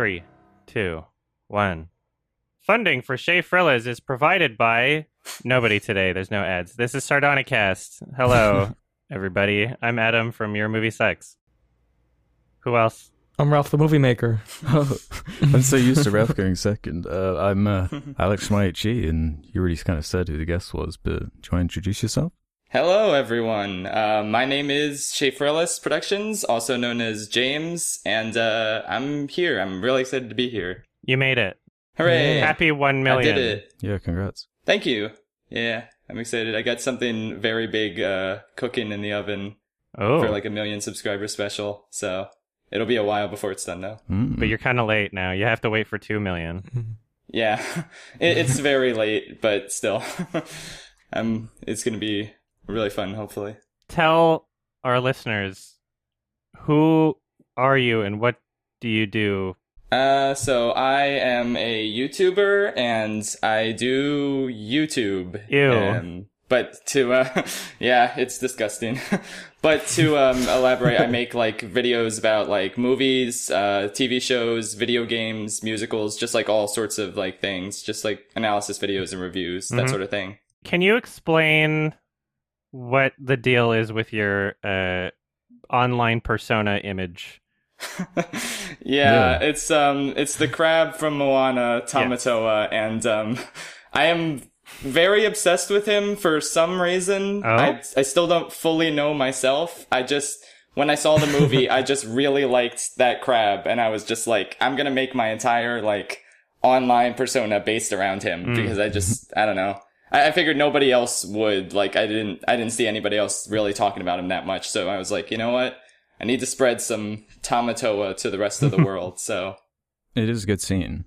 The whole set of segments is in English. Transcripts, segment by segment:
Three, two, one. Funding for Schaffrillas is provided by nobody today. There's no ads. This is Sardonicast. Hello, everybody. I'm Adam from Your Movie Sucks. Who else? I'm Ralph the Movie Maker. Oh, I'm so used to Ralph going second. Uh, I'm uh, Alex Maichi, and you already kind of said who the guest was, but do you want to introduce yourself? Hello, everyone. Uh, my name is Schaffrillas Productions, also known as James, and uh, I'm here. I'm really excited to be here. You made it. Hooray! Happy one I million. did it. Yeah, congrats. Thank you. Yeah, I'm excited. I got something very big uh, cooking in the oven Oh, for like a million subscriber special, so it'll be a while before it's done, though. Mm. but you're kind of late now. You have to wait for two million. Yeah, it, it's very late, but still, um, it's gonna be really fun. Hopefully. Tell our listeners who are you and what do you do? Uh, so I am a YouTuber and I do YouTube. Ew. Um, but to, uh, yeah, it's disgusting. but to, um, elaborate, I make like videos about like movies, uh, TV shows, video games, musicals, just like all sorts of like things, just like analysis videos and reviews, that Mhm. sort of thing. Can you explain what the deal is with your uh, online persona image? yeah, Yeah. it's um it's the crab from Moana, Tamatoa, and um I am very obsessed with him for some reason. Oh? I I still don't fully know myself. I just when I saw the movie, I just really liked that crab and I was just like I'm going to make my entire like online persona based around him Mm. because I just I don't know. I, I figured nobody else would like I didn't I didn't see anybody else really talking about him that much, so I was like, you know what? I need to spread some Tamatoa to the rest of the world. So It is a good scene.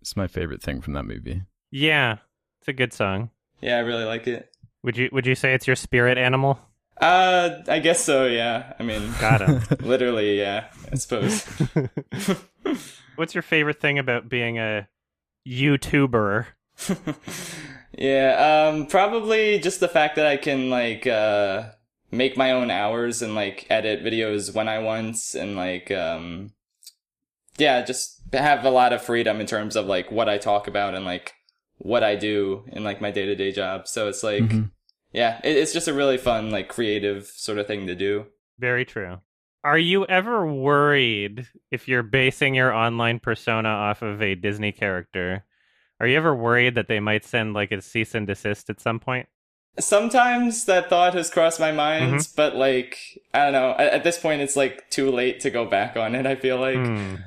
It's my favorite thing from that movie. Yeah, it's a good song. yeah, I really like it. Would you Would you say it's your spirit animal? Uh, I guess so. Yeah. I mean, Got him. literally, yeah. I suppose. What's your favorite thing about being a YouTuber? Yeah. Um, probably just the fact that I can like uh make my own hours and like edit videos when I want and like um yeah, just have a lot of freedom in terms of like what I talk about and like what I do in like my day to day job. So it's like. Mhm. Yeah, it, it's just a really fun, like, creative sort of thing to do. Very true. Are you ever worried if you're basing your online persona off of a Disney character? Are you ever worried that they might send like a cease and desist at some point? Sometimes that thought has crossed my mind, Mm-hmm. but like, I don't know. At, at this point, it's like too late to go back on it. I feel like. Hmm.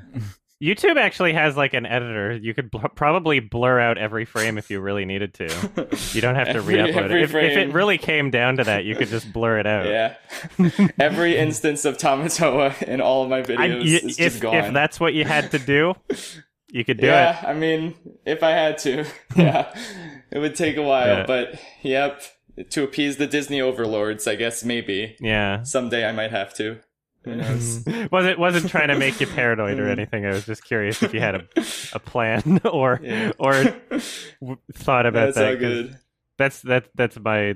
YouTube actually has like an editor. You could bl- probably blur out every frame if you really needed to. You don't have to Every- re-upload every it. If, if it really came down to that, you could just blur it out. Yeah. Every instance of Tamatoa in all of my videos I- y- is just gone. if that's what you had to do, you could do yeah, it. I mean, if I had to, yeah, it would take a while, Yeah. but yep, to appease the Disney overlords, I guess maybe Yeah. someday I might have to. Who knows? wasn't wasn't trying to make you paranoid or anything. I was just curious if you had a, a plan or Yeah. or w- thought about That's that. good. That's that that's my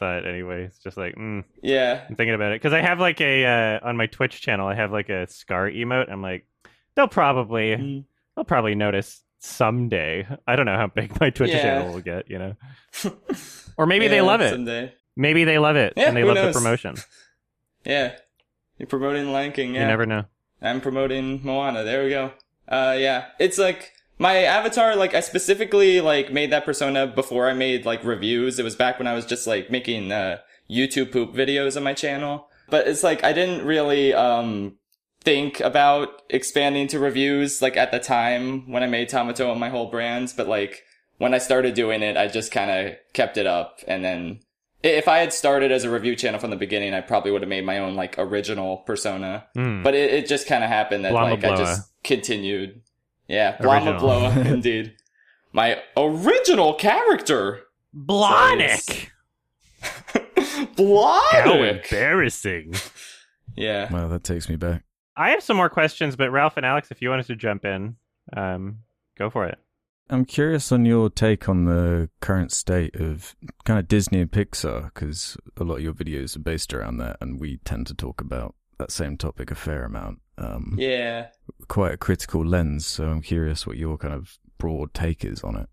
thought anyway. It's just like mm, Yeah, I'm thinking about it because I have like a uh, on my Twitch channel. I have like a scar emote. I'm like they'll probably Mm. They'll probably notice someday. I don't know how big my Twitch Yeah. channel will get. You know, or maybe they Yeah, love it. someday. Maybe they love it Yeah, and they love knows? the promotion. Yeah, you're promoting Lion King. Yeah, You never know. I'm promoting Moana. There we go. Uh, yeah, it's like my avatar. Like I specifically like made that persona before I made like reviews. It was back when I was just like making uh YouTube poop videos on my channel. But it's like I didn't really um think about expanding to reviews like at the time when I made Tamatoa and my whole brand. But like when I started doing it, I just kind of kept it up and then. If I had started as a review channel from the beginning, I probably would have made my own like original persona. Hmm. But it, it just kind of happened that Blama like I just continued. Yeah, Blama Original. Bloa, indeed. My original character. Blonic. How Blonic. embarrassing. Yeah. Wow, that takes me back. I have some more questions, but Ralph and Alex, if you wanted to jump in, um, go for it. I'm curious on your take on the current state of kind of Disney and Pixar, because a lot of your videos are based around that, and we tend to talk about that same topic a fair amount. Um, Yeah. quite a critical lens, so I'm curious what your kind of broad take is on it.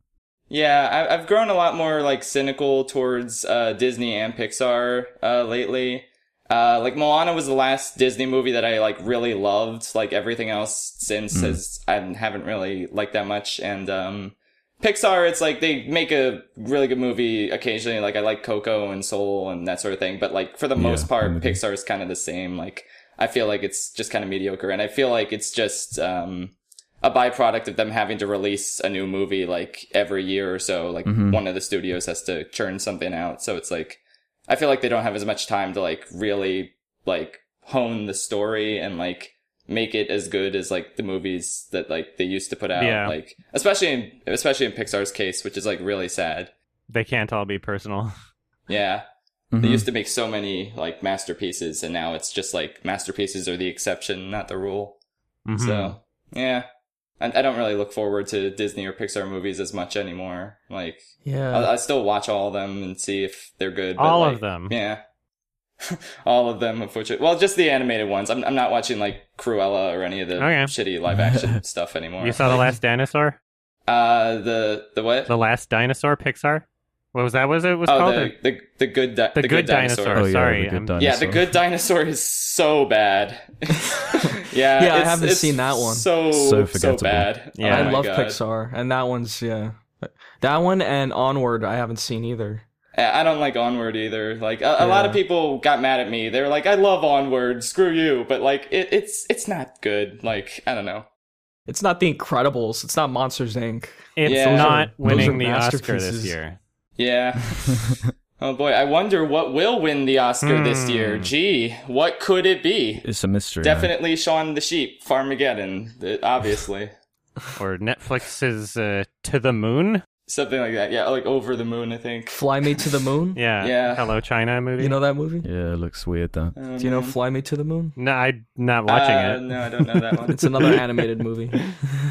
Yeah, I, I've grown a lot more like cynical towards uh, Disney and Pixar uh, lately. Uh, like Moana was the last Disney movie that I like really loved. Like everything else since has I haven't really liked that much. And um, Pixar, it's like they make a really good movie occasionally. Like I like Coco and Soul and that sort of thing. But like for the Yeah, most part. Pixar is kind of the same. Like I feel like it's just kind of mediocre, and I feel like it's just um, a byproduct of them having to release a new movie like every year or so. Like Mhm. one of the studios has to churn something out, so it's like I feel like they don't have as much time to like really like hone the story and like make it as good as like the movies that like they used to put out. Yeah. Like especially in especially in Pixar's case, which is like really sad. They can't all be personal. Yeah. They Mhm. used to make so many like masterpieces and now it's just like masterpieces are the exception, not the rule. Mhm. So yeah, I, I don't really look forward to Disney or Pixar movies as much anymore. Like Yeah. I, I still watch all of them and see if they're good. but, all like, of them. Yeah, all of them. Unfortunately, well, just the animated ones. I'm I'm not watching like Cruella or any of the Okay. shitty live action stuff anymore. You saw the last dinosaur? uh the the what? The last dinosaur Pixar? What was that? Was it was oh, called? the, the the good di- the, the, good, dinosaur. Oh, yeah, Sorry, the good dinosaur. Yeah, the good dinosaur is so bad. Yeah, Yeah, I haven't seen that one. So So so, forgettable. bad. Yeah. Oh I love God. Pixar, and that one's yeah. That one and Onward, I haven't seen either. I I don't like Onward either. Like a, a lot of people got mad at me. They were like, "I love Onward, screw you," but like it, it's it's not good. Like I don't know. It's not The Incredibles. It's not Monsters Inc. it's Yeah. not winning the Oscar this year. Yeah. oh boy, I wonder what will win the Oscar this year. Hmm. Gee, what could it be? It's a mystery. man. Definitely Shaun the Sheep, Farmageddon, obviously. Or Netflix's uh, To the Moon? Something like that. Yeah, like Over the Moon, I think. Fly Me to the Moon. Yeah. Yeah. Hello China movie? You know that movie? Yeah, it looks weird that. Oh, Do you know. Fly Me to the Moon? No, I'm not watching Uh, it. No, I don't know that one. It's another animated movie.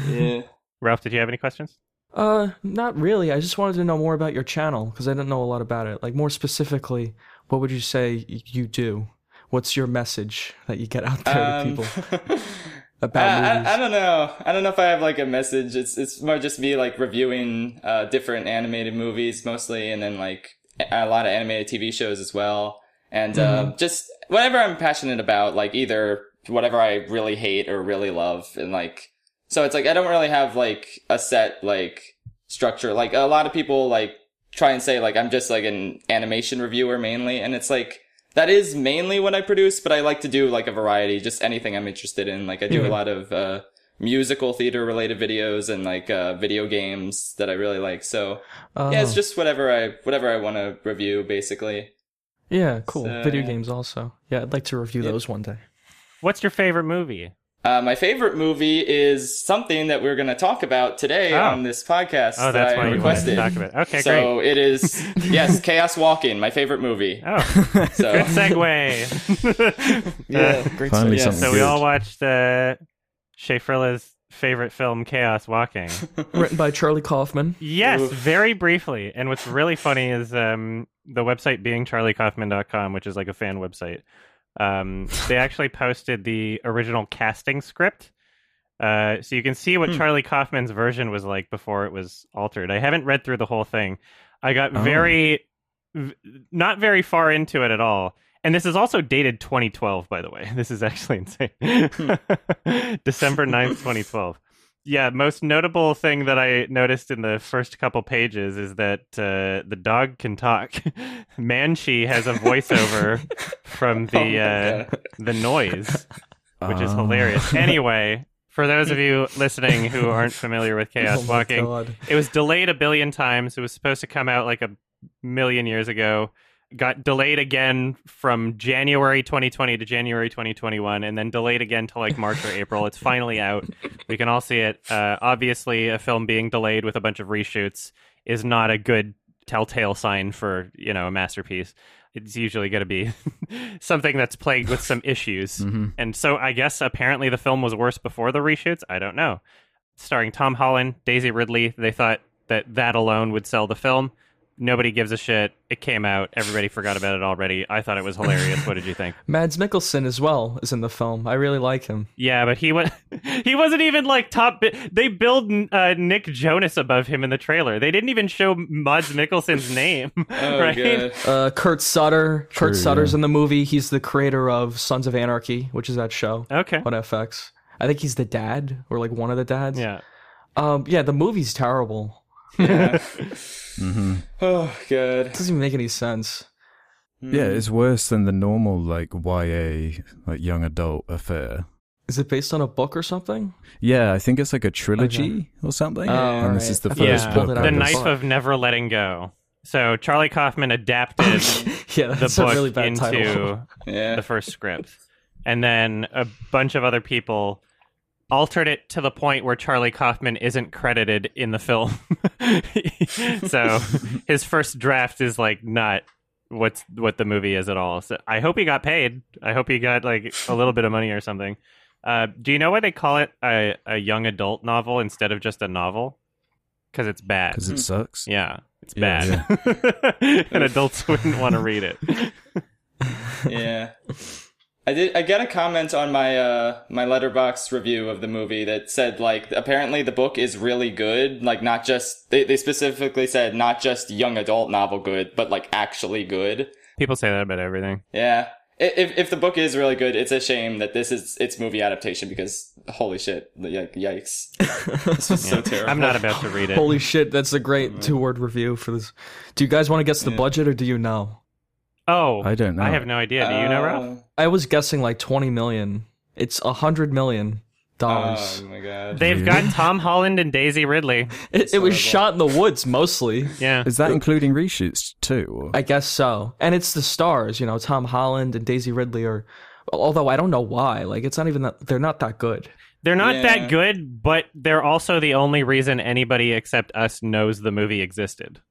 yeah. Ralph, did you have any questions? Uh, not really. I just wanted to know more about your channel because I didn't know a lot about it. Like more specifically, what would you say you do? What's your message that you get out there to Um, people I, about movies? I, I don't know. I don't know if I have like a message. It's it's more just me like reviewing uh, different animated movies mostly, and then like a lot of animated TV shows as well, and uh, Mm-hmm. just whatever I'm passionate about, like either whatever I really hate or really love, and like so it's like I don't really have like a set like structure. Like a lot of people like try and say like I'm just like an animation reviewer mainly, and it's like that is mainly what I produce, but I like to do like a variety, just anything I'm interested in. Like I do Yeah. a lot of uh, musical theater related videos and like uh, video games that I really like. So yeah, it's Oh. just whatever I whatever I want to review, basically. yeah, cool. So, Video yeah. games also. Yeah, I'd like to review Yeah. those one day. What's your favorite movie? Uh, my favorite movie is something that we're going to talk about today Oh. on this podcast Oh, that's that I why you to requested. talk about. Okay, so it is yes, Chaos Walking, my favorite movie. Oh, So good segue. Yeah, Uh, great. Finally segue. something so we all watched uh, Schaffrillas' favorite film, Chaos Walking. Written by Charlie Kaufman. Yes, Oof. very briefly. And what's really funny is um, the website being charliekaufman.com, which is like a fan website. Um, they actually posted the original casting script. Uh, so you can see what Hmm. Charlie Kaufman's version was like before it was altered. I haven't read through the whole thing. I got Oh. very, v- not very far into it at all. And this is also dated 2012, by the way. This is actually insane. December 9th, 2012. Yeah, most notable thing that I noticed in the first couple pages is that uh, the dog can talk. Manchee has a voiceover from Oh the my uh, the noise, which is Ah. hilarious. Anyway, for those of you listening who aren't familiar with Chaos Oh Walking, God. it was delayed a billion times. It was supposed to come out like a million years ago. Got delayed again from January 2020 to January 2021, and then delayed again to like March or April. It's finally out. We can all see it. Uh, obviously, a film being delayed with a bunch of reshoots is not a good telltale sign for you know a masterpiece. It's usually going to be something that's plagued with some issues. Mhm. And so I guess apparently the film was worse before the reshoots. I don't know. Starring Tom Holland, Daisy Ridley, they thought that that alone would sell the film. Nobody gives a shit. It came out. Everybody forgot about it already. I thought it was hilarious. what did you think? Mads Mikkelsen as well is in the film. I really like him. Yeah, but he was he wasn't even like top. Bi- they billed uh, Nick Jonas above him in the trailer. They didn't even show Mads Mikkelsen's name. Oh, right? good. Uh, Kurt Sutter. True, Kurt Sutter's yeah. in the movie. He's the creator of Sons of Anarchy, which is that show Okay. on FX. I think he's the dad or like one of the dads. Yeah. Um. Yeah. The movie's terrible. Yeah. hmm oh, god. It doesn't even make any sense. Yeah, it's worse than the normal like YA like young adult affair. Is it based on a book or something? Yeah, I think it's like a trilogy or something. Oh, and this is the first thought Yeah. book. The of of the this. Knife book. of Never Letting Go. So Charlie Kaufman adapted yeah, the book really into. Yeah. the first script, and then a bunch of other people altered it to the point where Charlie Kaufman isn't credited in the film. so his first draft is like not what's what the movie is at all. So I hope he got paid. I hope he got like a little bit of money or something. Uh, do you know why they call it a, a young adult novel instead of just a novel? Because it's bad. because it sucks. Yeah, it's Yeah, bad. and adults wouldn't want to read it. yeah. I did. I got a comment on my uh my Letterboxd review of the movie that said like apparently the book is really good. Like not just they they specifically said not just young adult novel good, but like actually good. People say that about everything. Yeah. If if the book is really good, it's a shame that this is its movie adaptation because holy shit, like yikes, this was so terrible. I'm not about to read it. Holy shit, that's a great two word review for this. Do you guys want to guess the Yeah. budget or do you know? Oh, I don't know. I have no idea. Do you know, Ralph? Uh, I was guessing like 20 million. It's a hundred million dollars. Oh my god. They've Really? got Tom Holland and Daisy Ridley. it, it was shot in the woods mostly. Yeah. Is that including reshoots too? I guess so. And it's the stars, you know, Tom Holland and Daisy Ridley are although I don't know why. Like it's not even that they're not that good. They're not Yeah. that good, but they're also the only reason anybody except us knows the movie existed.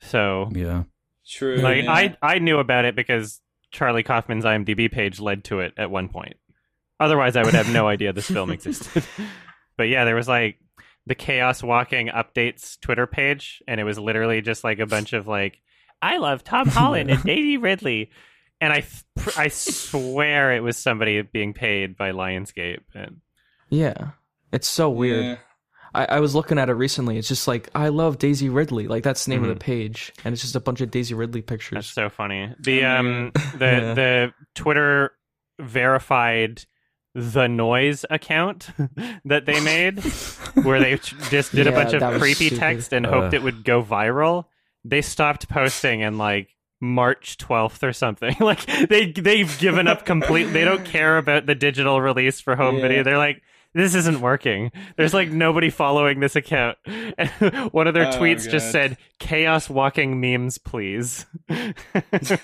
So, yeah. True. like, yeah. I I knew about it because Charlie Kaufman's IMDb page led to it at one point. Otherwise, I would have no idea this film existed. but yeah, there was like the Chaos Walking updates Twitter page, and it was literally just like a bunch of like, I love Tom Holland and Daisy Ridley. And I, th- I swear it was somebody being paid by Lionsgate. And Yeah. It's so weird. Yeah. I, I was looking at it recently. It's just like I love Daisy Ridley. Like that's the name of Mhm. the page. And it's just a bunch of Daisy Ridley pictures. That's so funny. The um the Yeah. the Twitter verified the noise account that they made where they just did a bunch of creepy stupid. text and Uh. hoped it would go viral. They stopped posting and like March 12th or something. like they they've given up complete they don't care about the digital release for home Yeah. video. They're like this isn't working. There's like nobody following this account. And one of their Oh, tweets just said, "Chaos walking memes, please."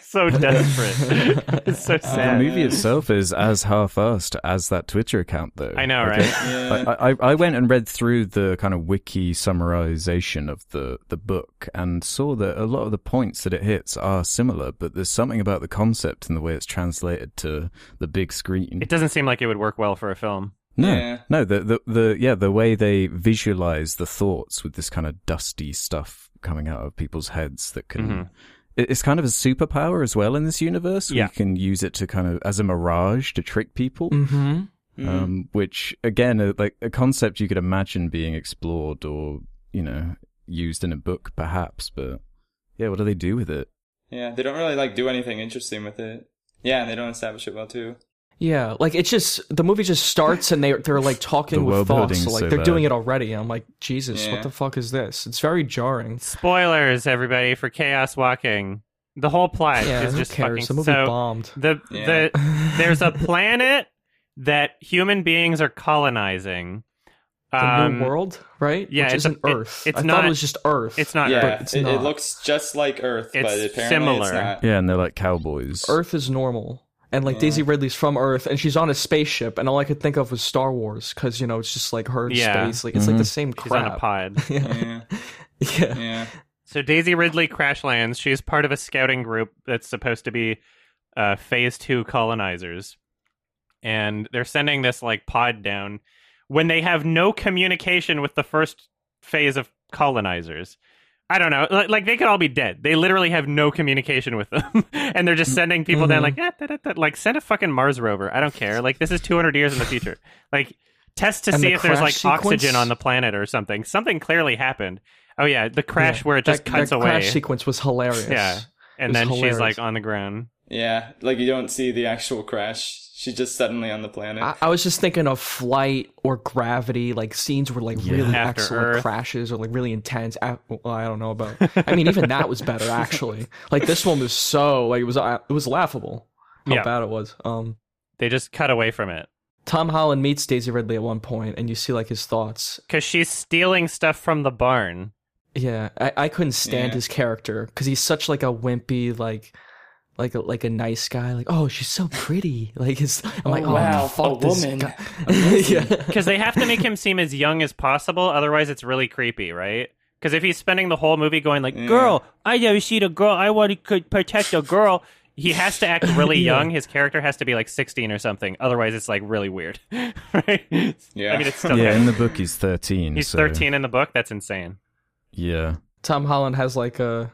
so desperate. it's so sad. The movie itself is as half-assed as that Twitter account, though. I know, Like, right? Yeah. I, I, I went and read through the kind of wiki summarization of the, the book and saw that a lot of the points that it hits are similar, but there's something about the concept and the way it's translated to the big screen. It doesn't seem like it would work well for a film. No, Yeah. no, the, the the yeah, the way they visualize the thoughts with this kind of dusty stuff coming out of people's heads that can. Mhm. it- It's kind of a superpower as well in this universe. Yeah. You can use it to kind of as a mirage to trick people. Mm-hmm. Mm. um, which again, uh, like a concept you could imagine being explored or you know used in a book, perhaps. But yeah, what do they do with it? Yeah, they don't really like do anything interesting with it. Yeah, and they don't establish it well too. Yeah, like it's just the movie just starts and they they're like talking The with world thoughts. building's So, like so they're bad. doing it already. I'm like, Jesus, Yeah. what the fuck is this? It's very jarring. Spoilers, everybody, for Chaos Walking. The whole plot Yeah, is who just cares? The fucking movie so. bombed. The Yeah. the there's a planet that human beings are colonizing. The Um, new world, right? yeah, Which it's a- isn't it- Earth. it's I thought not- it was just Earth. It's not yeah, Earth. it's it, it not. looks just like Earth, It's but apparently similar. it's not. Yeah, and they're like cowboys. Earth is normal. And like Yeah. Daisy Ridley's from Earth, and she's on a spaceship, and all I could think of was Star Wars, because you know it's just like her Yeah. space, like it's like Mhm. the same She's on a crap. pod. yeah, Yeah, yeah. yeah. So Daisy Ridley crash lands. She's part of a scouting group that's supposed to be uh, phase two colonizers, and they're sending this like pod down when they have no communication with the first phase of colonizers. I don't know. Like, like, they could all be dead. They literally have no communication with them, and they're just sending people down like, "Ah, da, da, da." like send a fucking Mars rover. I don't care. Like this is 200 years in the future. Like test to And see the if there's like sequence? oxygen on the planet or something. Something clearly happened. Oh yeah, the crash Yeah. where it just that, cuts that away. crash sequence was hilarious. Yeah. and was then she's like on the ground. Yeah, like you don't see the actual crash. She's just suddenly on the planet. I, I was just thinking of flight or gravity, like scenes were like really After excellent Earth. crashes or like really intense. a- Well, I don't know about. I mean, even that was better actually. Like this one was so like it was uh, it was laughable how Yeah. bad it was. Um, They just cut away from it Tom Holland meets Daisy Ridley at one point, and you see like his thoughts. because she's stealing stuff from the barn. Yeah, I, I couldn't stand Yeah. his character because he's such like a wimpy like. Like a, like a nice guy, like oh she's so pretty, like his I'm like oh, oh wow, fuck a this woman. guy. yeah, Because they have to make him seem as young as possible, otherwise it's really creepy, right? Because if he's spending the whole movie going like, Yeah. "Girl, I never seen a girl. I want to protect a girl," he has to act really Yeah. young. His character has to be like sixteen or something. Otherwise, it's like really weird, right? Yeah. I mean, it's still yeah, kind in the book he's 13. he's so- thirteen in the book. That's insane. Yeah. Tom Holland has like a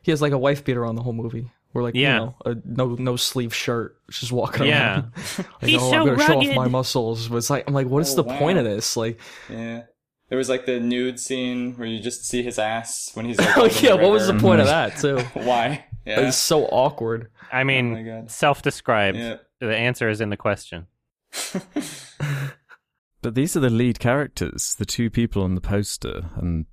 he has like a wife beater on the whole movie. Where like Yeah. you know a no no sleeve shirt, just walking Yeah. around. like, He's oh, so I'm gonna show off rugged. my muscles. But it's like I'm like, what is Oh, the point of this? Like, Yeah. There was like the nude scene where you just see his ass when he's like, oh yeah, what was the point of mm-hmm. that too? Why? Yeah. It's so awkward. I Oh mean, God. self-described. Yeah. The answer is in the question. But these are the lead characters, the two people on the poster, and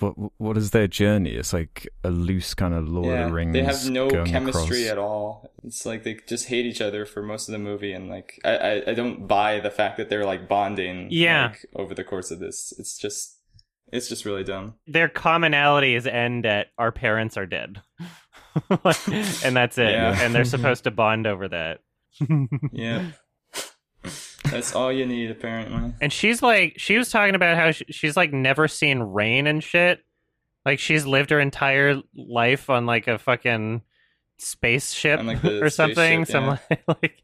what what is their journey? It's like a loose kind of Lord yeah. of the Rings. They have no chemistry across. at all. It's like they just hate each other for most of the movie, and like I, I, I don't buy the fact that they're like bonding. Yeah. Like, over the course of this, it's just, it's just really dumb. Their commonalities end at our parents are dead, and that's it. Yeah. And they're supposed to bond over that. Yeah. That's all you need, apparently. And she's like, she was talking about how she, she's like never seen rain and shit. Like she's lived her entire life on like a fucking spaceship like, or something, spaceship, some like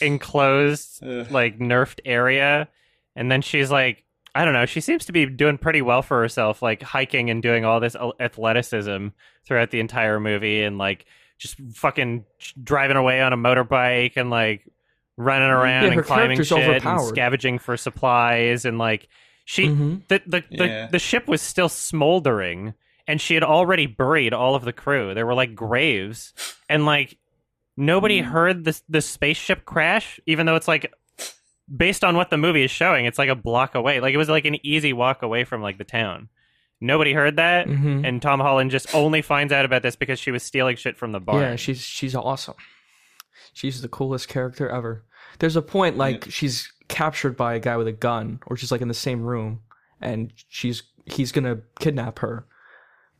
enclosed Ugh. like nerfed area. And then she's like, I don't know, she seems to be doing pretty well for herself, like hiking and doing all this athleticism throughout the entire movie and like just fucking driving away on a motorbike and like running around Yeah, and climbing shit and scavenging for supplies and like she Mhm. the the, the, Yeah. the ship was still smoldering and she had already buried all of the crew. There were like graves and like nobody Hmm. heard the the spaceship crash even though it's like based on what the movie is showing it's like a block away. Like it was like an easy walk away from like the town. Nobody heard that Mhm. and Tom Holland just only finds out about this because she was stealing shit from the bar. Yeah, she's she's awesome. She's the coolest character ever. There's a point like she's captured by a guy with a gun, or she's like in the same room, and she's he's gonna kidnap her.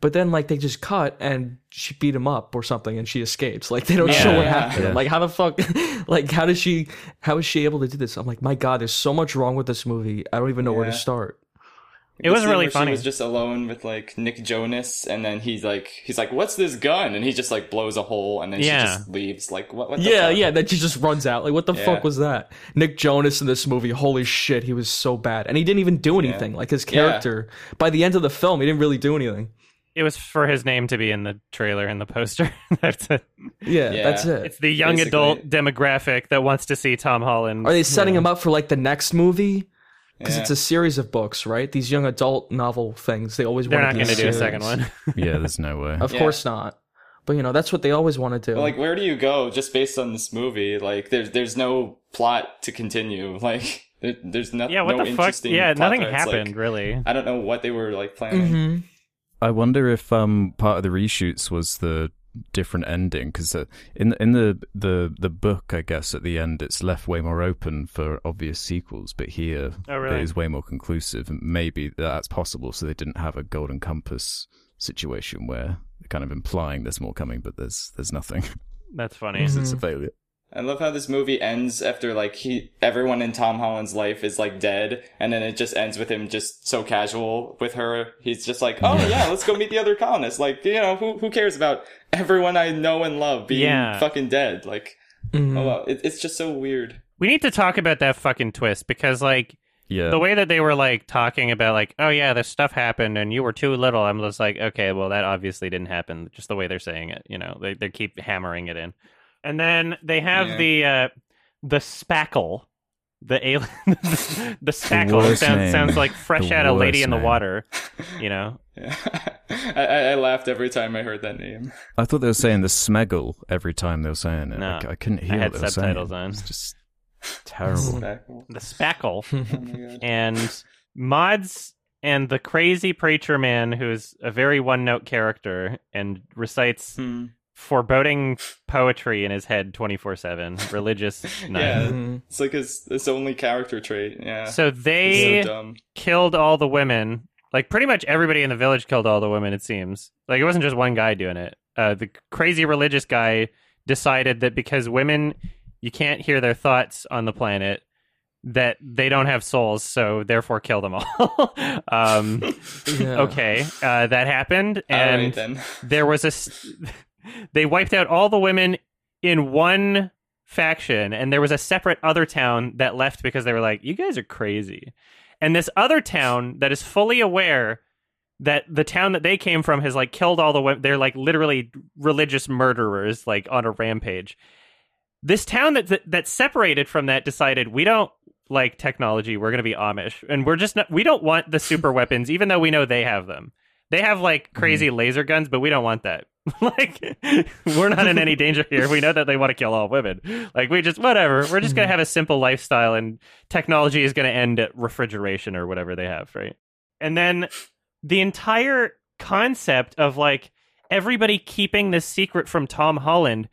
But then like they just cut and she beat him up or something and she escapes. Like they don't show what Yeah. happened. Yeah. Like how the fuck like how does she how is she able to do this? I'm like, my god, there's so much wrong with this movie. I don't even know where to start. It was The really where funny. She was just alone with like Nick Jonas, and then he's like, he's like, "What's this gun?" And he just like blows a hole, and then Yeah. she just leaves. Like, what? what the Yeah, fuck? yeah, then she just runs out. Like, what the Yeah. fuck was that? Nick Jonas in this movie, holy shit, he was so bad. And he didn't even do anything. Like, his Yeah. character, by the end of the film, he didn't really do anything. It was for his name to be in the trailer and the poster. That's it. Yeah, Yeah. that's it. It's the young Basically. adult demographic that wants to see Tom Holland. Are they setting him up for, like, the next movie? Because Yeah. it's a series of books, right? These young adult novel things, they always They're want not to going to do a second one. Yeah, there's no way. Of Yeah. course not. But, you know, that's what they always want to do. But, like, where do you go just based on this movie? Like, there's there's no plot to continue. Like, there, there's nothing. yeah, what no the fuck? interesting. Yeah, nothing threads. happened Like, really. I don't know what they were like planning. Mhm. I wonder if um part of the reshoots was the different ending because uh, in in the the the book, I guess at the end it's left way more open for obvious sequels, but here Oh, really? it is way more conclusive. And maybe that's possible, so they didn't have a golden compass situation where they're kind of implying there's more coming, but there's there's nothing. That's funny. Mhm. it's a failure. I love how this movie ends after like he everyone in Tom Holland's life is like dead, and then it just ends with him just so casual with her. He's just like, "Oh yeah, let's go meet the other colonists." Like you know, who who cares about everyone I know and love being Yeah. fucking dead? Like, Mhm. oh wow, it, it's just so weird. We need to talk about that fucking twist because, like, Yeah. the way that they were like talking about like, oh yeah, this stuff happened and you were too little. I'm just like, okay, well that obviously didn't happen. Just the way they're saying it, you know, they they keep hammering it in, and then they have Yeah. the uh the spackle. The alien, the spackle worst sounds name. sounds like fresh The out of Lady worst in the. Water, you know. Yeah. I, I, I laughed every time I heard that name. I thought they were saying the smeggle every time they were saying it. No. I, I couldn't hear I had what they were subtitles saying. on. It's just terrible. Back- Oh The spackle. my god. and Mads and the crazy preacher man who's a very one note character and recites Hmm. Foreboding poetry in his head 24-7 religious night. Yeah. Mhm. It's like his his only character trait. Yeah. so they so killed all the women like pretty much everybody in the village killed all the women it seems like it wasn't just one guy doing it uh, the crazy religious guy decided that because women you can't hear their thoughts on the planet that they don't have souls so therefore kill them all um Yeah. okay uh, that happened and then. there was a s- they wiped out all the women in one faction and there was a separate other town that left because they were like you guys are crazy. And this other town that is fully aware that the town that they came from has like killed all the women they're like literally religious murderers like on a rampage. This town that that, that separated from that decided we don't like technology. We're going to be amish. And we're just not we don't want the super weapons even though we know they have them they have like mm-hmm. crazy laser guns but we don't want that. Like we're not in any danger here. We know that they want to kill all women. Like we just whatever. We're just going to mm-hmm. have a simple lifestyle and technology is going to end at refrigeration or whatever they have right? And then the entire concept of like everybody keeping this secret from Tom Holland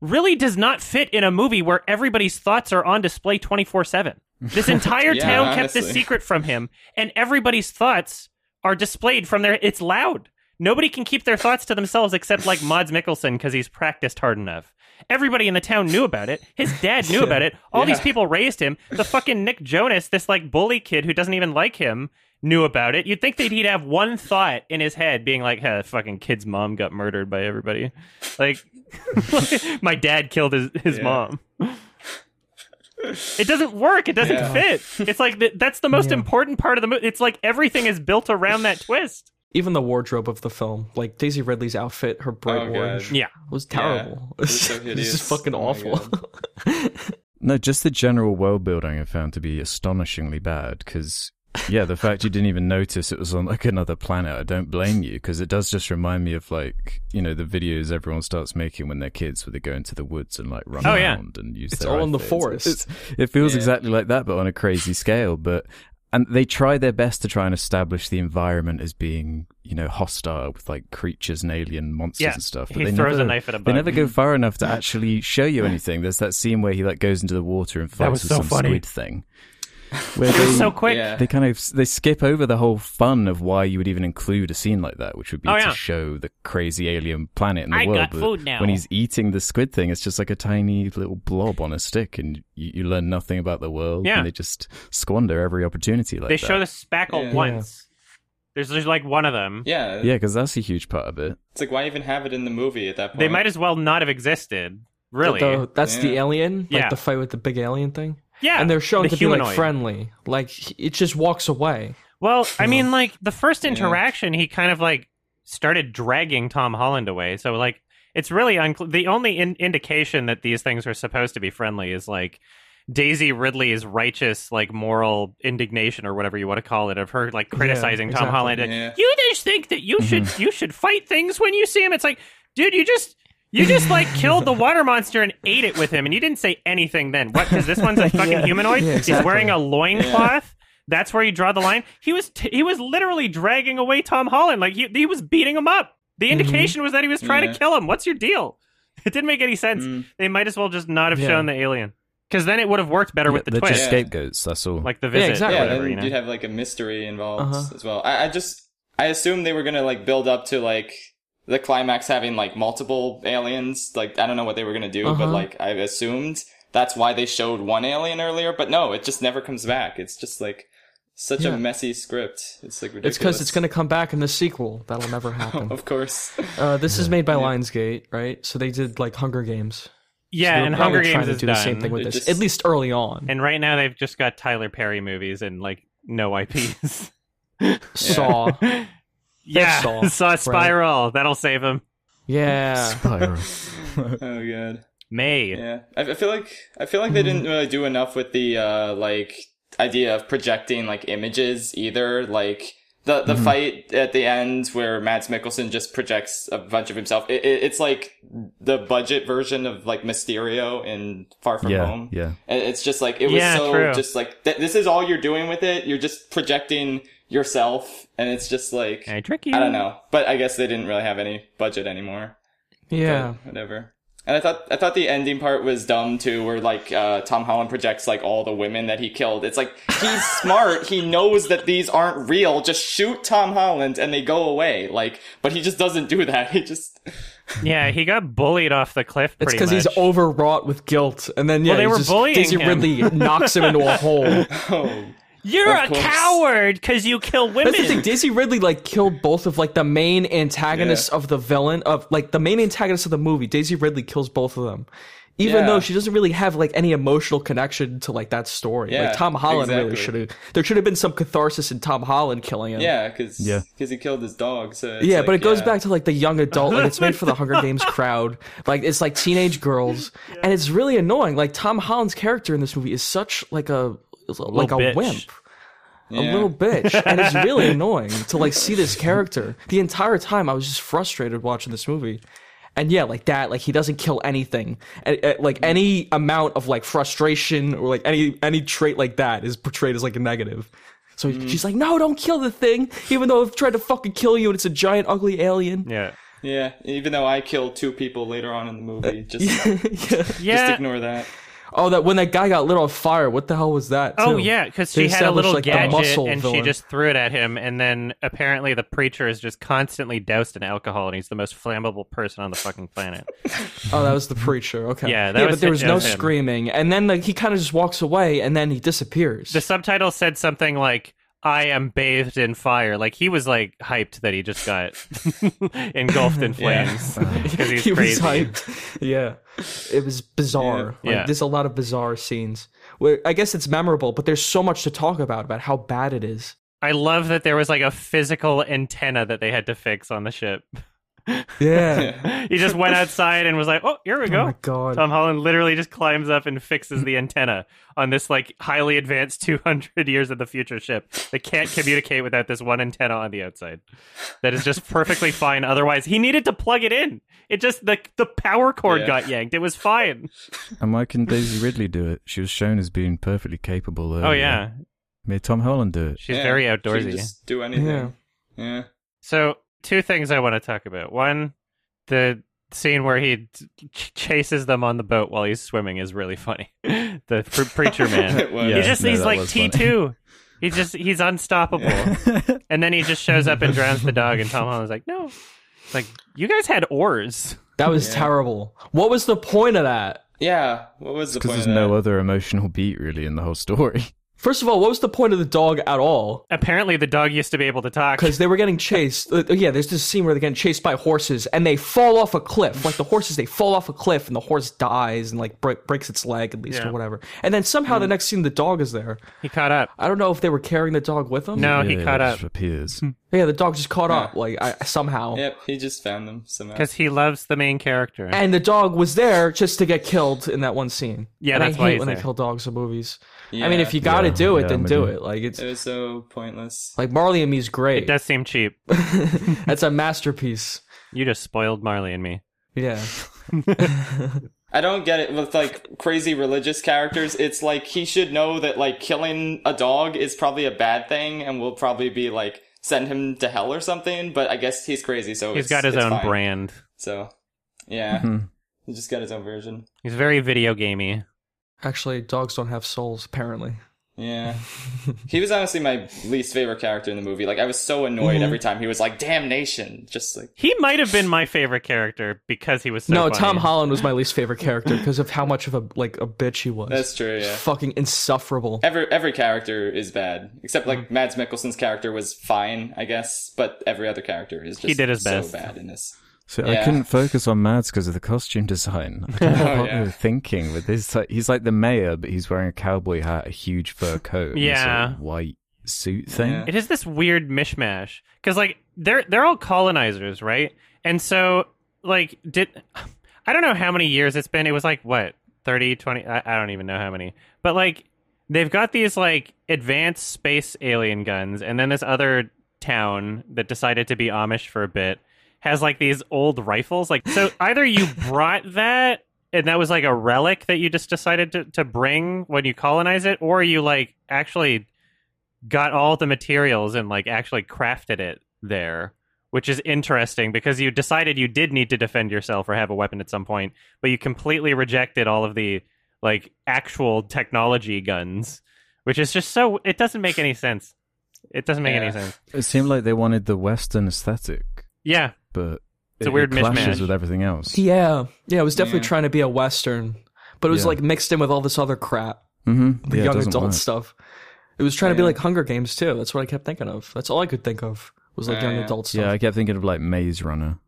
really does not fit in a movie where everybody's thoughts are on display 24/7. This entire Yeah, town kept this secret from him and everybody's thoughts are displayed from their it's loud. Nobody can keep their thoughts to themselves except like Mads Mikkelsen cuz he's practiced hard enough. Everybody in the town knew about it. His dad knew about it. All these people raised him. The fucking Nick Jonas, this like bully kid who doesn't even like him, knew about it. You'd think that he'd have one thought in his head being like, hey, fucking kid's mom got murdered by everybody. Like, my dad killed his, his Yeah. mom. It doesn't work. It doesn't Yeah. fit. It's like th- that's the most Yeah. important part of the movie. It's like everything is built around that twist. Even the wardrobe of the film, like Daisy Ridley's outfit, her bright Oh, God. orange, Yeah. was terrible. it was so It's hideous. just fucking Oh awful. No, just the general world building I found to be astonishingly bad because, yeah, the fact you didn't even notice it was on like another planet, I don't blame you because it does just remind me of like, you know, the videos everyone starts making when they're kids where they go into the woods and like run Oh, yeah. around and use It's their all in the forest. It's- it feels Yeah. exactly like that, but on a crazy scale. But, and they try their best to try and establish the environment as being, you know, hostile with like creatures and alien monsters Yeah. and stuff. But He they throws never, a knife at a they bug. never go far enough to actually show you anything. There's that scene where he like goes into the water and fights was with so some funny. squid thing. Where It they, so quick. Yeah. they kind of they skip over the whole fun of why you would even include a scene like that, which would be Oh, to yeah. show the crazy alien planet in the I world. got but food now. When he's eating the squid thing, it's just like a tiny little blob on a stick, and you, you learn nothing about the world. Yeah. and they just squander every opportunity like they that. show the spackle Yeah. once. There's there's like one of them. Yeah. yeah, because that's a huge part of it. It's like why even have it in the movie at that point? They might as well not have existed. Really? The- that's the alien, like Yeah. the fight with the big alien thing. Yeah. and they're shown the to humanoid. be like friendly. Like it just walks away. Well, I Yeah. mean, like the first Yeah. interaction, he kind of like started dragging Tom Holland away. So like, it's really unclear. the only in- indication that these things are supposed to be friendly is like Daisy Ridley's righteous, like moral indignation or whatever you want to call it, of her like criticizing Tom exactly. Holland. and, Yeah. You just think that you should mm-hmm. you should fight things when you see him. It's like, dude, you just. You just like killed the water monster and ate it with him, and you didn't say anything then. What? Because this one's a fucking Yeah. humanoid. Yeah, He's wearing a loincloth. That's where you draw the line. He was t- he was literally dragging away Tom Holland, like he he was beating him up. The indication was that he was trying Yeah. to kill him. What's your deal? It didn't make any sense. Mm. They might as well just not have Yeah. shown the alien, because then it would have worked better with the twist, just scapegoats. That's all. like the visit exactly. yeah, whatever. then You know? you'd have like a mystery involved Uh-huh. as well. I, I just I assumed they were gonna like build up to like the climax having like multiple aliens. Like I don't know what they were gonna do, but Uh-huh. like I assumed that's why they showed one alien earlier. But no, it just never comes back. It's just like such Yeah. a messy script. It's like ridiculous. It's because it's going to come back in the sequel. That'll never happen. of course. uh, this is made by Lionsgate, right? So they did like Hunger Games. Yeah, they're and probably Hunger trying Games to is do done. the same thing with They're this, just- at least early on. And right now they've just got Tyler Perry movies and like no IPs. Saw, yeah, Saw, Saw Spiral. That'll save him. yeah, Spiral. Oh god. May. Yeah, I, I feel like I feel like they didn't really do enough with the uh like idea of projecting like images either. Like the the fight at the end where Mads Mikkelsen just projects a bunch of himself. It, it, it's like the budget version of like Mysterio in Far From yeah, Home. yeah. And It's just like it was Yeah, so true. just like th- this is all you're doing with it. You're just projecting yourself, and it's just like I trick you? I don't know. But I guess they didn't really have any budget anymore yeah. but whatever. And I thought I thought the ending part was dumb too, where like uh, Tom Holland projects like all the women that he killed. It's like he's smart. He knows that these aren't real. Just shoot Tom Holland and they go away. Like, but he just doesn't do that. He just Yeah, he got bullied off the cliff. It's because he's overwrought with guilt, and then yeah, Well, they were just- bullying Daisy him. Ridley knocks him into a hole. oh You're Of a course. coward because you kill women. That's the thing. Daisy Ridley like killed both of like the main antagonists Yeah. of the villain of like the main antagonist of the movie. Daisy Ridley kills both of them, even Yeah. though she doesn't really have like any emotional connection to like that story. Yeah, like Tom Holland really should have. There should have been some catharsis in Tom Holland killing him. yeah, because Yeah. because he killed his dog. So it's Yeah, like, but it goes yeah. back to like the young adult, like it's made for the Hunger Games crowd. Like it's like teenage girls, and it's really annoying. Like Tom Holland's character in this movie is such like a like a bitch. wimp. a little bitch and it's really annoying to like see this character the entire time i was just frustrated watching this movie and yeah like that like he doesn't kill anything and, uh, like any amount of like frustration or like any any trait like that is portrayed as like a negative so she's like no don't kill the thing even though i've tried to fucking kill you and it's a giant ugly alien yeah. Yeah, even though I killed two people later on in the movie, just yeah. Yeah. just ignore that. Oh that when that guy got lit on fire what the hell was that Oh yeah, because she had a little like, gadget and she just threw it at him, and then apparently the preacher is just constantly doused in alcohol, and he's the most flammable person on the fucking planet. Oh, that was the preacher. Okay. Yeah, yeah, but there was no him. screaming, and then like he kind of just walks away, and then he disappears. The subtitle said something like "I am bathed in fire." Like he was like hyped that he just got engulfed in flames because he's he crazy. was hyped. Yeah, it was bizarre. Yeah. Like, Yeah. there's a lot of bizarre scenes. Where I guess it's memorable, but there's so much to talk about about how bad it is. I love that there was like a physical antenna that they had to fix on the ship. Yeah. he just went outside and was like, "Oh, here we oh go." my god. Tom Holland literally just climbs up and fixes the antenna on this like highly advanced 200 years of the future ship that can't communicate without this one antenna on the outside. That is just perfectly fine. Otherwise, he needed to plug it in. It just the the power cord Yeah. got yanked. It was fine. And why can Daisy Ridley do it? She was shown as being perfectly capable. Of Oh yeah, Made Tom Holland do it. she's Yeah, very She outdoorsy. just do anything. Yeah. yeah. So, two things I want to talk about. One, the scene where he ch- chases them on the boat while he's swimming is really funny. the pre- preacher man. It was. he just no, he's like was T funny. two. He's just he's unstoppable. And then he just shows up and drowns the dog, and Tom Holland's like, "No, It's like you guys had oars." That was Yeah. terrible. What was the point of that? Yeah. What was the Because there's of no that? other emotional beat really in the whole story. First of all, what was the point of the dog at all? Apparently, the dog used to be able to talk. because they were getting chased. Uh, uh, yeah, there's this scene where they're getting chased by horses and they fall off a cliff. Like the horses, they fall off a cliff and the horse dies and like break, breaks its leg at least Yeah. or whatever. And then somehow the hmm. next scene, the dog is there. He caught up. I don't know if they were carrying the dog with them. No, he caught up appears. Hmm. Yeah, the dog just caught Yeah. up like I, somehow. Yep, he just found them somehow. because he loves the main character. And the dog was there just to get killed in that one scene. Yeah, and that's I why hate he's when there. they kill dogs in movies. Yeah. I mean, if you got to Yeah, do it, yeah, then I'm do it. Like it's It was so pointless. like Marley and Me's great. it does seem cheap. That's a masterpiece. You just spoiled Marley and me. Yeah. I don't get it with like crazy religious characters. It's like he should know that like killing a dog is probably a bad thing and will probably be like send him to hell or something. But I guess he's crazy, so He's it's- got his it's own fine. brand. So yeah, Mhm. he just got his own version. He's very video gamey. Actually, dogs don't have souls, apparently. Yeah, he was honestly my least favorite character in the movie. Like I was so annoyed every time he was like "damnation," just like He might have been my favorite character because he was so no, funny. Tom Holland was my least favorite character because of how much of a like a bitch he was. that's true. Yeah. fucking insufferable. Every every character is bad, except Mm-hmm. like Mads Mikkelsen's character was fine, I guess. But every other character is just He did his so best. bad in this. So I couldn't focus on Mads because of the costume design. I don't know Oh, what yeah. were thinking with this. Like, he's like the mayor, but he's wearing a cowboy hat, a huge fur coat, Yeah. sort of white suit thing. Yeah. It is this weird mishmash because like they're they're all colonizers, right? And so like did I don't know how many years it's been. It was like what 30, 20, I, I don't even know how many. But like they've got these like advanced space alien guns, and then this other town that decided to be Amish for a bit has like these old rifles. Like so, either you brought that and that was like a relic that you just decided to, to bring when you colonize it, or you like actually got all the materials and like actually crafted it there, which is interesting because you decided you did need to defend yourself or have a weapon at some point, but you completely rejected all of the like actual technology guns, which is just so it doesn't make any sense. It doesn't make any sense. It seemed like they wanted the Western aesthetic, Yeah, but It's a weird it clashes mishmash. with everything else. Yeah, yeah, it was definitely Yeah. trying to be a western, but it was Yeah. like mixed in with all this other crap, Mm-hmm. the Yeah, it young doesn't adult work. stuff. It was trying to be Yeah. like Hunger Games too. That's what I kept thinking of. That's all I could think of was like Uh, young yeah. adult stuff. Yeah, I kept thinking of like Maze Runner.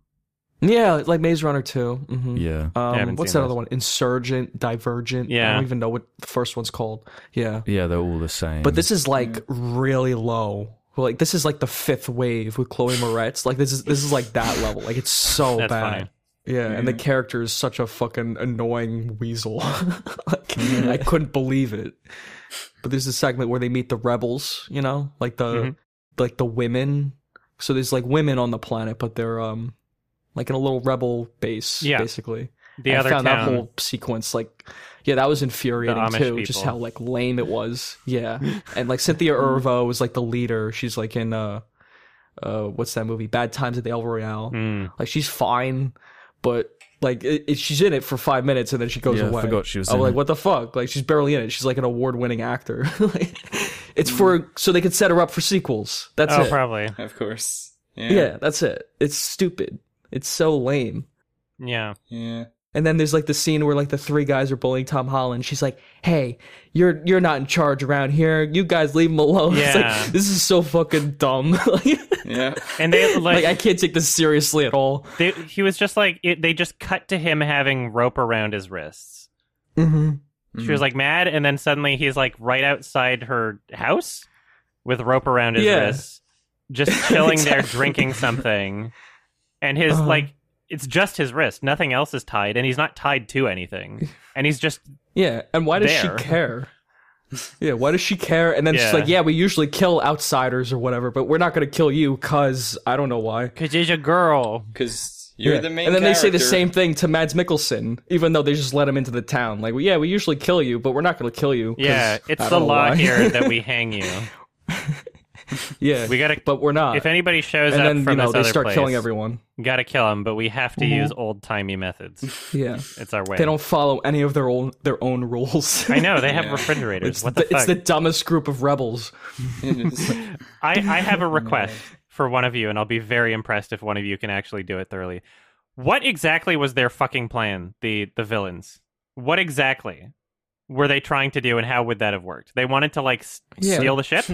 Yeah, like Maze Runner too. hmm Yeah. Um, haven't what's seen that those. other one? Insurgent, Divergent. Yeah. I Yeah. don't even know what the first one's called. Yeah, Yeah, they're all the same. but this is like really low. Well, Like this is like the fifth wave with Chloe Moretz. Like this is this is like that level. Like it's so That's bad. funny. Yeah, and the character is such a fucking annoying weasel. like I couldn't believe it. But there's a segment where they meet the rebels, you know, like the Mhm. like the women. So there's like women on the planet, but they're um like in a little rebel base, Yeah. basically. the I other found town. that whole sequence like yeah, that was infuriating Amish too. Just how like lame it was. Yeah, and like Cynthia Erivo was like the leader. She's like in uh, uh, what's that movie? Bad Times at the El Royale. Mm. Like she's fine, but like it, it- she's in it for five minutes and then she goes Yeah, I away. forgot she was I in was like, it. what the fuck? Like she's barely in it. She's like an award-winning actor. like, it's for so they could set her up for sequels. That's Oh, it. probably. Of course. Yeah. Yeah, that's it. It's stupid. It's so lame. Yeah. Yeah. And then there's like the scene where like the three guys are bullying Tom Holland. She's like, "Hey, you're you're not in charge around here. You guys leave him alone." It's Yeah. like this is so fucking dumb. Yeah. And they like, like I can't take this seriously at all. they, he was just like it, they just cut to him having rope around his wrists. Mm-hmm. She was like mad, and then suddenly he's like right outside her house with rope around his Yeah. wrists, just chilling there drinking something. And his Uh-huh. like it's just his wrist, nothing else is tied, and he's not tied to anything. And he's just Yeah, and why does There. she care? Yeah, why does she care? And then she's like, "Yeah, we usually kill outsiders or whatever, but we're not going to kill you cuz I don't know why." because he's a girl. Because you're Yeah. the main and then they say the same thing to Mads Mikkelsen, even though they just let him into the town. Like, well, yeah, we usually kill you, but we're not going to kill you. Yeah, it's the law why. here that we hang you. yeah, We gotta. but we're not. if anybody shows and up then from you know they start place, killing everyone. Gotta kill them, but we have to Mhm. use old timey methods. Yeah, It's our way. they don't follow any of their own their own rules. I know they have Yeah. refrigerators. it's what the, the, fuck? it's the dumbest group of rebels. I, I have a request for one of you, and I'll be very impressed if one of you can actually do it thoroughly. What exactly was their fucking plan? The the villains. What exactly were they trying to do, and how would that have worked? They wanted to like s- Yeah. steal the ship.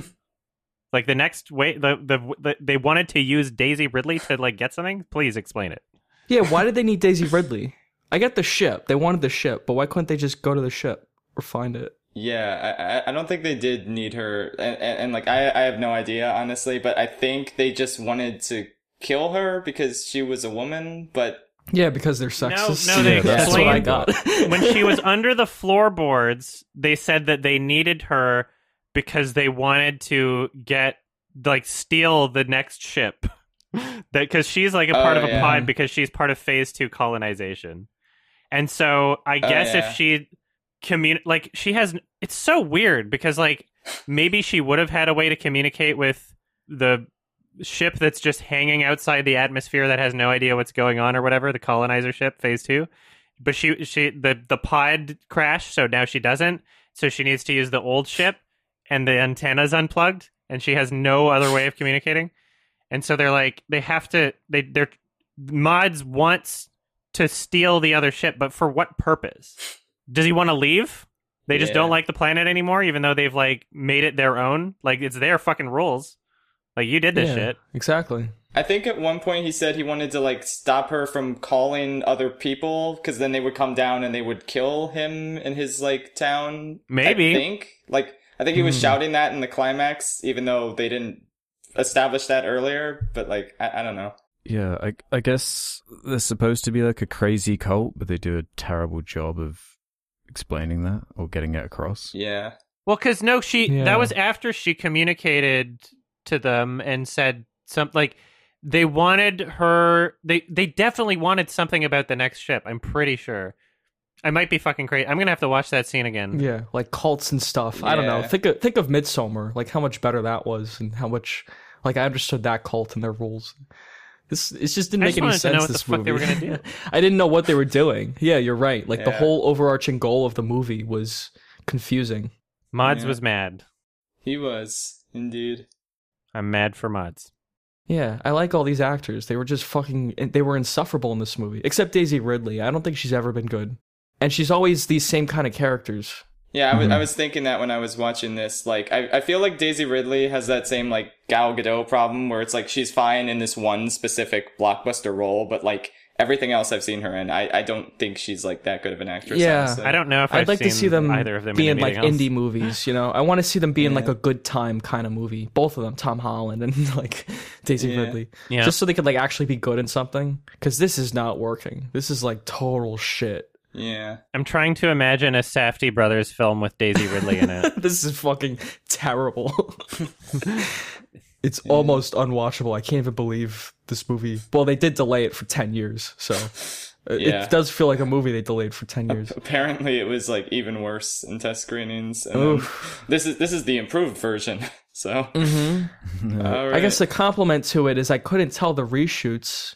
Like the next way, the, the the they wanted to use Daisy Ridley to like get something. Please explain it. Yeah, why did they need Daisy Ridley? I get the ship. They wanted the ship, but why couldn't they just go to the ship or find it? Yeah, I, I- I don't think they did need her, and, and, and like I, I have no idea honestly, but I think they just wanted to kill her because she was a woman. But Yeah, because they're sexist. no, no, they Yeah, that's what I got. when she was under the floorboards, they said that they needed her because they wanted to get like steal the next ship. that because she's like a oh, part Oh, of a yeah. pod because she's part of phase two colonization. And so I Oh, guess yeah. if she commun like she has it's so weird because like maybe she would have had a way to communicate with the ship that's just hanging outside the atmosphere that has no idea what's going on or whatever the colonizer ship phase 2 but she she the the pod crashed so now she doesn't so she needs to use the old ship and the antenna's unplugged and she has no other way of communicating and so they're like they have to they they're Mads wants to steal the other ship but for what purpose does he want to leave they just Yeah. don't like the planet anymore even though they've like made it their own like it's their fucking rules like you did this Yeah, shit Exactly. I think at one point he said he wanted to like stop her from calling other people because then they would come down and they would kill him in his like town. Maybe. I think like I think he was Hmm. shouting that in the climax, even though they didn't establish that earlier. But like I, I don't know. Yeah, I, I guess they're supposed to be like a crazy cult, but they do a terrible job of explaining that or getting it across. Yeah, Well, because no, she Yeah. that was after she communicated to them and said something like they wanted her. They they definitely wanted something about the next ship. I'm pretty sure. I might be fucking crazy. I'm gonna have to watch that scene again. Yeah, like cults and stuff. I don't know. Think of think of Midsummer, like how much better that was, and how much like I understood that cult and their rules. This it just didn't I make just any wanted to sense. know what this the fuck movie. they were gonna do. I didn't know what they were doing. Yeah, you're right. Like the whole overarching goal of the movie was confusing. Mads Yeah. was mad. he was indeed. I'm mad for Mads. Yeah, I like all these actors. They were just fucking. They were insufferable in this movie, except Daisy Ridley. I don't think she's ever been good, and she's always these same kind of characters. Yeah, I was, Mm-hmm. I was thinking that when I was watching this. Like, I, I feel like Daisy Ridley has that same, like, Gal Gadot problem where it's like she's fine in this one specific blockbuster role, but, like, everything else I've seen her in, I, I don't think she's, like, that good of an actress. Yeah. honestly. I don't know if I'd I've like to see them either of them be in in like else. indie movies. You know, I want to see them be in like a good time kind of movie. Both of them, Tom Holland and like Daisy Yeah. Ridley, Yeah. just so they could like actually be good in something. Because this is not working. This is like total shit. Yeah. I'm trying to imagine a Safdie Brothers film with Daisy Ridley in it. this is fucking terrible. it's almost unwatchable. I can't even believe this movie. Well, they did delay it for ten years, so it- Yeah. it does feel like a movie they delayed for ten years. Apparently, it was, like, even worse in test screenings. And Oof. this is, this is the improved version. So, Mm-hmm. all I guess the compliment to it is I couldn't tell the reshoots.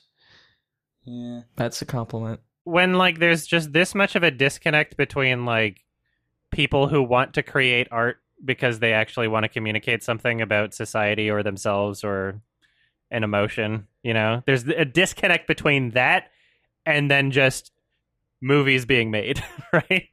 yeah. That's a compliment. When like there's just this much of a disconnect between like people who want to create art because they actually want to communicate something about society or themselves or an emotion you know? There's a disconnect between that and then just movies being made right?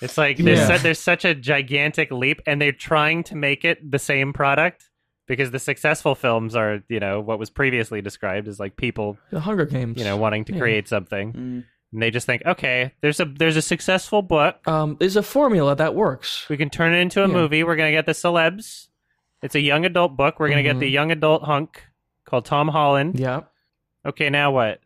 It's like there's, Yeah. su- there's such a gigantic leap and they're trying to make it the same product because the successful films are you know what was previously described as like people The Hunger Games. you know wanting to Yeah. create something Mm. and they just think, okay, there's a there's a successful book. um, there's a formula that works. We can turn it into a Yeah. movie. We're gonna get the celebs. It's a young adult book. We're gonna get Mhm. the young adult hunk called Tom Holland. Yeah. Okay, now what?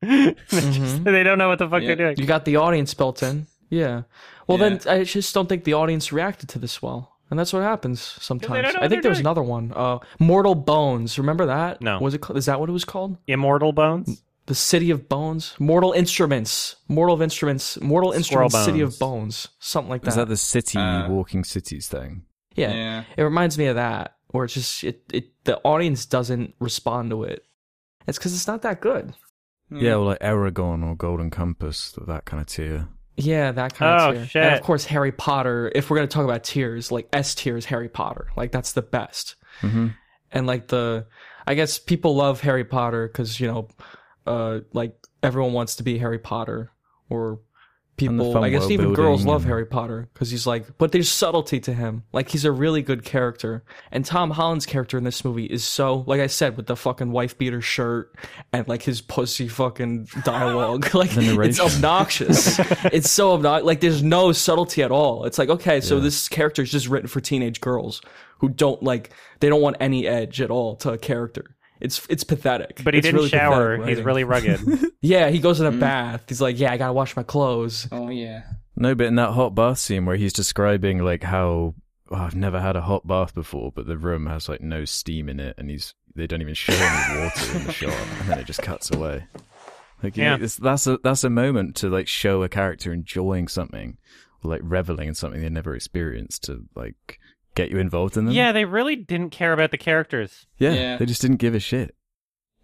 They just- Mhm. They don't know what the fuck Yeah. they're doing. You got the audience built in. Yeah. Well, Yeah. then I just don't think the audience reacted to this well. And that's what happens sometimes. I think there was another one. Uh, Mortal Bones. Remember that? No. Was it? ca- Is that what it was called? Immortal Bones. The City of Bones. Mortal Instruments. Mortal of Instruments. Mortal Squirrel Instruments. City of Bones. Something like that. Is that the city Uh, walking cities thing? yeah. Yeah. It reminds me of that, where it's just it, it the audience doesn't respond to it. It's because it's not that good. Yeah, well, like Eragon or Golden Compass, that kind of tier. Yeah, that kind of Oh, tier. shit. And of course, Harry Potter. If we're gonna talk about tiers, like S tier is Harry Potter. Like that's the best. Mm-hmm. And like the, I guess people love Harry Potter because you know, uh, like everyone wants to be Harry Potter, or And the people. I guess even girls love Harry Potter because he's like, but there's subtlety to him. Like he's a really good character. And Tom Holland's character in this movie is so, like I said, with the fucking wife beater shirt and like his pussy fucking dialogue. like it's obnoxious. it's so obnoxious. Like there's no subtlety at all. It's like okay, so Yeah. this character is just written for teenage girls who don't like they don't want any edge at all to a character. It's it's pathetic. But he It's didn't really shower. He's really rugged. yeah. He goes in a hmm. bath. He's like, yeah, I gotta wash my clothes. Oh, yeah. No, but in that hot bath scene where he's describing like how oh, I've never had a hot bath before, but the room has like no steam in it, and he's they don't even show any water in the shot, and then it just cuts away. Like, Yeah. know, it's, that's a that's a moment to like show a character enjoying something, or like reveling in something they never experienced to like get you involved in them. yeah, they really didn't care about the characters. yeah, Yeah. they just didn't give a shit.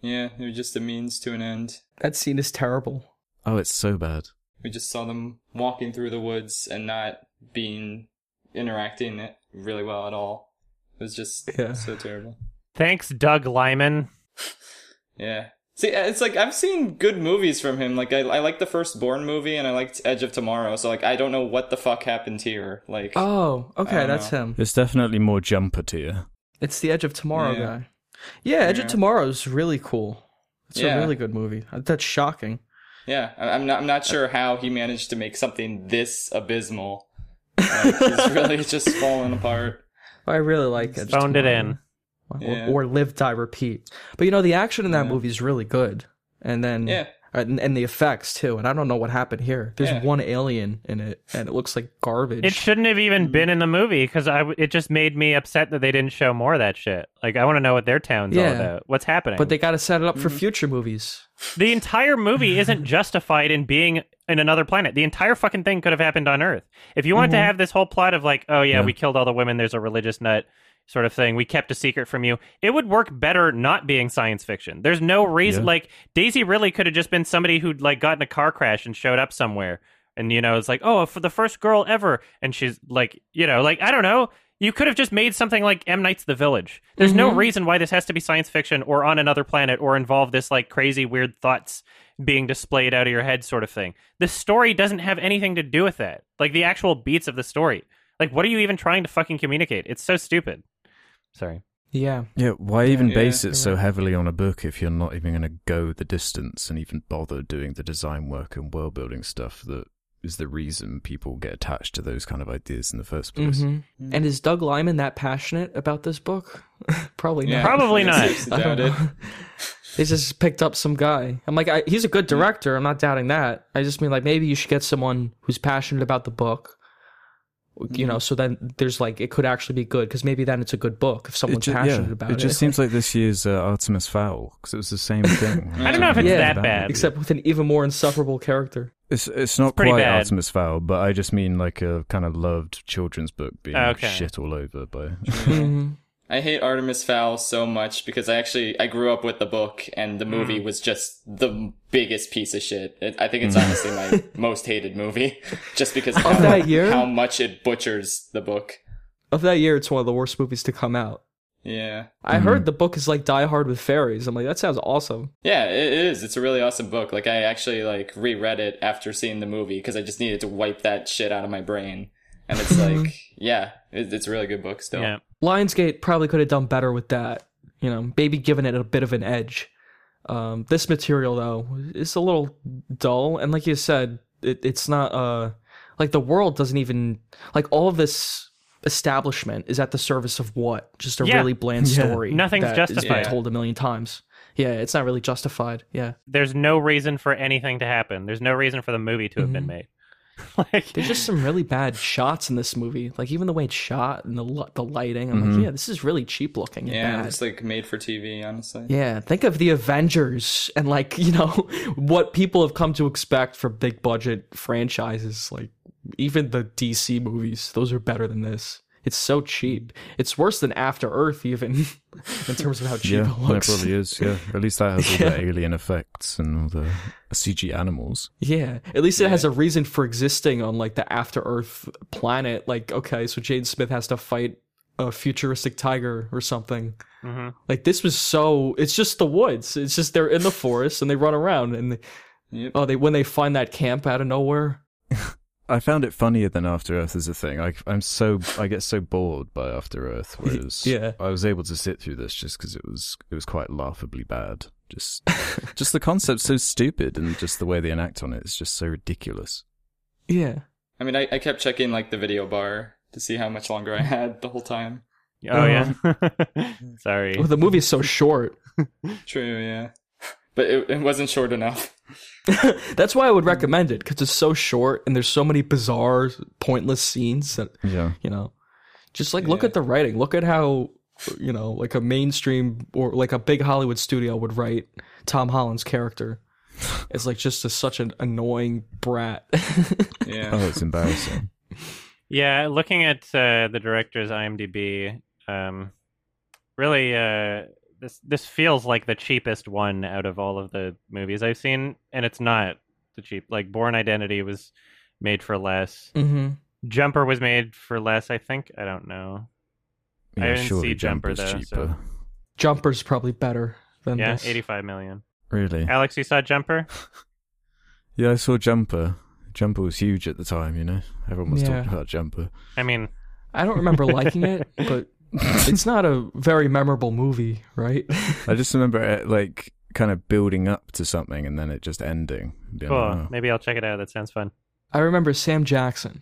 Yeah, they were just a means to an end. That scene is terrible. Oh, it's so bad. We just saw them walking through the woods and not being interacting it really well at all. It was just Yeah. so terrible. Thanks, Doug Liman. Yeah. See, it's like I've seen good movies from him. Like I, I like the first Bourne movie, and I liked Edge of Tomorrow. So like I don't know what the fuck happened here. Like Oh, okay, that's know. him. It's definitely more jumper tier. It's the Edge of Tomorrow Yeah. guy. Yeah, Edge Yeah. of Tomorrow is really cool. It's Yeah. a really good movie. Uh, That's shocking. Yeah, I- I'm not. I'm not sure how he managed to make something this abysmal. Like, he's really just falling apart. I really like Edge of Phoned it Tomorrow. in. Or, Yeah. or Live, Die, Repeat. But you know, the action in that Yeah. movie is really good. And then, Yeah. and, and the effects too. And I don't know what happened here. There's Yeah. one alien in it, and it looks like garbage. It shouldn't have even been in the movie because i it just made me upset that they didn't show more of that shit. Like I want to know what their town's all Yeah. about. What's happening? but they got to set it up Mm-hmm. for future movies. the entire movie isn't justified in being in another planet. The entire fucking thing could have happened on Earth. If you wanted to Mhm. have this whole plot of like, oh yeah, Yeah. we killed all the women. There's a religious nut sort of thing. We kept a secret from you. It would work better not being science fiction. There's no reason. Yeah. Like Daisy really could have just been somebody who'd like got in a car crash and showed up somewhere. And you know, it's like, oh, for the first girl ever, and she's like, you know, like I don't know. You could have just made something like M Night's The Village. There's no Mhm. reason why this has to be science fiction or on another planet or involve this like crazy weird thoughts being displayed out of your head sort of thing. The story doesn't have anything to do with that. Like the actual beats of the story. Like what are you even trying to fucking communicate? It's so stupid. Sorry. Yeah. Yeah, why even Yeah, base you're it so right. heavily on a book if you're not even going to go the distance and even bother doing the design work and world building stuff that is the reason people get attached to those kind of ideas in the first place? hmm And is Doug Liman that passionate about this book? Probably Yeah. not. Probably not. seriously I don't know. they just picked up some guy. I'm like, I, he's a good director. I'm not doubting that. I just mean like maybe you should get someone who's passionate about the book. You know, so then there's like it could actually be good because maybe then it's a good book if someone's ju- passionate yeah, about it it. just seems like this year's uh, Artemis Fowl because it was the same thing. I don't know if it's Yeah. that bad. except with an even more insufferable character. It's it's not pretty quite bad. Artemis Fowl, but I just mean like a kind of loved children's book being Okay. shit all over by. Mhm. I hate Artemis Fowl so much because I actually I grew up with the book and the movie was just the biggest piece of shit. It, I think it's honestly my most hated movie, just because of how, that year? how much it butchers the book. Of that year, it's one of the worst movies to come out. Yeah, I Mhm. heard the book is like Die Hard with fairies. I'm like, that sounds awesome. yeah, it is. It's a really awesome book. Like I actually like reread it after seeing the movie because I just needed to wipe that shit out of my brain. And it's like, yeah, it's a really good book still. Yeah. Lionsgate probably could have done better with that. You know, maybe given it a bit of an edge. Um, this material though is a little dull, and like you said, it, it's not uh like the world doesn't even like all of this establishment is at the service of what? Just a Yeah. really bland Yeah. story. Nothing's that has been justified. told a million times. Yeah, it's not really justified. Yeah, There's no reason for anything to happen. There's no reason for the movie to have been Mhm. made. like there's just some really bad shots in this movie. Like even the way it's shot and the the lighting. I'm Mhm. like, yeah, this is really cheap looking. Yeah, bad. it's like made for TV, honestly. Yeah, think of the Avengers and like, you know, what people have come to expect for big budget franchises. Like even the DC movies, those are better than this. It's so cheap. It's worse than After Earth even in terms of how cheap Yeah, it that looks. probably is. Yeah, at least that has all Yeah. the alien effects and all the CG animals. Yeah, at least it has a reason for existing on like the After Earth planet. Like, okay, so Jaden Smith has to fight a futuristic tiger or something. mhm. Like this was so. It's just the woods. It's just they're in the forest and they run around and they, Yep. oh, they when they find that camp out of nowhere. I found it funnier than After Earth as a thing. I, I'm so I get so bored by After Earth, whereas Yeah. I was able to sit through this just because it was it was quite laughably bad. Just just the concept's so stupid, and just the way they enact on it is just so ridiculous. Yeah. I mean, I, I kept checking like the video bar to see how much longer I had the whole time. Oh yeah. Um, Sorry. Well, the movie's so short. True, yeah. But it, it wasn't short enough. That's why I would recommend it because it's so short and there's so many bizarre, pointless scenes that Yeah, you know. Just like look Yeah. at the writing. Look at how you know, like a mainstream or like a big Hollywood studio would write Tom Holland's character. It's like just a, such an annoying brat. Yeah. oh, it's embarrassing. Yeah, looking at uh, the director's IMDb, um, really, uh, this this feels like the cheapest one out of all of the movies I've seen, and it's not the cheap. Like Bourne Identity was made for less. mm-hmm. Jumper was made for less. I think. I don't know. I Yeah, didn't surely see Jumper, Jumper's though, cheaper. so- Jumper's probably better than Yeah, this. eighty-five million. Really? Alex, you saw Jumper? Yeah, I saw Jumper. Jumper was huge at the time. You know, everyone was Yeah. talking about Jumper. I mean, I don't remember liking it, but it's not a very memorable movie, right? I just remember it like kind of building up to something and then it just ending. Being Cool. like, oh. Maybe I'll check it out. That sounds fun. I remember Sam Jackson.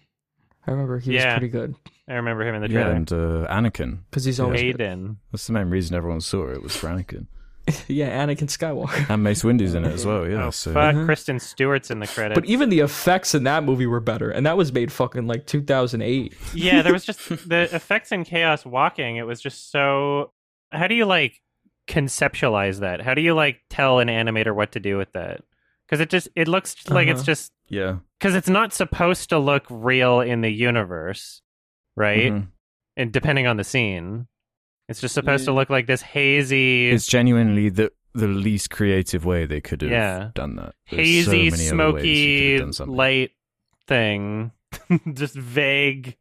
I remember he Yeah. was pretty good I remember him in the Yeah, trailer. and uh, Anakin. because he's always good. That's the main reason everyone saw it was for Anakin. yeah, Anakin Skywalker. And Mace Windu's in it as well, yeah. oh, so fuck. Mhm. Kristen Stewart's in the credits. But even the effects in that movie were better, and that was made fucking like 2008. yeah, there was just the effects in Chaos Walking. It was just so. How do you like conceptualize that? How do you like tell an animator what to do with that? Because it just it looks like it's Uh-huh. just yeah. because it's not supposed to look real in the universe, right? Mhm. And depending on the scene, it's just supposed to look like this hazy, It's genuinely the the least creative way they could have Yeah. done that. There's so hazy, many other ways you could smoky have done something. light thing, just vague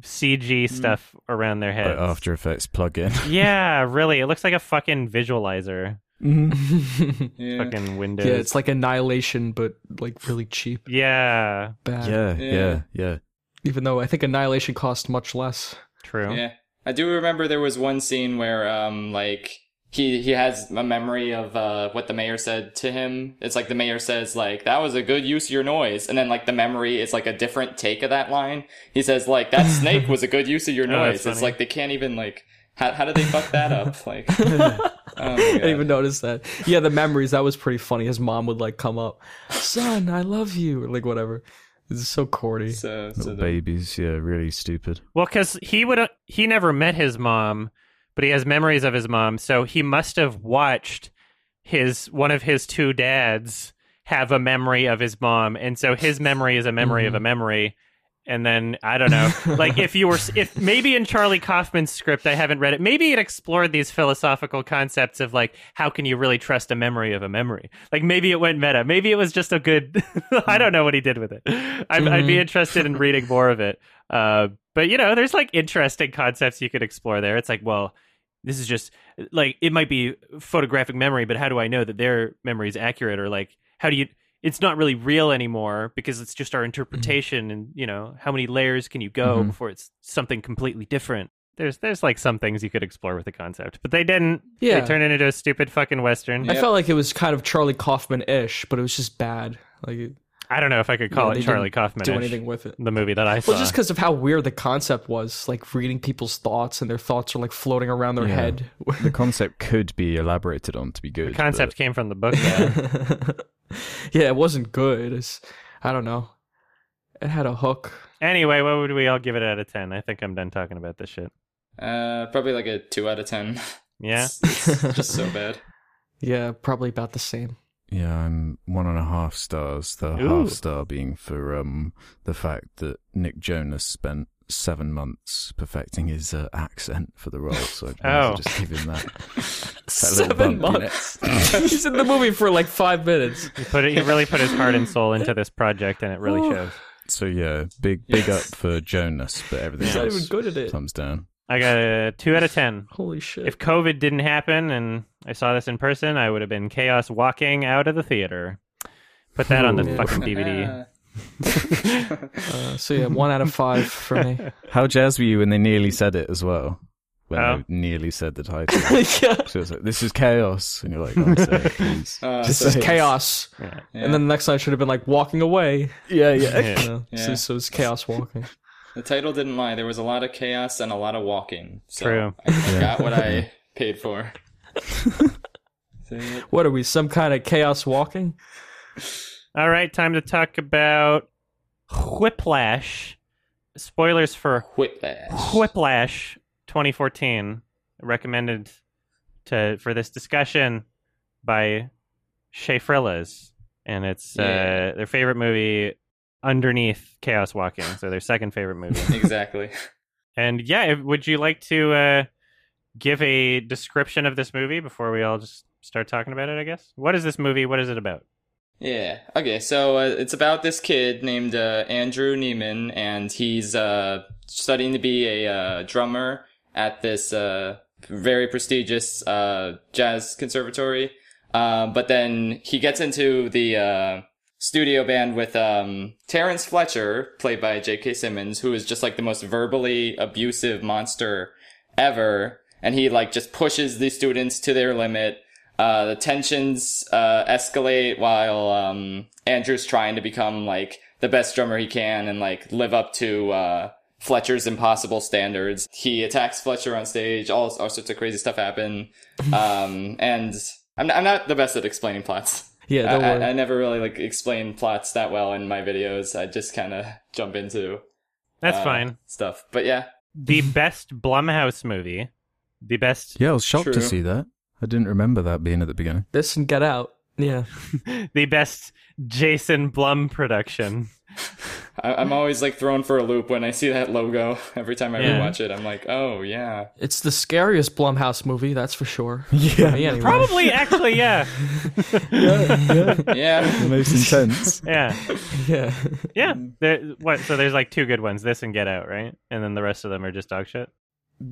CG mm. stuff around their Like. After Effects plugin. yeah, really. It looks like a fucking visualizer. yeah, mm-hmm. Yeah. Fucking Windows. Yeah, it's like Annihilation, but like really cheap, yeah, bad. yeah, Yeah. yeah, yeah. Even though I think Annihilation cost much less. true. Yeah. I do remember there was one scene where um like he he has a memory of uh what the mayor said to him. It's like the mayor says like that was a good use of your noise and then like the memory is like a different take of that line. He says like that snake was a good use of your Oh, noise. it's like they can't even like how how did they fuck that up? Like oh I didn't even notice that. Yeah, the memories that was pretty funny. His mom would like come up, son, I love you, or like whatever. This is so corny. so, so Little the, babies, yeah, really stupid. Well, because he would he never met his mom, but he has memories of his mom, so he must have watched his one of his two dads have a memory of his mom, and so his memory is a memory of mm-hmm. a memory. And then I don't know, like if you were, if maybe in Charlie Kaufman's script, I haven't read it. Maybe it explored these philosophical concepts of like how can you really trust a memory of a memory? Like maybe it went meta. Maybe it was just a good. I don't know what he did with it. I'd, I'd be Mhm. interested in reading more of it. Uh, but you know, there's like interesting concepts you could explore there. It's like, well, this is just like it might be photographic memory, but how do I know that their memory is accurate? Or like, how do you? It's not really real anymore because it's just our interpretation, and you know, how many layers can you go Mhm. before it's something completely different? There's there's like some things you could explore with the concept, but they didn't. Yeah. they turned it into a stupid fucking western. Yeah. I felt like it was kind of Charlie Kaufman-ish, but it was just bad. Like, it I don't know if I could call Yeah, it Charlie Kaufman. do anything with it. The movie that I saw. Well, just because of how weird the concept was, like reading people's thoughts and their thoughts are like floating around their Yeah. head. The concept could be elaborated on to be good. the concept but came from the book. though. yeah, it wasn't good. It's, I don't know. It had a hook. Anyway, what would we all give it out of 10? I think I'm done talking about this shit. uh probably like a two out of ten. Yeah? It's, it's just so bad. Yeah, probably about the same. Yeah, I'm one and a half stars. The Ooh. half star being for um the fact that Nick Jonas spent seven months perfecting his uh, accent for the role, so I'd Oh. just give him that. that Seven bump, you know. months. He's in the movie for like five minutes. He, put it, he really put his heart and soul into this project, and it really Ooh. shows. So yeah, big big Yes. up for Jonas, but everything He's not else even good at it. thumbs down. I got a 2 out of 10. Holy shit. If COVID didn't happen and I saw this in person, I would have been chaos walking out of the theater. Put that on the fucking DVD. Uh, so yeah, one out of five for me. How jazz were you when they nearly said it as well? When Oh. they nearly said the title. yeah. so it's like, this is chaos, and you're like, oh, say it, please. Uh, This so is it's- chaos. Yeah. yeah. And then the next line should have been like walking away. Yeah, yeah. Yeah. You know, so, Yeah. so it's chaos walking. The title didn't lie. There was a lot of chaos and a lot of walking. So True. I, I Yeah. got what I paid for. What are we? Some kind of chaos walking? All right, time to talk about Whiplash. Spoilers for Whiplash. Whiplash 2014 recommended to for this discussion by Schaffrillas and it's Yeah. uh, their favorite movie underneath Chaos Walking so their second favorite movie exactly. and yeah would you like to uh, give a description of this movie before we all just start talking about it I guess what is this movie what is it about Yeah. Okay. So uh, it's about this kid named uh, Andrew Neiman, and he's uh, studying to be a uh, drummer at this uh, very prestigious uh, jazz conservatory. But then he gets into the uh, studio band with um, Terrence Fletcher, played by J.K. Simmons, who is just like the most verbally abusive monster ever, and he like just pushes the students to their limit. Uh, the tensions uh, escalate while um, Andrew's trying to become like the best drummer he can and like live up to uh, Fletcher's impossible standards. He attacks Fletcher on stage. All all sorts of crazy stuff happen. Um, and I'm I'm not the best at explaining plots. Yeah, I, don't worry. I, I never really like explain plots that well in my videos. I just kind of jump into That's uh, fine. stuff. But yeah, The best Blumhouse movie, the best, Yeah, I was shocked to see that. I didn't remember that being at the beginning. this and Get Out. Yeah. the best Jason Blum production. I, I'm always like thrown for a loop when I see that logo. Every time I Yeah. rewatch it, I'm like, oh yeah. It's the scariest Blumhouse movie, that's for sure. Yeah. Me anyway. Probably, actually, yeah, Yeah. The most intense. yeah, Yeah. yeah. There, what? So there's like two good ones, this and Get Out, right? And then the rest of them are just dog shit.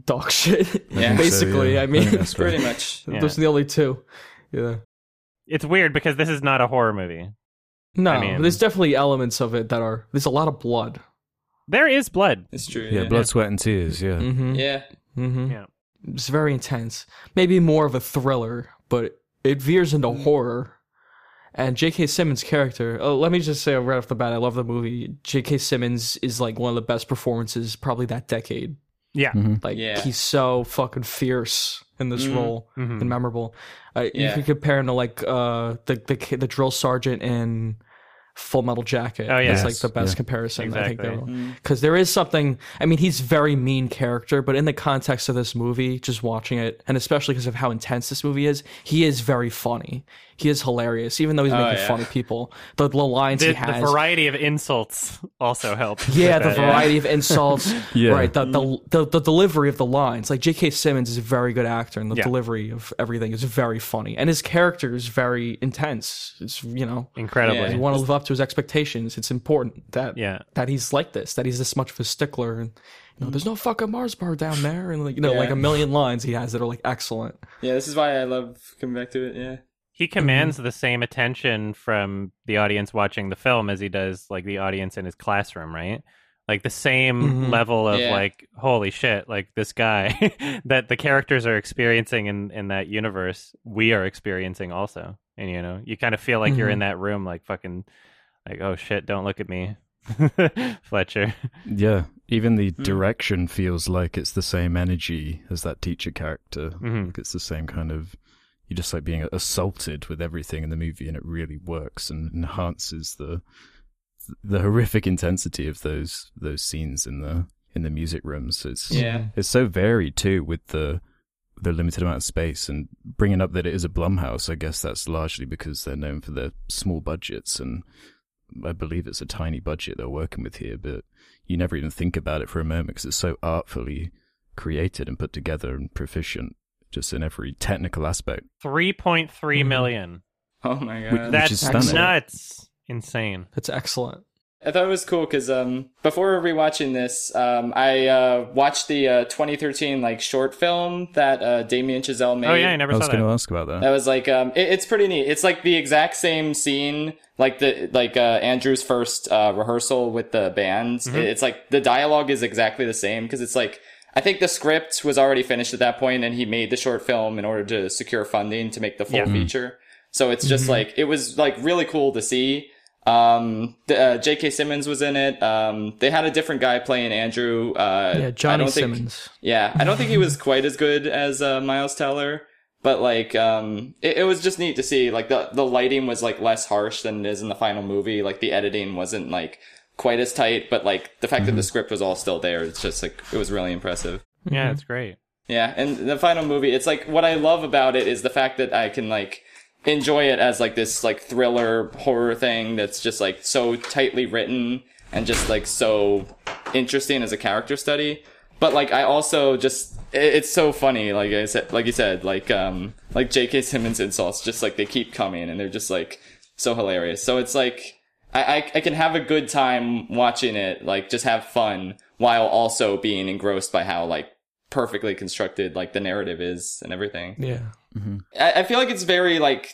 Dog shit. Yeah. Basically, yeah. I mean, think that's. Pretty much. Yeah. those are the only two. Yeah. It's weird because this is not a horror movie. No, I mean- there's definitely elements of it that are. There's a lot of blood. There is blood. It's true. Yeah, Yeah. blood, sweat, and tears. Yeah. Mm-hmm. Yeah. Mm-hmm. Yeah. It's very intense. Maybe more of a thriller, but it veers into horror. And J.K. Simmons' character, oh, let me just say right off the bat, I love the movie. J.K. Simmons is like one of the best performances probably that decade. Yeah. Mhm. Like Yeah. he's so fucking fierce in this Mhm. role Mhm. and memorable. Uh, You Yeah. could compare him to like uh, the the the drill sergeant in Full Metal Jacket. Oh, That's yes. like the best Yeah. comparison. I think Exactly. they're because there is something. I mean, he's very mean character, but in the context of this movie, just watching it, and especially because of how intense this movie is, he is very funny. He is hilarious, even though he's Oh, making yeah. funny people. The, the lines The, he has, the variety of insults also help. Yeah, the that. variety of insults. Yeah. Right. The, the the the delivery of the lines. Like J.K. Simmons is a very good actor, and the Yeah. delivery of everything is very funny, and his character is very intense. It's you know Incredibly. you want to live up to his expectations. It's important that Yeah. that he's like this, that he's this much of a stickler, and you know, there's no fucking Mars bar down there, and like you know, Yeah. like a million lines he has that are like excellent. Yeah. This is why I love coming back to it. Yeah. He commands the same attention from the audience watching the film as he does like the audience in his classroom, right? Like the same Mhm. level of Yeah. like, holy shit, like this guy that the characters are experiencing in, in that universe, we are experiencing also. And you know, you kind of feel like you're in that room, like fucking, like, oh shit, don't look at me, Fletcher. Yeah. Even the Hmm. direction feels like it's the same energy as that teacher character. Mhm. Like it's the same kind of. You're just like being assaulted with everything in the movie, and it really works and enhances the the horrific intensity of those those scenes in the in the music rooms. It's Yeah. it's so varied too with the the limited amount of space and bringing up that it is a Blumhouse. I guess that's largely because they're known for their small budgets and I believe it's a tiny budget they're working with here, but you never even think about it for a moment because it's so artfully created and put together and proficient just in every technical aspect. Three point three Mhm. Oh my god. Which- Which That's is stunning. nuts. Insane. That's excellent. I thought it was cool because um, before rewatching this, um, I uh, watched the uh, 2013 like short film that uh, Damien Chazelle made. Oh yeah, I never I was saw going to that. ask about that. That was like um, it, it's pretty neat. It's like the exact same scene, like the like uh, Andrew's first uh, rehearsal with the band. Mm-hmm. It's like the dialogue is exactly the same because it's like I think the script was already finished at that point, and he made the short film in order to secure funding to make the full Yeah. feature. So it's just Mm-hmm. like it was like really cool to see. Um, the, uh, J.K. Simmons was in it. Um, they had a different guy playing Andrew. Uh, Yeah, I Johnny don't think- Simmons. yeah, I don't think he was quite as good as uh, Miles Teller, but like, um, it, it was just neat to see. Like the the lighting was like less harsh than it is in the final movie. Like the editing wasn't like quite as tight, but like the fact that the script was all still there, it's just like it was really impressive. Yeah, it's great. Yeah, and the final movie, it's like what I love about it is the fact that I can like enjoy it as like this like thriller horror thing that's just like so tightly written and just like so interesting as a character study. But like I also just it- it's so funny, like I said like you said, like um like J.K. Simmons insults just like they keep coming and they're just like so hilarious. So it's like I, I, I can have a good time watching it, like just have fun while also being engrossed by how like perfectly constructed like the narrative is and everything. Yeah. Mm-hmm. I, I feel like it's very like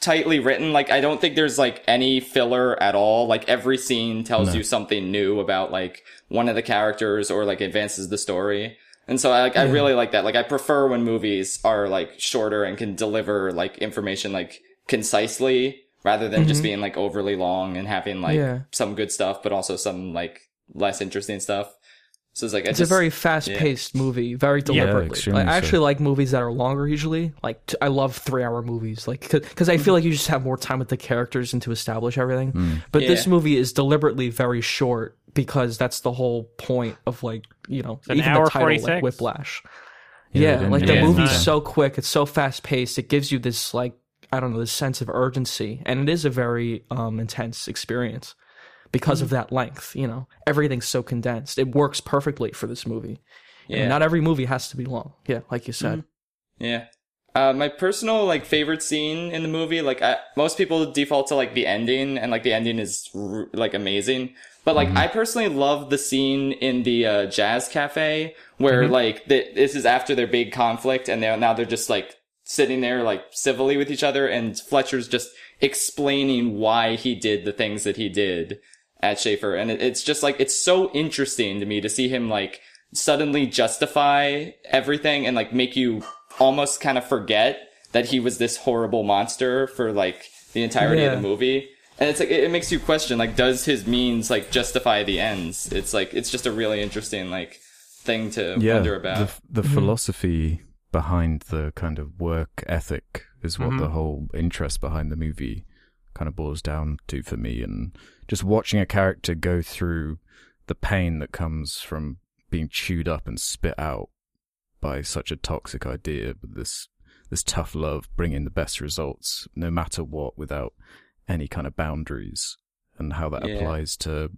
tightly written. Like I don't think there's like any filler at all. Like every scene tells No. you something new about like one of the characters or like advances the story. And so I like I really like that. Like I prefer when movies are like shorter and can deliver like information like concisely rather than just mm-hmm. being like overly long and having like Yeah. some good stuff but also some like less interesting stuff. So it's like I It's just a very fast-paced movie, very deliberately. extremely like, I so. actually like movies that are longer usually. Like t- I love three-hour movies, like because I feel like you just have more time with the characters and to establish everything. But this movie is deliberately very short because that's the whole point of like you know an even the title 46? like Whiplash. Yeah, Yeah, like the Yeah, movie's so quick, it's so fast-paced. It gives you this like I don't know this sense of urgency, and it is a very um, intense experience because of that length. You know, everything's so condensed. It works perfectly for this movie. yeah. And not every movie has to be long. Yeah, like you said. Yeah. Uh, my personal like favorite scene in the movie, like I, most people default to like the ending, and like the ending is r- like amazing. But like I personally love the scene in the uh, jazz cafe where like the, this is after their big conflict, and they now they're just like sitting there like civilly with each other, and Fletcher's just explaining why he did the things that he did at Shaffer, and it, it's just like it's so interesting to me to see him like suddenly justify everything and like make you almost kind of forget that he was this horrible monster for like the entirety Yeah. of the movie. And it's like it, it makes you question like does his means like justify the ends? It's like it's just a really interesting like thing to yeah, wonder about. the, the philosophy behind the kind of work ethic is what the mm-hmm. whole interest behind the movie kind of boils down to for me. And just watching a character go through the pain that comes from being chewed up and spit out by such a toxic idea, but this this tough love bringing the best results no matter what without any kind of boundaries and how that Yeah. applies to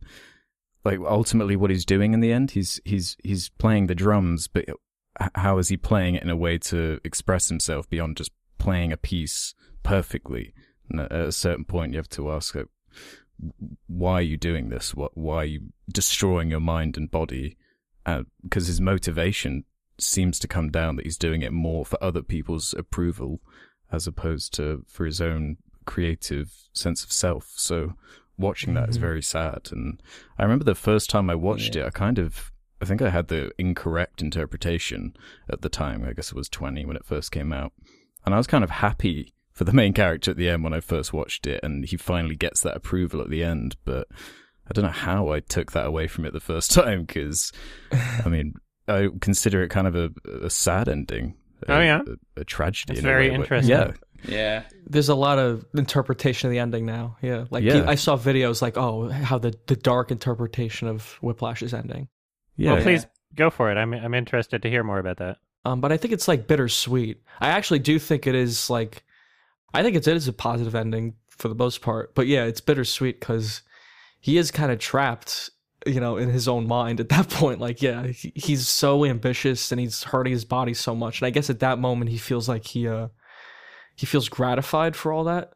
like ultimately what he's doing in the end he's he's he's playing the drums but how is he playing it in a way to express himself beyond just playing a piece perfectly? And at a certain point you have to ask like, why are you doing this? What why are you destroying your mind and body? Uh, because his motivation seems to come down that he's doing it more for other people's approval as opposed to for his own creative sense of self. So watching that is mm-hmm. very sad. And i remember the first time i watched it i kind of i think i had the incorrect interpretation at the time i guess it was 20 when it first came out and i was kind of happy for the main character at the end when i first watched it and he finally gets that approval at the end but i don't know how i took that away from it the first time because i mean i consider it kind of a, a sad ending Oh, a- yeah? a, a tragedy It's in a very way, but- interesting. yeah yeah. There's a lot of interpretation of the ending now. Yeah, like Yeah. I saw videos like, oh, how the the dark interpretation of Whiplash's ending. Yeah well, please go for it. I'm I'm interested to hear more about that. Um, but I think it's like bittersweet. I actually do think it is like, I think it's, it is a positive ending for the most part. But yeah, it's bittersweet because he is kind of trapped, you know, in his own mind at that point. Like, yeah, he, he's so ambitious and he's hurting his body so much. And I guess at that moment he feels like he, uh, he feels gratified for all that.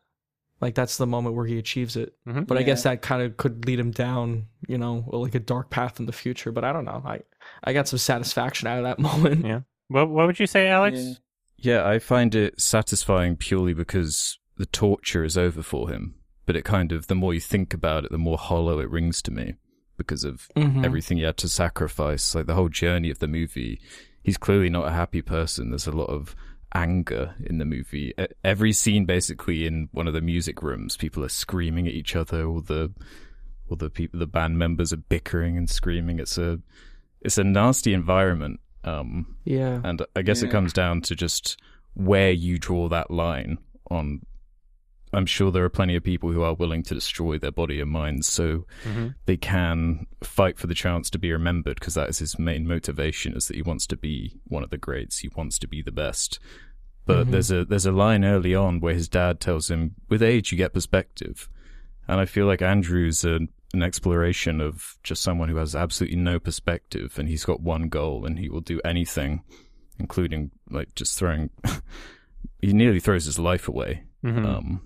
Like that's the moment where he achieves it. Mhm. But I guess that kind of could lead him down, you know, like a dark path in the future. But I don't know. I I got some satisfaction out of that moment. Yeah. What What would you say, Alex? Yeah. Yeah, I find it satisfying purely because the torture is over for him. But it kind of, the more you think about it, the more hollow it rings to me because of Mhm. everything he had to sacrifice. Like the whole journey of the movie, he's clearly not a happy person. There's a lot of anger in the movie. E- Every scene, basically, in one of the music rooms, people are screaming at each other. All the, all the people, the band members are bickering and screaming. It's a, it's a nasty environment. Um, Yeah. and I guess it comes down to just where you draw that line on. I'm sure there are plenty of people who are willing to destroy their body and mind so Mhm. they can fight for the chance to be remembered because that is his main motivation is that he wants to be one of the greats. He wants to be the best. But Mhm. there's a there's a line early on where his dad tells him, "With age, you get perspective," and I feel like Andrew's a, an exploration of just someone who has absolutely no perspective, and he's got one goal, and he will do anything, including like just throwing. he nearly throws his life away, Mhm. um,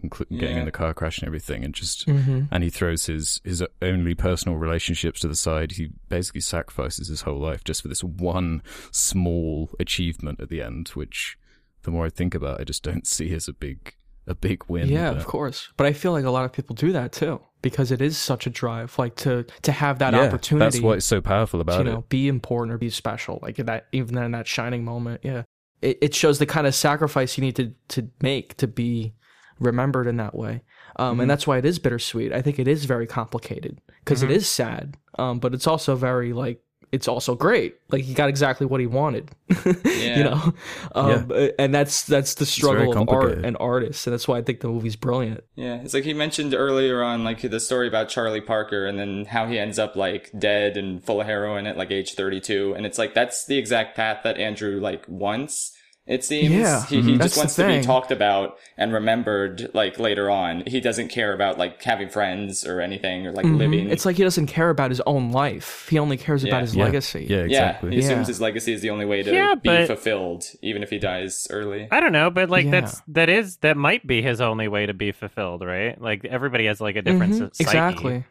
including getting in the car crash and everything, and just Mm-hmm. and he throws his his only personal relationships to the side. He basically sacrifices his whole life just for this one small achievement at the end, which the more I think about, it, I just don't see as a big a big win. Yeah, but- of course. But I feel like a lot of people do that too. because it is such a drive, like to to have that yeah, opportunity. That's what's so powerful to, about you know, it. be important or be special, like that even in that shining moment. Yeah, it it shows the kind of sacrifice you need to to make to be remembered in that way. Um, Mm-hmm. and that's why it is bittersweet. I think it is very complicated because Mm-hmm. is sad, um, but it's also very like it's also great. Like he got exactly what he wanted, Yeah. you know. Um, And that's that's the struggle of art and artists, and that's why I think the movie's brilliant. Yeah, it's like he mentioned earlier on, like the story about Charlie Parker and then how he ends up like dead and full of heroin at like age 32. And it's like, that's the exact path that Andrew like wants. It seems Yeah, he, he That's just the wants to be talked about and remembered like later on. He doesn't care about like having friends or anything or like living. Mm-hmm. It's like he doesn't care about his own life. He only cares Yeah. about his Yeah. legacy. Yeah, yeah, exactly. he assumes his legacy is the only way to Yeah, be but- fulfilled, even if he dies early. I don't know, but like Yeah. that's that is that might be his only way to be fulfilled, right? Like everybody has like a different Mhm, psyche, exactly.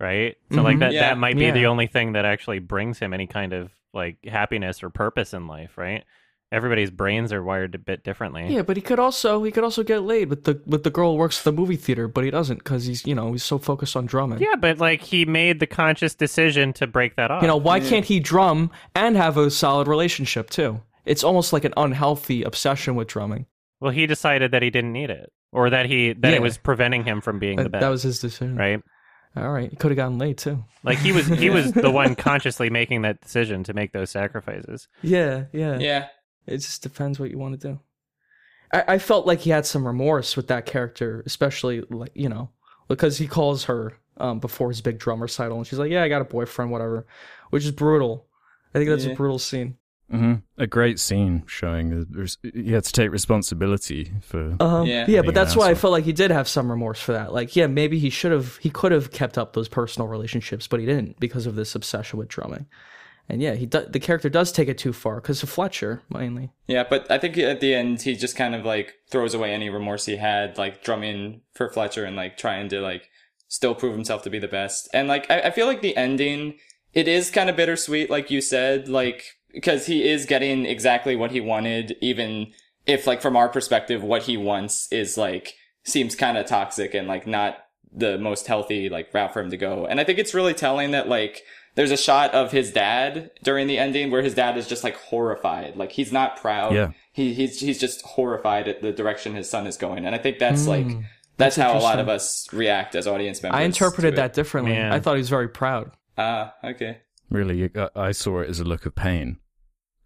right? So like Mhm. that Yeah. that might be the only thing that actually brings him any kind of like happiness or purpose in life, right? Everybody's brains are wired a bit differently. Yeah, but he could also he could also get laid with the with the girl who works at the movie theater, but he doesn't because he's you know he's so focused on drumming. Yeah, but like he made the conscious decision to break that off. You know why can't he drum and have a solid relationship too? It's almost like an unhealthy obsession with drumming. well, he decided that he didn't need it, or that he that Yeah. it was preventing him from being the best. that was his decision. right. All right, he could have gotten laid too. Like he was he was the one consciously making that decision to make those sacrifices. Yeah, yeah. Yeah. It just depends what you want to do. I, I felt like he had some remorse with that character, especially like you know because he calls her um, before his big drum recital, and she's like, "Yeah, I got a boyfriend, whatever," which is brutal. I think that's Yeah. a brutal scene. hmm A great scene showing that he had to take responsibility for. Um, Yeah. yeah, but that's why I felt like he did have some remorse for that. Like, yeah, maybe he should have, he could have kept up those personal relationships, but he didn't because of this obsession with drumming. And yeah, he do, the character does take it too far because of Fletcher mainly. Yeah, but I think at the end he just kind of like throws away any remorse he had, like drumming for Fletcher and like trying to like still prove himself to be the best. And like I, I feel like the ending, it is kind of bittersweet, like you said, like because he is getting exactly what he wanted, even if like from our perspective, what he wants is like seems kind of toxic and like not the most healthy like route for him to go. And I think it's really telling that like there's a shot of his dad during the ending where his dad is just like horrified. Like he's not proud. Yeah. He he's he's just horrified at the direction his son is going. And I think that's Mm, like that's, that's how a lot of us react as audience members. I interpreted that differently. Man. I thought he was very proud. Ah, okay. Really, I, I saw it as a look of pain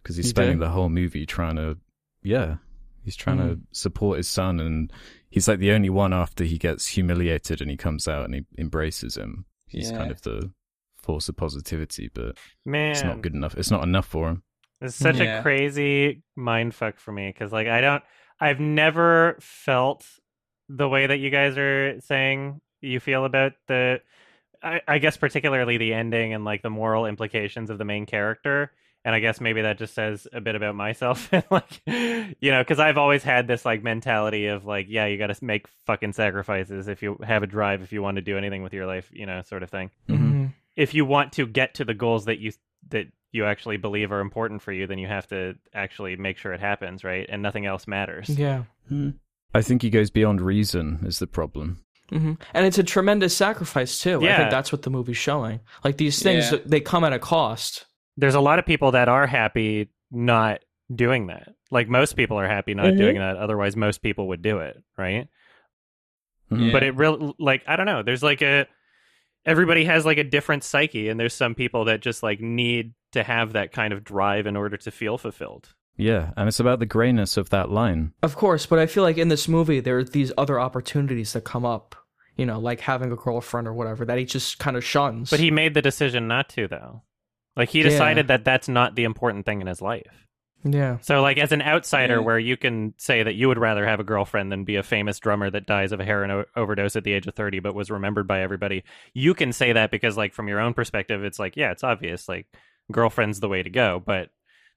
because he's You spending did? the whole movie trying to, yeah, he's trying Mm. to support his son, and he's like the only one after he gets humiliated and he comes out and he embraces him. He's Yeah. kind of the force of positivity, but Man, it's not good enough. It's not enough for him. It's such Yeah. a crazy mind fuck for me because, like, I don't, I've never felt the way that you guys are saying you feel about the, I, I guess, particularly the ending and like the moral implications of the main character. And I guess maybe that just says a bit about myself, like, you know, because I've always had this like mentality of like, yeah, you got to make fucking sacrifices if you have a drive, if you want to do anything with your life, you know, sort of thing Mhm. If you want to get to the goals that you that you actually believe are important for you, then you have to actually make sure it happens, right? And nothing else matters. Yeah. I think he goes beyond reason is the problem. hmm And it's a tremendous sacrifice too. Yeah. I think that's what the movie's showing. Like these things, Yeah. they come at a cost. There's a lot of people that are happy not doing that. Like most people are happy not Mhm. doing that. Otherwise, most people would do it, right? Yeah. But it really, like, I don't know. There's like a everybody has like a different psyche, and there's some people that just like need to have that kind of drive in order to feel fulfilled. Yeah, and it's about the grayness of that line. Of course, but I feel like in this movie there are these other opportunities that come up. You know, like having a girlfriend or whatever that he just kind of shuns. But he made the decision not to, though. Like he Yeah. decided that that's not the important thing in his life. Yeah, So, like, as an outsider, Yeah. where you can say that you would rather have a girlfriend than be a famous drummer that dies of a heroin o- overdose at the age of 30, but was remembered by everybody, you can say that because, like, from your own perspective, it's like, yeah, it's obvious. Like, girlfriend's the way to go, but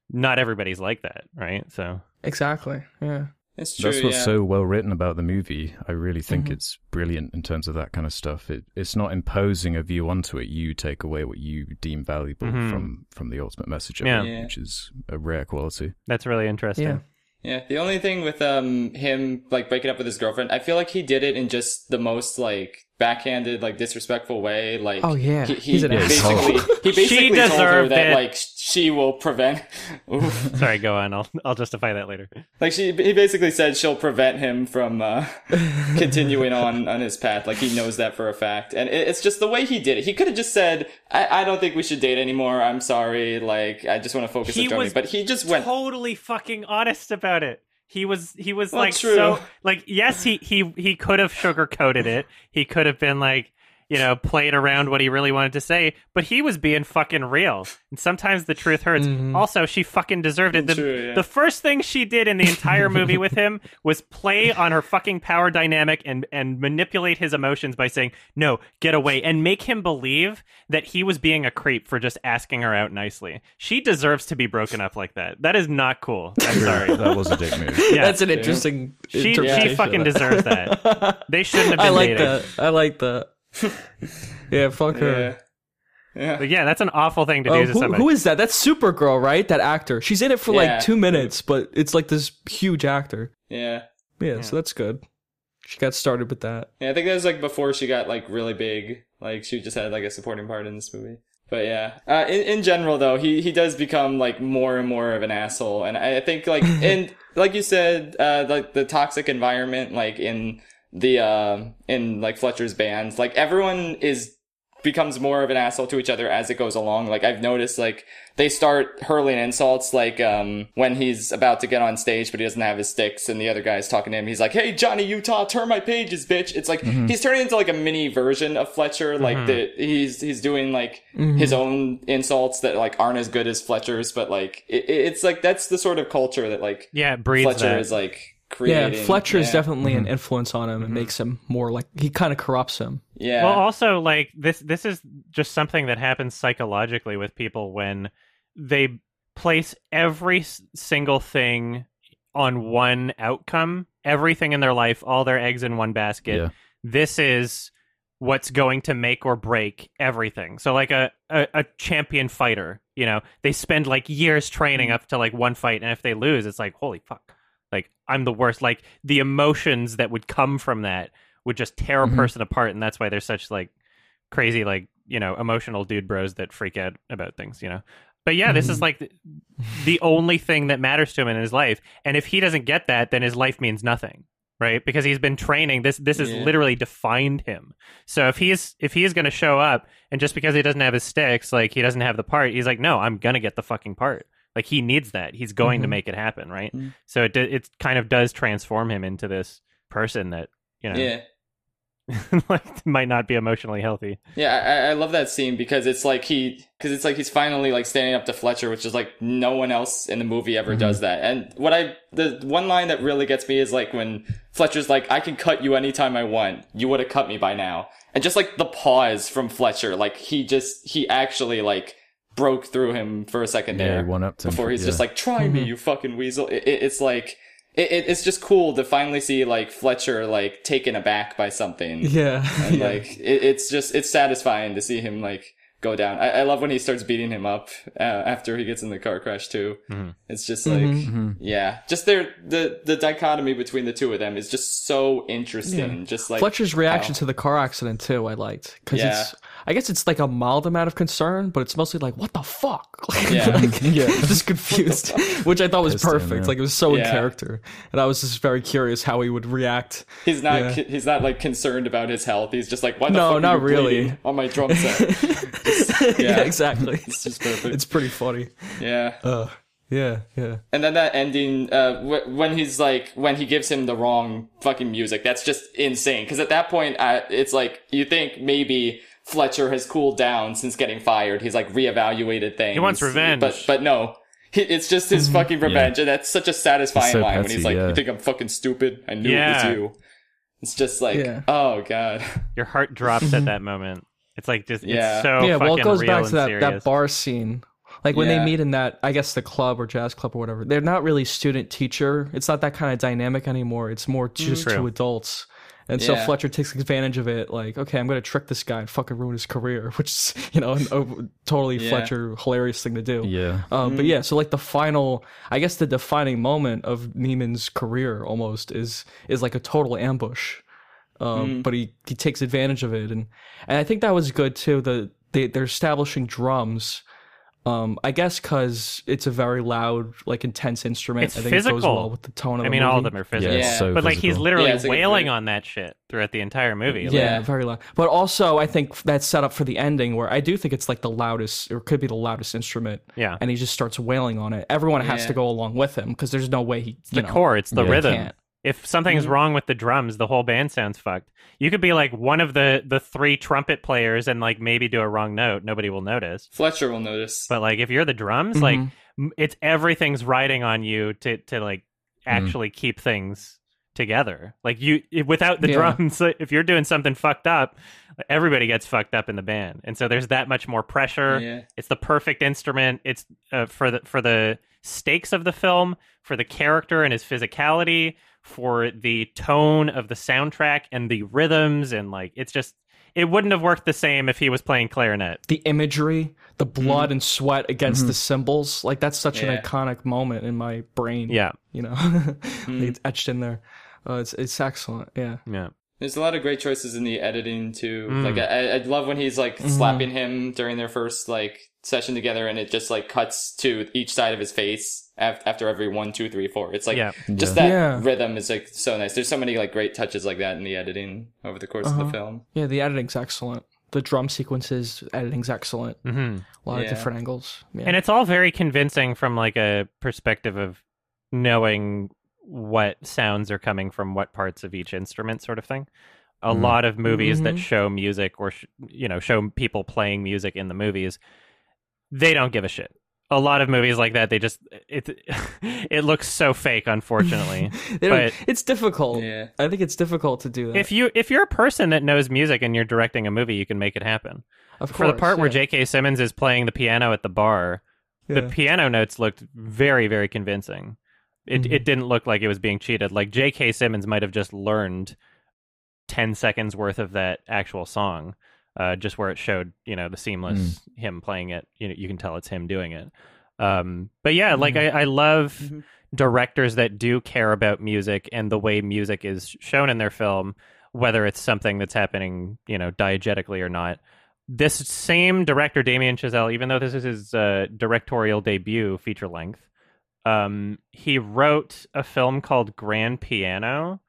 not everybody's like that, right? So, exactly. Yeah, It's true. That's what's yeah. so well written about the movie. I really think Mhm. it's brilliant in terms of that kind of stuff. It, it's not imposing a view onto it. You take away what you deem valuable Mhm. from from the ultimate message of Yeah. it, Yeah. which is a rare quality. that's really interesting. yeah. Yeah, the only thing with um him like breaking up with his girlfriend, I feel like he did it in just the most like backhanded, like disrespectful way. Like, Oh, yeah. he, he He's an basically he basically told her that it. like she will prevent. Oof. Sorry, go on. I'll I'll justify that later. like she, he basically said she'll prevent him from uh, continuing on on his path. Like he knows that for a fact, and it, it's just the way he did it. He could have just said, I, "I don't think we should date anymore. I'm sorry. Like I just want to focus He on Joni." But he just went. totally fucking honest about it. He was he was like true. so like yes he he he could have sugarcoated it. He could have been like you know playing around what he really wanted to say, but he was being fucking real. And sometimes the truth hurts. Mm-hmm. Also, she fucking deserved it. The, True, yeah. the first thing she did in the entire movie with him was play on her fucking power dynamic and and manipulate his emotions by saying no, get away, and make him believe that he was being a creep for just asking her out nicely. She deserves to be broken up like that. That is not cool. I'm sorry. that was a dick move. Yeah. That's an interesting. She she fucking of that. deserves that. They shouldn't have been I like dating. that. I like that. Yeah, fuck her. Yeah. Yeah. But yeah, that's an awful thing to do to who, somebody. who is that? That's Supergirl, right? That actor. She's in it for Yeah. like two minutes, but it's like this huge actor. Yeah. Yeah, so that's good. She got started with that. Yeah, I think that was like before she got like really big. Like she just had like a supporting part in this movie. But yeah, uh, in in general though, he he does become like more and more of an asshole, and I think like and like you said, uh, like the toxic environment, like in the uh, in like Fletcher's bands, like everyone is becomes more of an asshole to each other as it goes along. Like I've noticed, like they start hurling insults, like um when he's about to get on stage but he doesn't have his sticks, and the other guy's talking to him. He's like, "Hey, Johnny Utah, turn my pages, bitch!" It's like he's turning into like a mini version of Fletcher. Like the he's he's doing like his own insults that like aren't as good as Fletcher's, but like it, it- it's like that's the sort of culture that like yeah, Fletcher that. is like Yeah, creating. Fletcher is Yeah. definitely an mm-hmm. influence on him and mm-hmm. makes him more like he kind of corrupts him. yeah. Well, also like this this is just something that happens psychologically with people when they place every single thing on one outcome, everything in their life, all their eggs in one basket. Yeah. This is what's going to make or break everything. So like a, a a champion fighter, you know, they spend like years training mm-hmm. up to like one fight and if they lose, it's like holy fuck. I'm the worst. Like the emotions that would come from that would just tear a Mhm. person apart and that's why there's such like crazy like you know emotional dude bros that freak out about things you know but yeah this is like the, the only thing that matters to him in his life and if he doesn't get that then his life means nothing right because he's been training this this has Yeah. literally defined him so if he's if he is going to show up and just because he doesn't have his sticks like he doesn't have the part he's like no i'm going to get the fucking part like he needs that he's going to Mhm. make it happen right Mhm. so it it kind of does transform him into this person that you know yeah. like might not be emotionally healthy Yeah, I, I love that scene because it's like he, because it's like he's finally like standing up to Fletcher, which is like no one else in the movie ever does that. And what I, the one line that really gets me is like when Fletcher's like, "I can cut you anytime I want. You would have cut me by now." And just like the pause from Fletcher, like he just, he actually like broke through him for a second Yeah, there he won up to him. before he's Yeah. just like, "Try me, you fucking weasel." It, it, it's like. It, it, it's just cool to finally see like Fletcher like taken aback by something Yeah, and like it, it's just it's satisfying to see him like go down. I, I love when he starts beating him up uh, after he gets in the car crash too. Mhm. It's just like Mhm. yeah, just their the the dichotomy between the two of them is just so interesting. Just like Fletcher's reaction how- to the car accident too, I liked because Yeah. it's. I guess it's like a mild amount of concern, but it's mostly like, "What the fuck?" Like, Yeah. like, just confused, which I thought was Pissed at him, perfect. Like it was so in character, and I was just very curious how he would react. he's not Yeah. he's not like concerned about his health. He's just like why the No, fuck are not you really. on my drum set. yeah. yeah. exactly. it's just perfect. It's pretty funny. yeah. Uh, yeah, yeah. And then that ending, uh, w- when he's like, when he gives him the wrong fucking music, that's just insane. Cause at that point, I, it's like, you think maybe Fletcher has cooled down since getting fired. He's like reevaluated things. He wants revenge. But, but no. He, it's just his mm-hmm. fucking revenge. And that's such a satisfying It's so line when he's like, yeah. you think I'm fucking stupid? I knew Yeah. it was you. It's just like, Yeah. oh god. your heart drops at mm-hmm. that moment. It's like just Yeah. it's so yeah, well, it goes back to that, serious. that bar scene. Like when Yeah. they meet in that, I guess the club or jazz club or whatever, they're not really student teacher. It's not that kind of dynamic anymore. It's more just mm. True. two adults. And so Yeah. Fletcher takes advantage of it. Like, okay, I'm going to trick this guy and fucking ruin his career, which is, you know, a, a totally Yeah. Fletcher hilarious thing to do. Yeah. Um, But yeah, so like the final, I guess the defining moment of Neiman's career almost is is like a total ambush. um, Mhm. but he he takes advantage of it, and and I think that was good too. The they they're establishing drums. Um, I guess because it's a very loud, like intense instrument. It's I think it goes physical. well with the tone of I the mean, all of them are physical. Yeah, Yeah. so But like he's literally Yeah, it's a good wailing on that shit throughout the entire movie. Like, Yeah, Yeah. very loud. But also, I think that's set up for the ending where I do think it's like the loudest, or could be the loudest instrument, yeah. and he just starts wailing on it. Everyone has Yeah. to go along with him because there's no way he, you the know, core, it's the Yeah. rhythm. can't. If something's Mhm. wrong with the drums, the whole band sounds fucked. You could be like one of the the three trumpet players and like maybe do a wrong note, nobody will notice. Fletcher will notice. But like if you're the drums, like Mhm. m- it's everything's riding on you to to like Mm. actually keep things together. Like you without the Yeah. drums, if you're doing something fucked up, everybody gets fucked up in the band. And so there's that much more pressure. yeah. It's the perfect instrument. It's uh, for the for the stakes of the film, for the character and his physicality, for the tone of the soundtrack and the rhythms and like it's just it wouldn't have worked the same if he was playing clarinet. the imagery, the blood Mm-hmm. and sweat against the cymbals, like that's such Yeah. an iconic moment in my brain. Yeah. you know, Mm-hmm. It's etched in there. Uh, it's it's excellent. Yeah. Yeah. There's a lot of great choices in the editing too. Mm. Like I, I love when he's like Mhm. slapping him during their first like session together, and it just like cuts to each side of his face af- after every one, two, three, four. It's like Yeah. just Yeah. that Yeah. rhythm is like so nice. There's so many like great touches like that in the editing over the course of Uh-huh. the film. Yeah, the editing's excellent. The drum sequences, editing's excellent. hmm A lot of different angles. Yeah. And it's all very convincing from like a perspective of knowing what sounds are coming from what parts of each instrument sort of thing. A Mhm. lot of movies that Mhm. show music or sh- you know show people playing music in the movies they don't give a shit. A lot of movies like that they just it it looks so fake unfortunately. But- it's difficult. Yeah. I think it's difficult to do that. if you if you're a person that knows music and you're directing a movie you can make it happen. of For the course, part where. J.K. Simmons is playing the piano at the bar, the piano notes looked very very convincing it Mhm. it didn't look like it was being cheated like jk simmons might have just learned 10 seconds worth of that actual song uh, just where it showed you know the seamless him playing it. You know you can tell it's him doing it. Um, but yeah like I, I love Mhm. directors that do care about music and the way music is shown in their film whether it's something that's happening you know diegetically or not. This same director damien chazelle even though this is his uh, directorial debut feature length um, he wrote a film called grand piano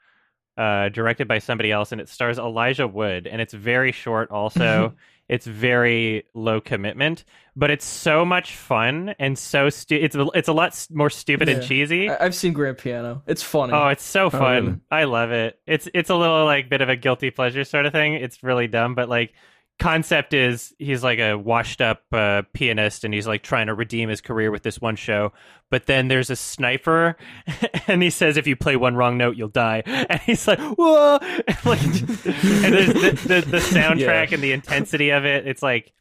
uh, directed by somebody else and it stars elijah wood and it's very short also it's very low commitment but it's so much fun and so stu- it's a, it's a lot more stupid and cheesy I- I've seen Grand Piano. It's funny. Oh, it's so fun. really? I love it. It's it's a little like bit of a guilty pleasure sort of thing. It's really dumb, but like concept is he's like a washed up uh, pianist and he's like trying to redeem his career with this one show. But then there's a sniper and he says if you play one wrong note you'll die. And he's like, "Whoa!" like and there's the, the the soundtrack and the intensity of it. It's like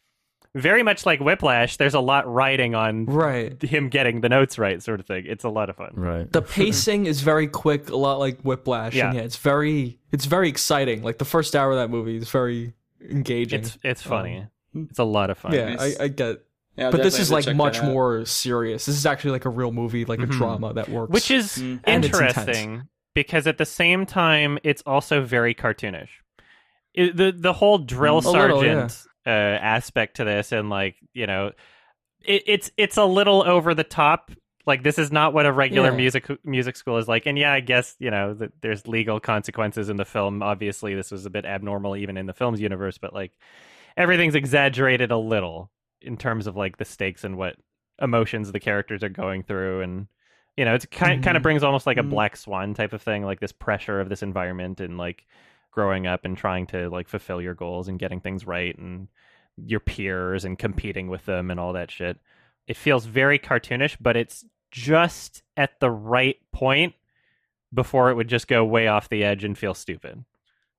very much like Whiplash. There's a lot riding on right. him getting the notes right, sort of thing. It's a lot of fun. Right. The pacing is very quick, a lot like Whiplash. Yeah. And yeah, it's very it's very exciting. Like the first hour of that movie is very engaging. It's it's funny. it's a lot of fun. yeah, I, I get. Yeah, but this is like much more serious. This is actually like a real movie, like Mhm. a drama that works. Which is Mm. And it's intense. interesting because at the same time it's also very cartoonish. It, the the whole drill A little, sergeant uh, aspect to this, and like you know, it, it's it's a little over the top. Like this is not what a regular Yeah. music music school is like. And yeah, I guess you know that there's legal consequences in the film. Obviously, this was a bit abnormal even in the film's universe, but like everything's exaggerated a little in terms of like the stakes and what emotions the characters are going through and you know it's kind kind of brings almost like a Mhm. black swan type of thing like this pressure of this environment and like growing up and trying to like fulfill your goals and getting things right and your peers and competing with them and all that shit it feels very cartoonish but it's just at the right point before it would just go way off the edge and feel stupid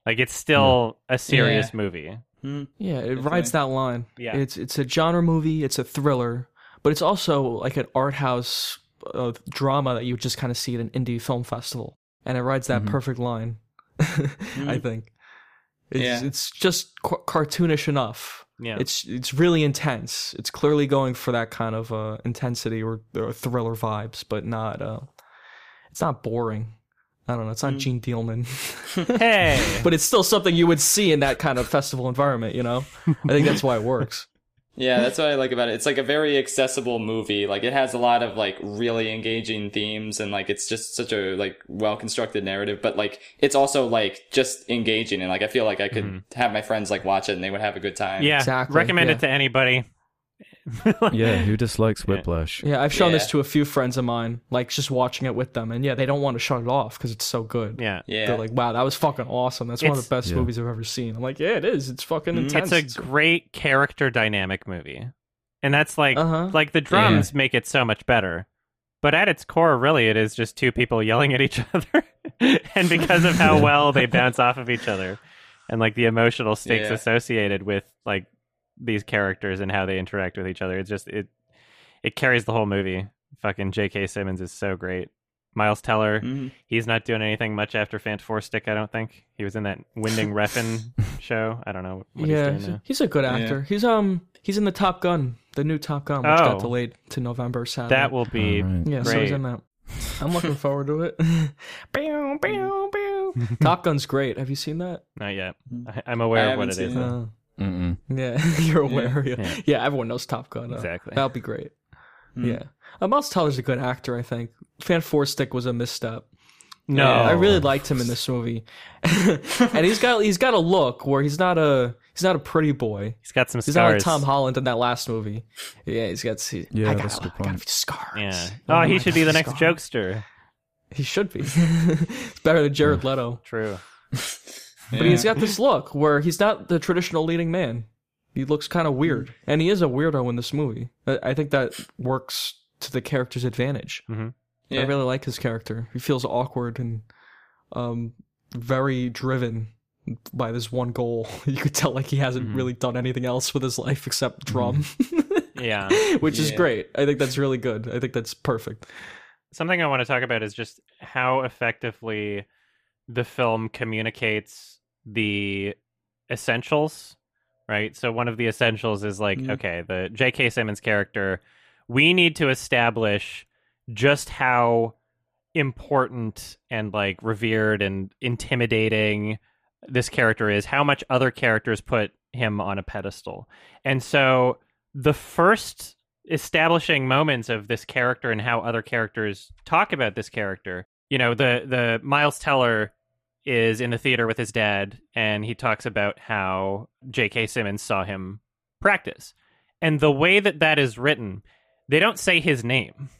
like it's still a serious movie Mm. yeah, it Definitely. rides that line. Yeah. it's it's a genre movie. It's a thriller, but it's also like an art house uh, drama that you would just kind of see at an indie film festival, and it rides that Mhm. perfect line. I think. It's, Yeah. it's just ca- cartoonish enough. yeah It's it's really intense. It's clearly going for that kind of uh, intensity or, or thriller vibes, but not. Uh, it's not boring. I don't know. It's not Mm. Jeanne Dielman, Hey, but it's still something you would see in that kind of festival environment. You know, I think that's why it works. Yeah, that's what I like about it. It's like a very accessible movie. Like it has a lot of like really engaging themes and like it's just such a like well constructed narrative, but like it's also like just engaging and like I feel like I could mm-hmm. have my friends like watch it and they would have a good time. yeah, Exactly, recommend yeah. it to anybody. Yeah, who dislikes Whiplash? Yeah, I've shown this to a few friends of mine, like just watching it with them, and yeah, they don't want to shut it off because it's so good. yeah. Yeah. They're like, "Wow, that was fucking awesome. That's one of It's- the best Yeah. movies I've ever seen." I'm like, "Yeah, it is. It's fucking Mm. intense." It's a great character dynamic movie. And that's like Uh-huh. like the drums make it so much better. But at its core, really, it is just two people yelling at each other. and because of how well they bounce off of each other and like the emotional stakes Yeah. associated with like these characters and how they interact with each other, it's just it it carries the whole movie. Fucking J.K. Simmons is so great. Miles Teller, Mhm. he's not doing anything much after Fant4stic, I don't think. He was in that Winding Refn show. I don't know what yeah, he's doing he's a good Yeah. actor. He's um he's in the Top Gun, the new Top Gun, which Oh. got delayed to November. Sadly. That will be Alright. yeah, so he's great. in that. I'm looking forward to it. Bow, bow, bow. Top Gun's great. Have you seen that? Not yet. Mm. I, I'm aware I of what it haven't is. seen though. Uh, Mm-mm. yeah, you're aware. Yeah. Yeah. Yeah. everyone knows Top Gun. uh, Exactly. That'll be great. Mm. Yeah, uh, Miles Teller's a good actor. I think Fant4stic was a misstep. No, Yeah, I really liked him in this movie, and he's got he's got a look where he's not a he's not a pretty boy. he's got some He's not like. Tom Holland in that last movie. Yeah, he's got. He, Yeah, I got, that's a good I got point. scars. Yeah. Oh, Oh, he should got be the next scars. jokester. He should be. it's better than Jared Leto. True. But he's got this look where he's not the traditional leading man. He looks kind of weird, and he is a weirdo in this movie. I I think that works to the character's advantage. hmm I really like his character. He feels awkward and um, very driven by this one goal. You could tell like he hasn't Mhm. really done anything else with his life except drum, Yeah. which is great. I think that's really good. I think that's perfect. Something I want to talk about is just how effectively the film communicates the essentials, right? So one of the essentials is like, Mhm. okay, the J.K. Simmons character, we need to establish just how important and like revered and intimidating this character is, how much other characters put him on a pedestal. And so the first establishing moments of this character and how other characters talk about this character, you know, the the Miles Teller is in the theater with his dad and he talks about how J.K. Simmons saw him practice. And the way that that is written, they don't say his name.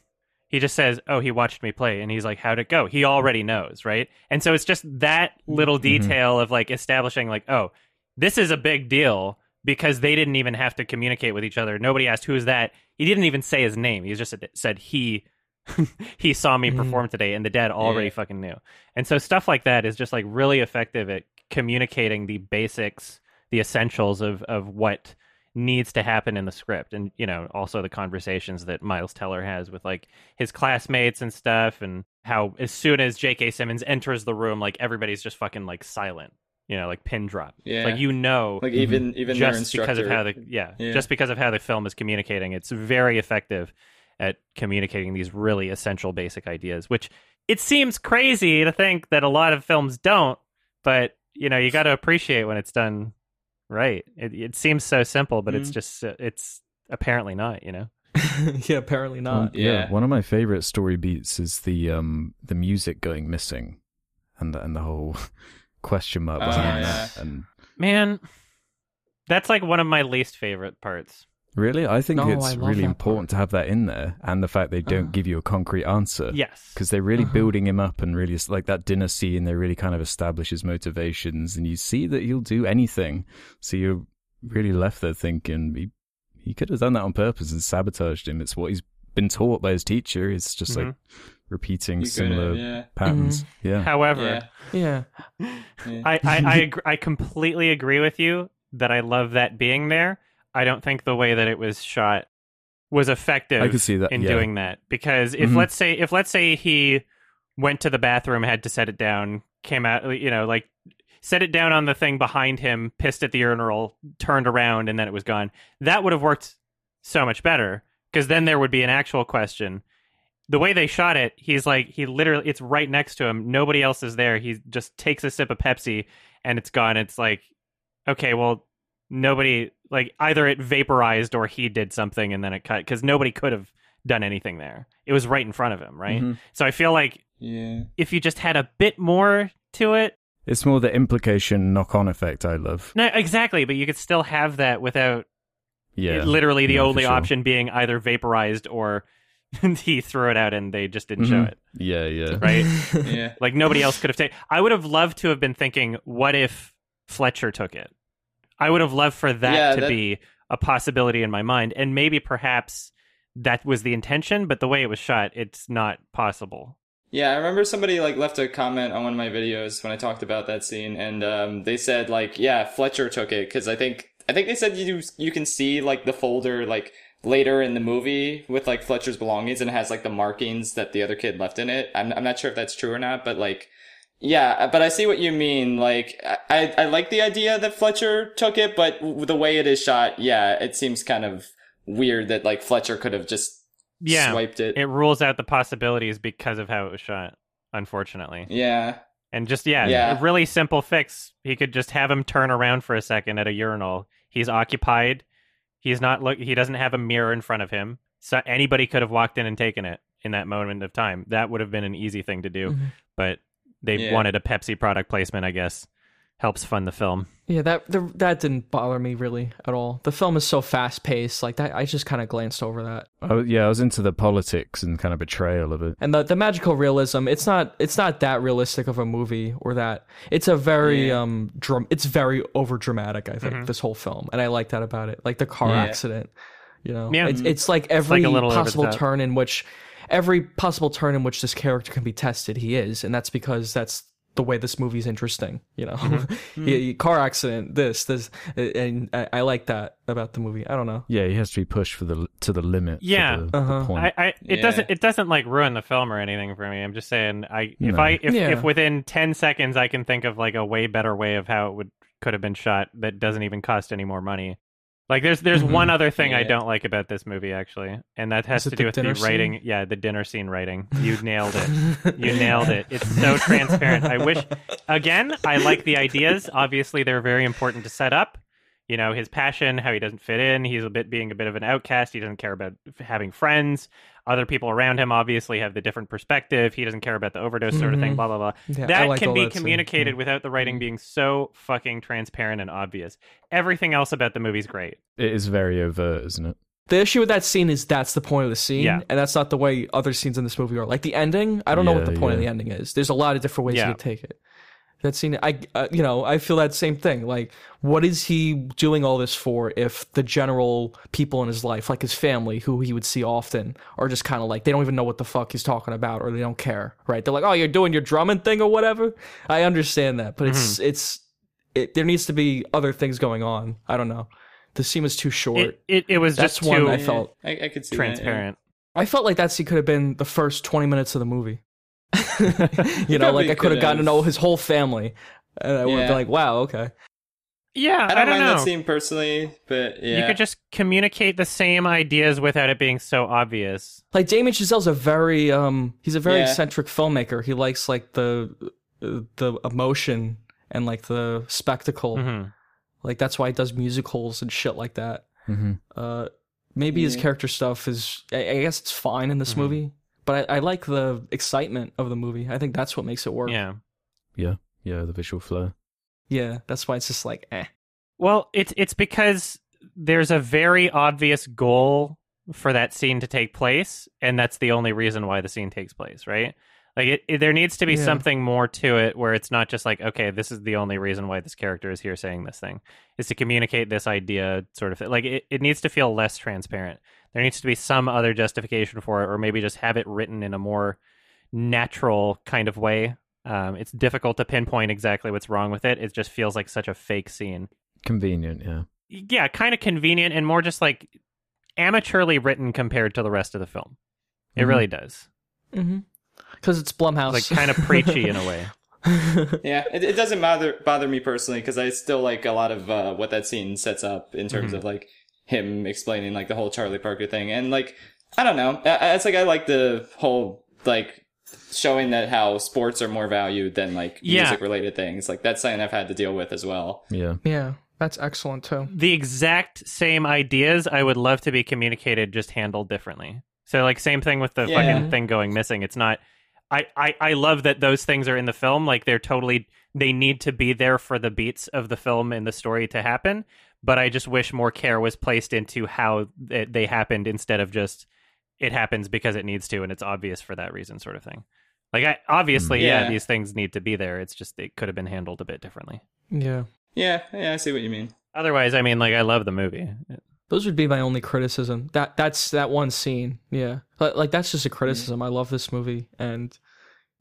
He just says, "Oh, he watched me play," and he's like, "How'd it go?" He already knows, right? And so it's just that little mm-hmm. detail of like establishing, like, "Oh, this is a big deal," because they didn't even have to communicate with each other. Nobody asked who's that. He didn't even say his name. He just said, said he he saw me Mhm. perform today, and the dad already Yeah. fucking knew. And so stuff like that is just like really effective at communicating the basics, the essentials of of what needs to happen in the script and you know also the conversations that Miles Teller has with like his classmates and stuff and how as soon as J.K. Simmons enters the room like everybody's just fucking like silent you know like pin drop Yeah. like you know like even even their just instructor. because of how the yeah, Yeah. just because of how the film is communicating it's very effective at communicating these really essential basic ideas which it seems crazy to think that a lot of films don't but you know you got to appreciate when it's done right it, it seems so simple but it's Mhm. just uh, it's apparently not you know yeah, apparently One- not. yeah. Yeah. one of my favorite story beats is the um the music going missing, and the, and the whole question mark behind yeah. that. And man that's like one of my least favorite parts really, I think No, it's I really that important to have that in there, and the fact they don't Uh-huh. give you a concrete answer. yes because they're really Uh-huh. building him up and really like that dinner scene they really kind of establish his motivations and you see that he'll do anything so you're really left there thinking he, he could have done that on purpose and sabotaged him it's what he's been taught by his teacher it's just like repeating You could similar have, yeah. patterns yeah however Yeah. Yeah. yeah. I I I, agree, I completely agree with you that I love that being there. I don't think the way that it was shot was effective I could see that, in yeah. doing that because if Mhm. let's say if let's say he went to the bathroom, had to set it down, came out, you know, like set it down on the thing behind him, pissed at the urinal, turned around, and then it was gone. That would have worked so much better because then there would be an actual question. the way they shot it, he's like he literally it's right next to him. Nobody else is there. He just takes a sip of Pepsi and it's gone. It's like okay, well nobody like either it vaporized or he did something and then it cut because nobody could have done anything there. It was right in front of him, right? Mhm. So I feel like Yeah. if you just had a bit more to it, It's more the implication knock on effect I love. no, exactly, but you could still have that without Yeah. literally the Yeah, only sure. option being either vaporized or he threw it out and they just didn't show Mhm. it, Yeah, yeah. right? Yeah. like nobody else could have taken. I would have loved to have been thinking, what if Fletcher took it? I would have loved for that Yeah, to that- be a possibility in my mind, and maybe perhaps that was the intention, but the way it was shot, it's not possible. Yeah, I remember somebody like left a comment on one of my videos when I talked about that scene, and um, they said like, yeah, Fletcher took it because I think I think they said you you can see like the folder like later in the movie with like Fletcher's belongings and it has like the markings that the other kid left in it. I'm I'm not sure if that's true or not, but like. Yeah, but I see what you mean. Like, I, I like the idea that Fletcher took it, but the way it is shot, yeah, it seems kind of weird that like Fletcher could have just Yeah, swiped it. it rules out the possibilities because of how it was shot. Unfortunately, Yeah, and just yeah, Yeah. a really simple fix. He could just have him turn around for a second at a urinal. He's occupied. He's not look. He doesn't have a mirror in front of him. So anybody could have walked in and taken it in that moment of time. That would have been an easy thing to do. Mhm. But they Yeah. wanted a Pepsi product placement. I guess helps fund the film. Yeah, that the, that didn't bother me really at all. The film is so fast paced, like that. I just kind of glanced over that. Oh, yeah, I was into the politics and kind of betrayal of it. And the the magical realism, it's not it's not that realistic of a movie or that. It's a very Yeah. um dram- it's very over dramatic, I think, Mhm. this whole film. And I like that about it. Like the car Yeah. accident, you know. Yeah. It's it's like every like a little possible turn in which every possible turn in which this character can be tested, he is, and that's because that's the way this movie's interesting, you know. Mm-hmm. Yeah, yeah, car accident, this, this, and I, I like that about the movie. I don't know. Yeah, he has to be pushed for the to the limit. Yeah. the, the Uh-huh. point. I, I it Yeah. doesn't it doesn't like ruin the film or anything for me. I'm just saying I if No. I if, Yeah. if within ten seconds I can think of like a way better way of how it would could have been shot that doesn't even cost any more money. Like there's there's Mhm. one other thing I Yeah. don't like about this movie actually, and that has Is to do the with the dinner writing. Yeah, the dinner scene writing. You nailed it. You nailed it. It's so transparent. I wish again, I like the ideas. Obviously they're very important to set up. You know, his passion, how he doesn't fit in, he's a bit being a bit of an outcast, he doesn't care about having friends. Other people around him obviously have the different perspective. He doesn't care about the overdose sort of thing, Mhm. blah blah blah. Yeah, that like can be that communicated Yeah. without the writing being so fucking transparent and obvious. Everything else about the movie's great. it is very overt, isn't it? The issue with that scene is that's the point of the scene, Yeah. and that's not the way other scenes in this movie are. Like the ending, I don't know what the Yeah, point of the ending is. There's a lot of different ways Yeah. you could take it. That scene, I, uh, you know, I feel that same thing. Like, what is he doing all this for? If the general people in his life, like his family, who he would see often, are just kind of like they don't even know what the fuck he's talking about, or they don't care, right? They're like, "Oh, you're doing your drumming thing or whatever." I understand that, but it's Mm-hmm. it's it, there needs to be other things going on. I don't know. The scene was too short. It it, it was That's just one too I felt I, I could see that, yeah. transparent. I felt like that scene could have been the first 20 minutes of the movie. you know, like I could could have gotten to know his whole family. And I would have Yeah. been like, wow, okay. Yeah, I I don't, don't, mind know. that scene personally, but yeah. You could just communicate the same ideas without it being so obvious. Like Damien Chazelle's a very um he's a very Yeah. eccentric filmmaker. He likes like the uh, the emotion and like the spectacle. hmm Like that's why he does musicals and shit like that. Mm-hmm. Uh maybe his character stuff is I, I guess it's fine in this Mhm. movie, but I, I like the excitement of the movie. I think that's what makes it work. Yeah. Yeah, yeah, the visual flair. Yeah, that's why it's just like eh. Well, it's it's because there's a very obvious goal for that scene to take place, and that's the only reason why the scene takes place, right? Like it, it- there needs to be Yeah. something more to it where it's not just like, okay, this is the only reason why this character is here saying this thing. Is to communicate this idea sort of thing. Like it, it needs to feel less transparent. There needs to be some other justification for it, or maybe just have it written in a more natural kind of way. Um, it's difficult to pinpoint exactly what's wrong with it. It just feels like such a fake scene Convenient, yeah. yeah, kind of convenient and more just like amateurly written compared to the rest of the film. It Mhm. really does. Mm-hmm. Because it's Blumhouse. Like kind of preachy in a way. Yeah, it, it doesn't bother bother me personally because I still like a lot of uh, what that scene sets up in terms Mhm. of like him explaining like the whole Charlie Parker thing and like I don't know. I- I- It's like I like the whole like showing that how sports are more valued than like Yeah. music related things. Like that's something I've had to deal with as well. Yeah. Yeah, that's excellent too. the exact same ideas I would love to be communicated, just handled differently. So like same thing with the Yeah. fucking thing going missing. It's not. I, I I love that those things are in the film. Like they're totally they need to be there for the beats of the film and the story to happen. But I just wish more care was placed into how it, they happened instead of just it happens because it needs to and it's obvious for that reason, sort of thing. Like I obviously, mm. yeah, Yeah. these things need to be there. It's just it could have been handled a bit differently. Yeah, Yeah, yeah, I see what you mean. Otherwise, I mean, like I love the movie. those would be my only criticism. That that's that one scene. Yeah, like, like that's just a criticism. Mm. I love this movie, and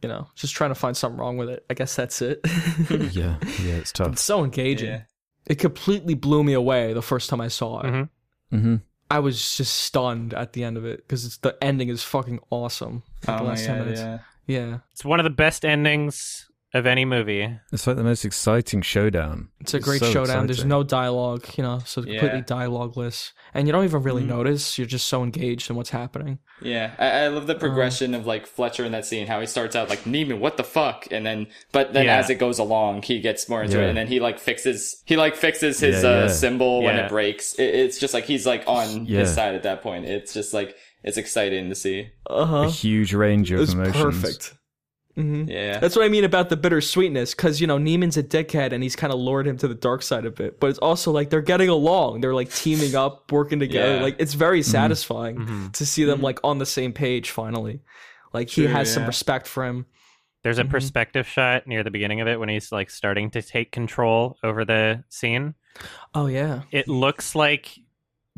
you know, just trying to find something wrong with it. I guess that's it. Yeah. Yeah. It's tough. it's so engaging. Yeah. It completely blew me away the first time I saw it. Mhm. Mm-hmm. I was just stunned at the end of it because the ending is fucking awesome. Like Oh the my last 10 god, minutes. yeah. Yeah, It's one of the best endings of any movie. It's like the most exciting showdown. it's a great so showdown. There's no dialogue, you know, so completely Yeah. dialogueless, and you don't even really Mhm. notice. You're just so engaged in what's happening. Yeah, I, I love the progression of like Fletcher in that scene. How he starts out like Neiman, what the fuck, and then but then Yeah. as it goes along, he gets more into Yeah. it, and then he like fixes he like fixes his Yeah, uh, yeah. cymbal when it breaks. It, it's just like he's like on Yeah. his side at that point. It's just like it's exciting to see. Uh A huh. huge range of It's emotions. perfect. Hmm Yeah, That's what I mean about the bittersweetness, because you know Neiman's a dickhead and he's kind of lured him to the dark side a bit, but it's also like they're getting along. They're like teaming up, working together. Yeah. Like it's very satisfying Mhm. to see them Mhm. like on the same page finally. Like he True, has some respect for him. There's a Mhm. perspective shot near the beginning of it when he's like starting to take control over the scene. Oh yeah. It looks like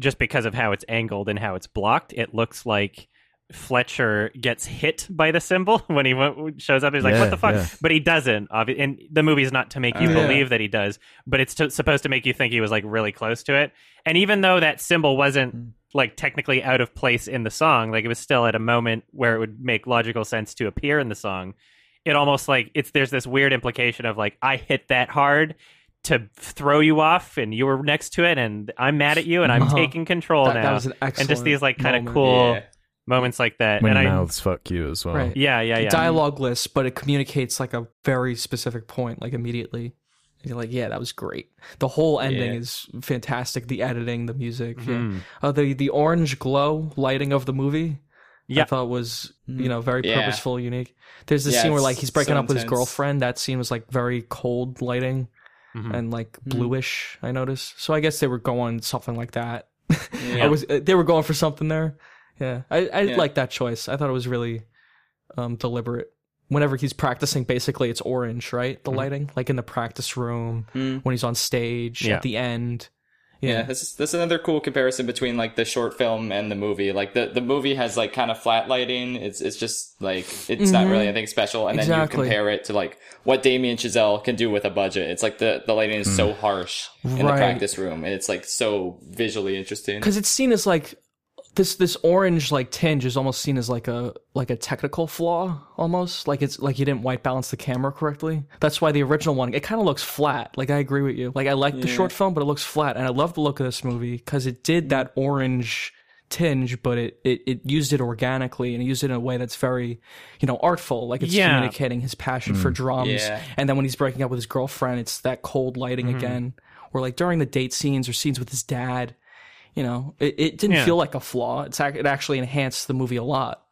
just because of how it's angled and how it's blocked, it looks like Fletcher gets hit by the cymbal when he w- shows up. He's like, Yeah, "What the fuck?" yeah. But he doesn't. Obvi- and the movie's not to make you yeah. believe that he does, but it's to- supposed to make you think he was like really close to it. And even though that cymbal wasn't like technically out of place in the song, like it was still at a moment where it would make logical sense to appear in the song. It almost like it's there's this weird implication of like I hit that hard to throw you off, and you were next to it, and I'm mad at you, and I'm Uh-huh. taking control That, now. that was an excellent and just these like kind of cool yeah, moments like that. When and I, mouths fuck you as well. Right. yeah, yeah, yeah. dialogueless, but it communicates like a very specific point, like immediately. And You're like, yeah, that was great. The whole ending Yeah. is fantastic. The editing, the music, yeah. Mhm. Uh, the the orange glow lighting of the movie, I thought was you know very Yeah. purposeful, unique. There's this Yeah, scene where like he's breaking so up with his girlfriend. That scene was like very cold lighting Mhm. and like bluish. I noticed. So I guess they were going something like that. Yeah. I was uh, they were going for something there. Yeah, I I Yeah. like that choice. I thought it was really um deliberate. Whenever he's practicing, basically it's orange, right? The lighting, like in the practice room Mm. when he's on stage Yeah. at the end. Yeah, Yeah, this is, this is another cool comparison between like the short film and the movie. Like the, the movie has like kind of flat lighting. It's it's just like it's not Mhm. really anything special. And then you compare it to like what Damien Chazelle can do with a budget. It's like the, the lighting is so harsh in the practice room, and it's like so visually interesting. because it's seen as like this this orange like tinge is almost seen as like a like a technical flaw almost. Like it's like you didn't white balance the camera correctly. That's why the original one it kind of looks flat. Like i agree with you. Like i like the short film but it looks flat and i love the look of this movie because it did that mm. orange tinge but it, it it used it organically and it used it in a way that's very you know artful. Like it's Yeah. communicating his passion for mm. drums Yeah. and then when he's breaking up with his girlfriend it's that cold lighting mm-hmm. again. Or like during the date scenes or scenes with his dad you know, it, it didn't Yeah. feel like a flaw. It's ac- it actually enhanced the movie a lot.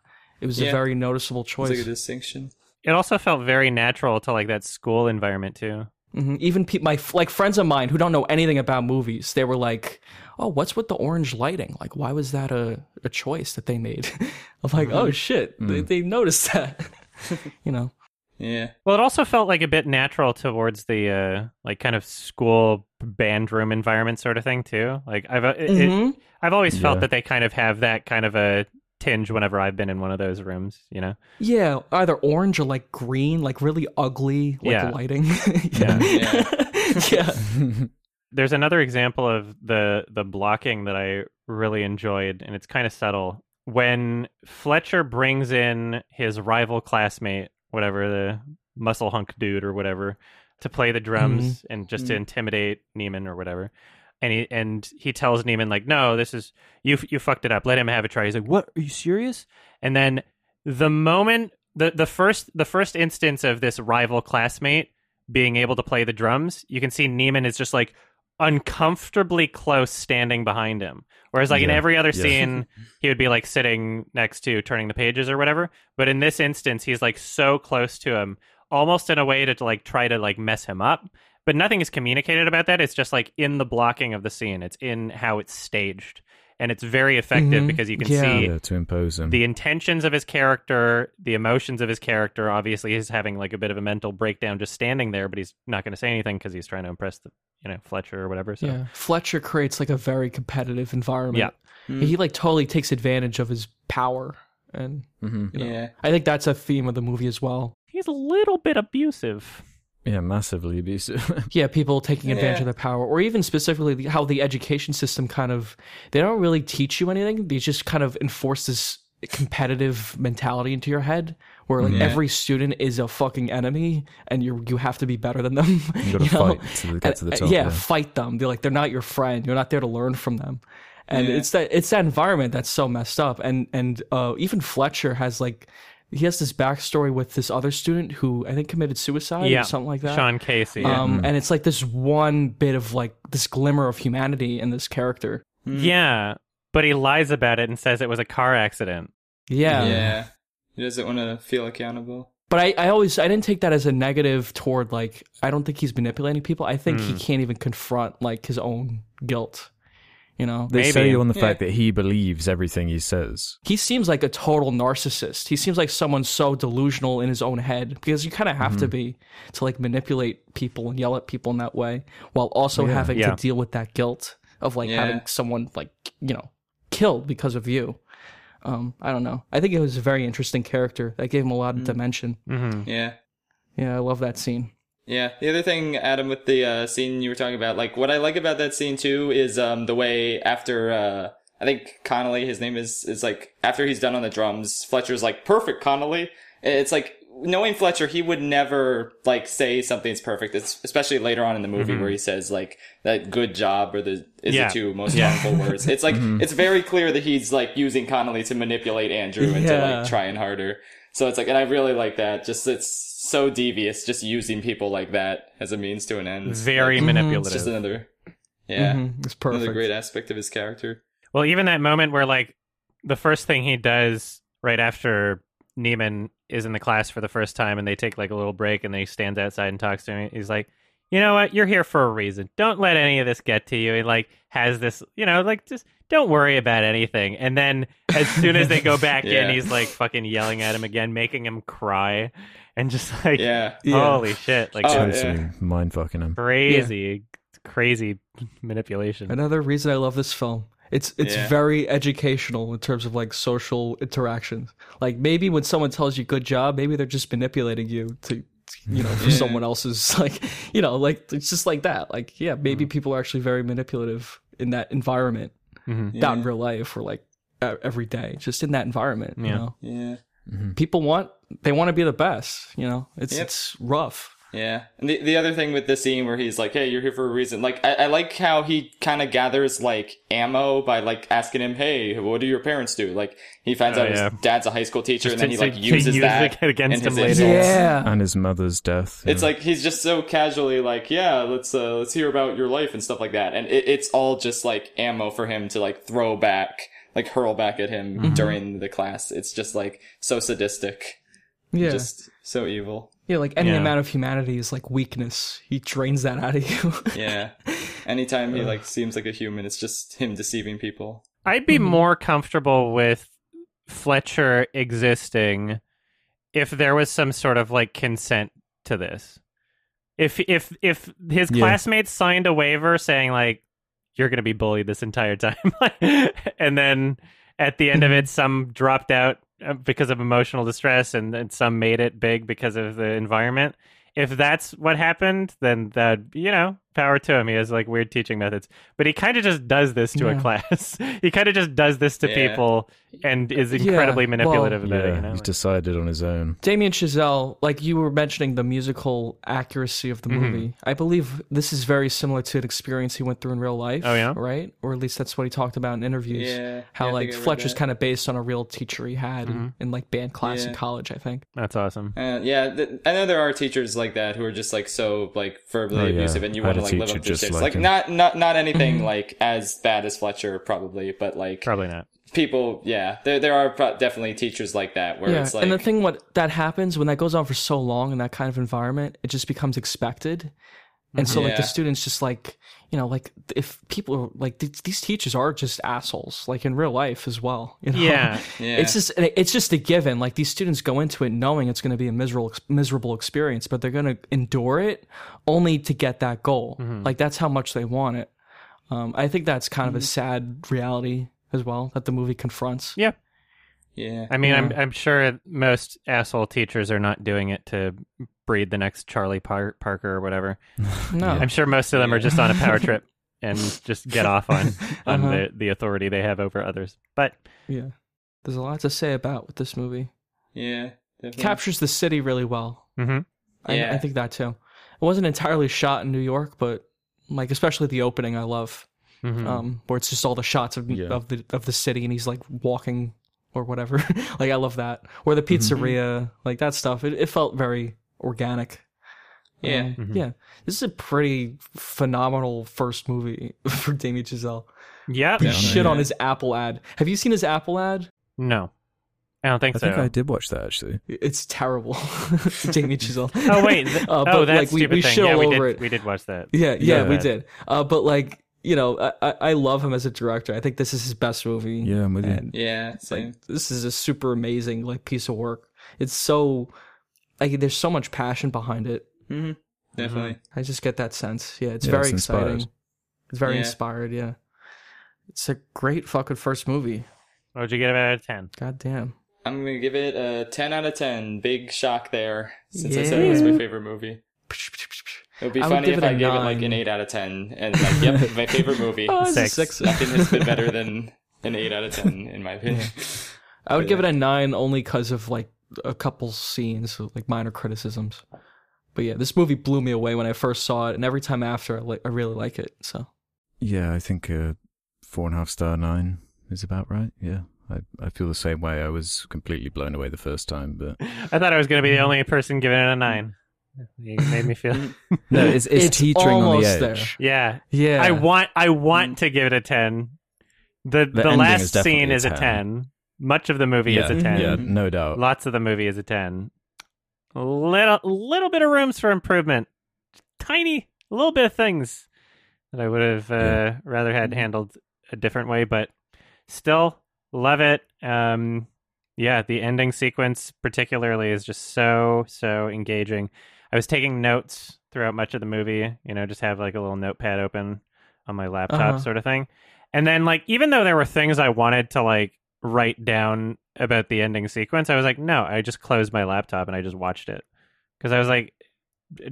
It was a very noticeable It's choice. like a distinction. It also felt very natural to like that school environment too. hmm Even pe- my like friends of mine who don't know anything about movies, they were like, "Oh, what's with the orange lighting? Like, why was that a, a choice that they made?" I'm like, "Oh shit, they, they noticed that." you know, Yeah. Well, it also felt like a bit natural towards the uh, like kind of school band room environment sort of thing too. Like I've uh, it, it- Mhm. I've always felt Yeah. that they kind of have that kind of a tinge whenever I've been in one of those rooms. You know? yeah, either orange or like green, like really ugly, like Yeah. lighting. yeah, yeah. There's another example of the the blocking that I really enjoyed, and it's kind of subtle. When Fletcher brings in his rival classmate, whatever the muscle hunk dude or whatever, to play the drums mm-hmm. and just to mm-hmm. intimidate Neiman or whatever, and he and he tells Neiman like, "No, this is you. You fucked it up. Let him have a try." He's like, "What? Are you serious?" And then the moment the the first the first instance of this rival classmate being able to play the drums, you can see Neiman is just like uncomfortably close standing behind him. Whereas like in every other yeah. scene, he would be like sitting next to turning the pages or whatever. But in this instance, he's like so close to him, almost in a way to like try to like mess him up. But nothing is communicated about that. It's just like in the blocking of the scene. It's in how it's staged. And it's very effective Mhm. because you can Yeah. see yeah, to impose him. the intentions of his character, the emotions of his character. Obviously, he's having like a bit of a mental breakdown just standing there, but he's not going to say anything because he's trying to impress the you know Fletcher or whatever. So Yeah, Fletcher creates like a very competitive environment. Yeah. Mm. he like totally takes advantage of his power, and hmm you know, Yeah. I think that's a theme of the movie as well. He's a little bit abusive. Yeah, massively abusive. Yeah, people taking advantage Yeah. of their power, or even specifically the- how the education system kind of they don't really teach you anything. They just kind of enforce this competitive mentality into your head, where like Yeah. every student is a fucking enemy, and you you have to be better than them. you got to know? fight to get to the And- top. yeah, fight them. They're like they're not your friend. You're not there to learn from them. And Yeah. it's that it's that environment that's so messed up. And and uh, even Fletcher has like he has this backstory with this other student who I think committed suicide Yeah. or something like that. Sean Casey. Um, and it's like this one bit of like this glimmer of humanity in this character. yeah, but he lies about it and says it was a car accident. Yeah. Yeah. He doesn't want to feel accountable. But I, I always I didn't take that as a negative toward like I don't think he's manipulating people. I think he Hmm. can't even confront like his own guilt. You know? They Maybe. sell you on the Yeah. fact that he believes everything he says. he seems like a total narcissist. He seems like someone so delusional in his own head because you kind of have to be to like manipulate people and yell at people in that way while also Yeah. having Yeah. to deal with that guilt of like Yeah. having someone like you know killed because of you. Um, I don't know. I think it was a very interesting character that gave him a lot of dimension. hmm Yeah. Yeah, I love that scene. Yeah. The other thing, Adam, with the uh, scene you were talking about, like what I like about that scene too is um, the way after uh, I think Connolly, his name is, is like after he's done on the drums, Fletcher's like perfect Connolly. It's like knowing Fletcher, he would never like say something's perfect. It's, especially later on in the movie where he says like that good job or the is Yeah. the two most Yeah. harmful words. It's like it's very clear that he's like using Connolly to manipulate Andrew into Yeah. like trying harder. So it's like, and I really like that. Just it's so devious, just using people like that as a means to an end. Very Like, manipulative. it's just another, yeah, Mhm, it's perfect. another great aspect of his character. Well, even that moment where like the first thing he does right after Neiman is in the class for the first time and they take like a little break and then he stands outside and talks to him. He's like, you know what? You're here for a reason. Don't let any of this get to you. He like has this, you know, like just don't worry about anything. And then as soon as they go back Yeah. in, he's like fucking yelling at him again, making him cry, and just like, Yeah, holy shit, like Oh, totally yeah. mind fucking him. crazy, crazy manipulation. Another reason I love this film. It's it's Yeah. very educational in terms of like social interactions. Like maybe when someone tells you good job, maybe they're just manipulating you to you know, for Yeah. someone else's like you know, like it's just like that. Like, yeah, maybe people are actually very manipulative in that environment. Mhm. Not in real life or like every day. Just in that environment. You Yeah. know. yeah, People want they want to be the best, you know. It's Yep. it's rough. yeah. And the the other thing with the scene where he's like, "Hey, you're here for a reason." Like, I, I like how he kind of gathers like ammo by like asking him, "Hey, what do your parents do?" Like, he finds Oh, out yeah. his dad's a high school teacher, Just and then he like uses use that it against in him his later. insults. And his mother's death. It's like he's just so casually like, yeah, let's uh, let's hear about your life and stuff like that, and it, it's all just like ammo for him to like throw back, like hurl back at him Mm-hmm. during the class. It's just like so sadistic, Yeah. just so evil. yeah, like any Yeah. amount of humanity is like weakness. He drains that out of you. Yeah. Anytime he like seems like a human, it's just him deceiving people. I'd be Mhm. more comfortable with Fletcher existing if there was some sort of like consent to this. If if if his Yeah. classmates signed a waiver saying like you're going to be bullied this entire time and then at the end of it some dropped out uh, because of emotional distress and, and some made it big because of the environment. If that's what happened, then that you know, power to him. He has like weird teaching methods, but he kind of just does this to a class. he kind of just does this to Yeah. people and is Yeah, incredibly well, manipulative about it. Yeah, You know? he's decided on his own. Damien Chazelle, like you were mentioning the musical accuracy of the Mhm. movie. I believe this is very similar to an experience he went through in real life. Oh, yeah? right? Or at least that's what he talked about in interviews. Yeah. How yeah, like think I read Fletcher's kind of based on a real teacher he had in, Mhm. in like band class in college, I think. That's awesome. Uh, yeah, th- I know there are teachers like that who are just like so like verbally Oh, yeah. abusive, and you want to a like live up to just standards. like Like him. not not not anything Mhm. like as bad as Fletcher probably, but like Probably not. people, yeah, there there are pro- definitely teachers like that where yeah, it's like and the thing what that happens when that goes on for so long in that kind of environment, it just becomes expected. And so, like the students, just like you know, like if people are like th- these teachers are just assholes, like in real life as well. You know? Yeah. yeah, It's just it's just a given. Like these students go into it knowing it's going to be a miserable miserable experience, but they're going to endure it only to get that goal. Mhm. Like that's how much they want it. Um, I think that's kind of Mm-hmm. a sad reality as well that the movie confronts. Yeah. Yeah, I mean, I'm I'm sure most asshole teachers are not doing it to breed the next Charlie Par- Parker or whatever. No, I'm sure most of them are just on a power trip and just get off on on Uh-huh. the the authority they have over others. But yeah, there's a lot to say about with this movie. yeah, definitely. captures the city really well. mhm. I, I think that too. It wasn't entirely shot in New York, but like especially the opening, I love. Mhm. um, where it's just all the shots of Yeah. of the of the city, and he's like walking or whatever. like I love that. Or the pizzeria, like that stuff. It, it felt very organic. Yeah. Um, Mhm. yeah. This is a pretty phenomenal first movie for Damien Chazelle. yeah, Yeah, shit yeah. on his Apple ad. Have you seen his Apple ad? no, I don't think I so. think I did watch that actually. It's terrible. Damien Chazelle. Oh wait, th- Uh, oh but, that like, we- stupid we thing. shit yeah, all we over did. it. We did watch that. Yeah, yeah, Yeah. we did. Uh, but like, you know, I, I I love him as a director. I think this is his best movie. Yeah, I'm with you. And yeah, same. like this is a super amazing like piece of work. It's so like there's so much passion behind it. hmm Definitely. I just get that sense. Yeah, it's Yeah, very it's inspired. exciting. It's very Yeah. inspired. Yeah, it's a great fucking first movie. What would you get it out of ten? God damn. I'm gonna give it a ten out of ten. Big shock there, since I said it was my favorite movie. It would be I funny give if I a I gave it like an eight out of ten, and like, yep, my favorite movie. Oh, it's a Six. six. Nothing has been better than an eight out of ten, in my opinion. I would give it a nine only because of like a couple scenes, like minor criticisms. But yeah, this movie blew me away when I first saw it, and every time after, I like I really like it. So Yeah, I think uh, four and a half star nine is about right. Yeah, I I feel the same way. I was completely blown away the first time, but I thought I was going to be the only person giving it a nine. You made me feel. no, it's it's, It's teetering on the almost edge. yeah, yeah, I want. I want to give it a ten. The the, ending last is scene is a 10. ten. Much of the movie Yeah, is a ten. yeah, no doubt. Lots of the movie is a ten. Little little bit of rooms for improvement. Tiny little bit of things that I would have uh, Yeah. rather had handled a different way, but still love it. Um, yeah, the ending sequence particularly is just so so engaging. I was taking notes throughout much of the movie. You know, just have like a little notepad open on my laptop, Uh-huh. sort of thing. And then like even though there were things I wanted to like write down about the ending sequence, I was like, no, I just closed my laptop and I just watched it because I was like,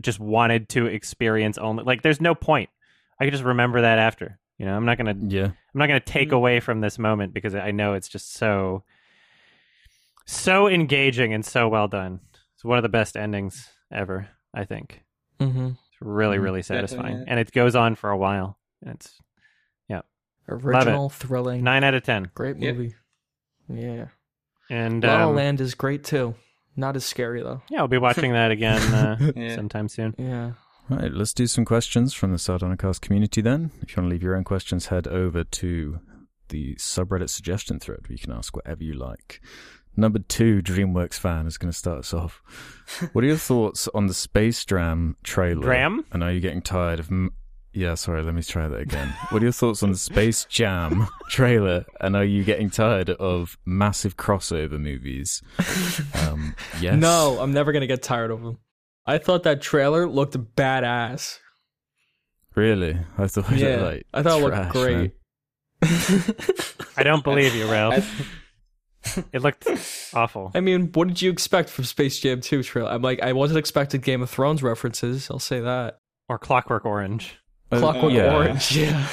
just wanted to experience only like. There's no point. I could just remember that after. You know, I'm not gonna Yeah, I'm not going to take Mhm. away from this moment because I know it's just so so engaging and so well done. It's one of the best endings ever, I think. hmm It's really Mhm. really Definitely. satisfying and it goes on for a while. It's yeah, original, thrilling, 9 out of 10. great Yep. movie. Yeah, And La La um, Land is great too. Not as scary though. yeah, I'll be watching that again uh, Yeah. sometime soon. Yeah. Right, let's do some questions from the Sardonicast community then. If you want to leave your own questions, head over to the subreddit suggestion thread where you can ask whatever you like. Number two, DreamWorks fan, is going to start us off. What are your thoughts on the Space Jam trailer? Dram? And are you getting tired of. M- yeah, sorry, let me try that again. what are your thoughts on the Space Jam trailer? And are you getting tired of massive crossover movies? Um, yes. No, I'm never gonna get tired of them. I thought that trailer looked badass. Really? I thought it Yeah, looked like I thought it looked great. I don't believe you, Ralph. I- it looked awful. I mean, what did you expect from Space Jam 2 trailer? I'm like, I wasn't expecting Game of Thrones references. I'll say that. Or Clockwork Orange. Uh, Clockwork yeah. Orange. Yeah.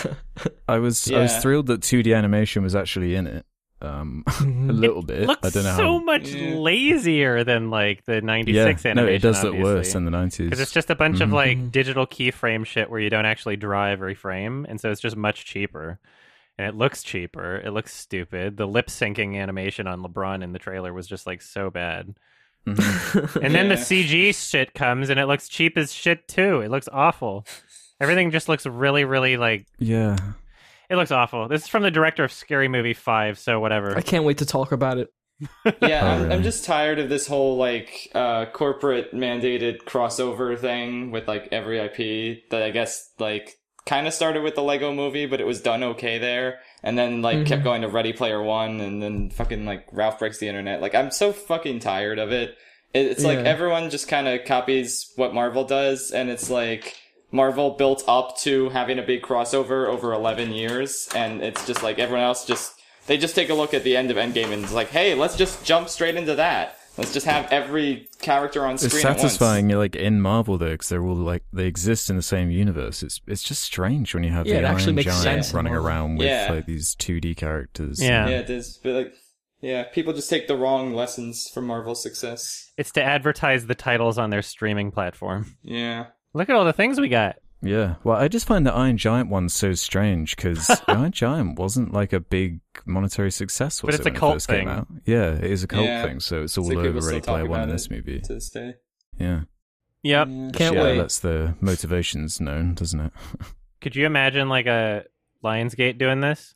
I was I was thrilled that 2D animation was actually in it. Um, a little bit. looks I don't know so how. much Yeah. lazier than like the yeah, '96 animation. no, it does look obviously. worse than the 90s. because it's just a bunch of Mhm. like Mhm. digital keyframe shit where you don't actually draw every frame, and so it's just much cheaper. And it looks cheaper. It looks stupid. The lip syncing animation on LeBron in the trailer was just like so bad. Mhm. And then the CG shit comes, and it looks cheap as shit too. It looks awful. Everything just looks really, really like yeah. it looks awful. This is from the director of Scary Movie Five, so whatever. I can't wait to talk about it. Yeah, Oh, I'm, really? I'm just tired of this whole like uh, corporate mandated crossover thing with like every IP that I guess like kind of started with the Lego movie, but it was done okay there, and then like kept Mhm. going to Ready Player One, and then fucking like Ralph Breaks the Internet. Like I'm so fucking tired of it. It- It's like everyone just kind of copies what Marvel does, and it's like Marvel built up to having a big crossover over 11 years, and it's just like everyone else just they just take a look at the end of Endgame and it's like, hey, let's just jump straight into that. Let's just have every character on It's screen at once. satisfying, like in Marvel though, because they're all like they exist in the same universe. It's it's just strange when you have Yeah, the it actually Iron makes Giant sense running around with Yeah. like these 2D characters. Yeah. Yeah, it is. But like, yeah, people just take the wrong lessons from Marvel's success. It's to advertise the titles on their streaming platform. Yeah. Look at all the things we got. Yeah. Well, I just find the Iron Giant one so strange because Iron Giant wasn't like a big monetary success. Was But it's it a when it cult first came thing. out? Yeah, it is a cult Yeah. thing. So it's all It's like people over Ready Player One in this movie. To this day. Yeah. Yep. Yeah. Can't yeah, wait. That's the motivations known, doesn't it? Could you imagine like a Lionsgate doing this?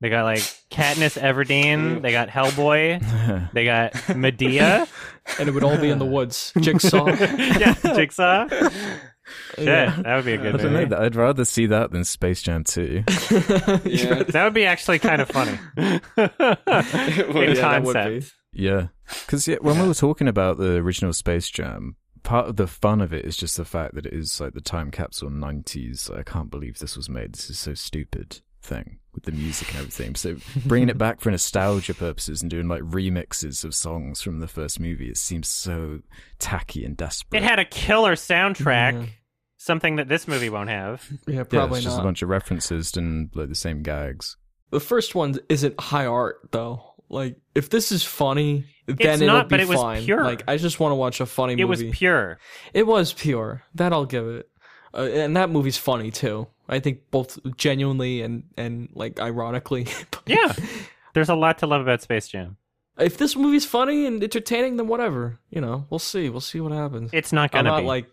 They got like Katniss Everdeen. They got Hellboy. They got Madea. And it would all be in the woods. Jigsaw. yeah, Jigsaw. Shit, Yeah. that would be a I good don't know. I'd rather see that than Space Jam 2. Yeah. That would be actually kind of funny. Well, In yeah, that would concept. Yeah, because yeah, when we were talking about the original Space Jam, part of the fun of it is just the fact that it is like the time capsule '90s. I can't believe this was made. This is so stupid thing with the music and everything. So bringing it back for nostalgia purposes and doing like remixes of songs from the first movie, it seems so tacky and desperate. It had a killer soundtrack, Yeah. Something that this movie won't have. Yeah, yeah, probably it's just not. a bunch of references and like the same gags. The first one isn't high art though. Like if this is funny, then It's it'll be but it was fine. pure. Like I just want to watch a funny movie. It was pure. it was pure. That I'll give it. Uh, and that movie's funny too. I think both genuinely and and like ironically. Yeah. There's a lot to love about Space Jam. if this movie's funny and entertaining, then whatever. You know, we'll see. We'll see what happens. It's not I'm gonna not be. like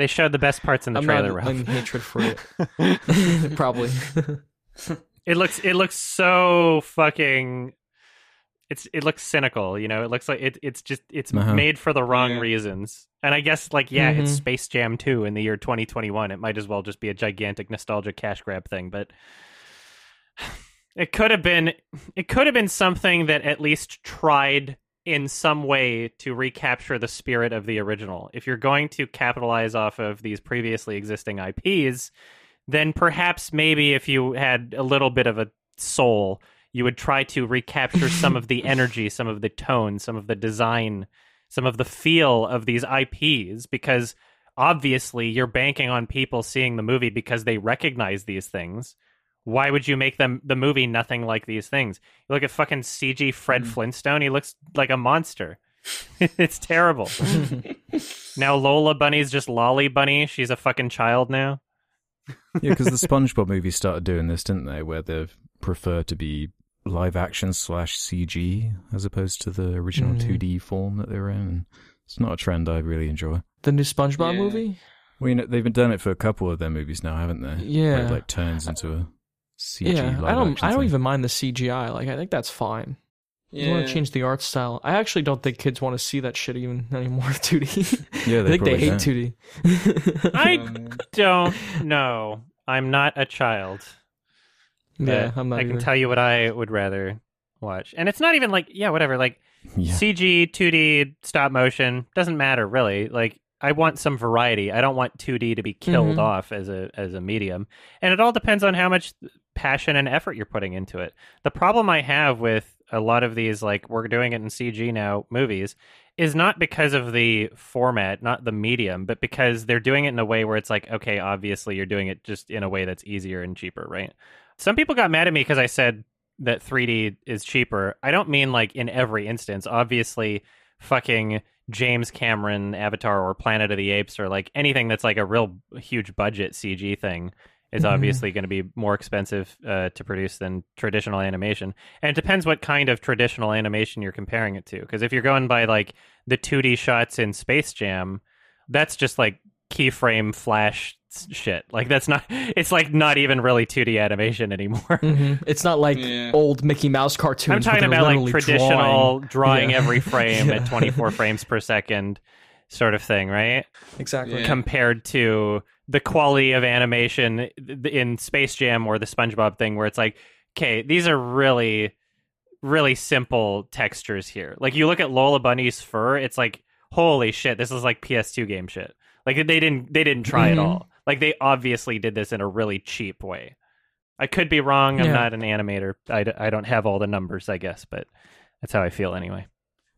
they showed the best parts in the I'm trailer, not Ralph. in hatred for it. Probably. It looks it looks so fucking it's it looks cynical, you know. It looks like it it's just it's Uh-huh. made for the wrong Yeah. reasons. And I guess like yeah, it's Mhm. Space Jam 2 in the year 2021. It might as well just be a gigantic nostalgia cash grab thing, but it could have been it could have been something that at least tried in some way to recapture the spirit of the original. If you're going to capitalize off of these previously existing IPs, then perhaps maybe if you had a little bit of a soul, you would try to recapture some of the energy, some of the tone, some of the design, some of the feel of these IPs because obviously you're banking on people seeing the movie because they recognize these things. Why would you make them the movie nothing like these things? You look at fucking CG Fred Flintstone, he looks like a monster. it's terrible. now Lola Bunny's just Lolly Bunny. She's a fucking child now. Yeah, because the SpongeBob movies started doing this, didn't they? Where they prefer to be live action slash CG as opposed to the original Mm. 2D form that they were in. And it's not a trend I really enjoy. the new SpongeBob Yeah. movie? Well, you know, they've been done it for a couple of their movies now, haven't they? Where Yeah. it like turns into a CG yeah, I don't. action I don't thing. even mind the CGI. Like, I think that's fine. You want to change the art style? I actually don't think kids want to see that shit even anymore. 2D. Yeah, I they think they probably hate don't. 2D. I don't know. I'm not a child. yeah, I'm not. I can tell you what I would rather watch. And it's not even like, yeah, whatever. Like Yeah. CG, 2D, stop motion doesn't matter really. Like I want some variety. I don't want 2D to be killed Mhm. off as a as a medium. And it all depends on how much passion and effort you're putting into it. The problem I have with a lot of these like we're doing it in CG now movies is not because of the format, not the medium, but because they're doing it in a way where it's like, okay, obviously you're doing it just in a way that's easier and cheaper, right? Some people got mad at me because I said that 3D is cheaper. I don't mean like in every instance. Obviously, fucking James Cameron Avatar or Planet of the Apes or like anything that's like a real huge budget CG thing is Mhm. obviously going to be more expensive uh, to produce than traditional animation. And it depends what kind of traditional animation you're comparing it to. Because if you're going by like the 2D shots in Space Jam, that's just like keyframe flash shit. Like that's not. It's like not even really 2D animation anymore. hmm It's not like Yeah. old Mickey Mouse cartoons. I'm talking about like literally traditional drawing, Yeah. every frame Yeah. at 24 frames per second, sort of thing, right? Exactly. Yeah. Compared to the quality of animation in Space Jam or the SpongeBob thing, where it's like, okay, these are really, really simple textures here. Like you look at Lola Bunny's fur, it's like, holy shit, this is like PS2 game shit. Like they didn't, they didn't try Mhm. at all. Like they obviously did this in a really cheap way. I could be wrong. I'm Yeah. not an animator. I, d- I don't have all the numbers, I guess, but that's how I feel anyway.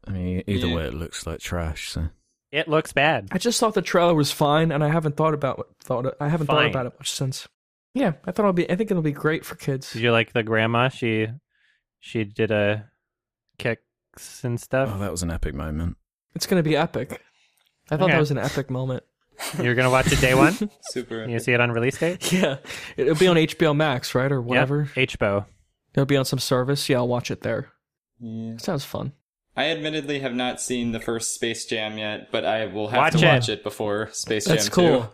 I mean, either Yeah. way, it looks like trash. So It looks bad. I just thought the trailer was fine, and I haven't thought about thought I haven't Fine. thought about it much since. Yeah, I thought it'll be. I think it'll be great for kids. Did you like the grandma? She she did a kicks and stuff. oh, that was an epic moment. It's gonna be epic. I thought Okay. that was an epic moment. You're gonna watch it day one. Super. you see it on release date. Yeah, it'll be on HBO Max, right, or whatever. Yep. HBO. It'll be on some service. Yeah, I'll watch it there. Yeah. Sounds fun. I admittedly have not seen the first Space Jam yet, but I will have Watch to it. watch it before Space That's Jam cool. 2.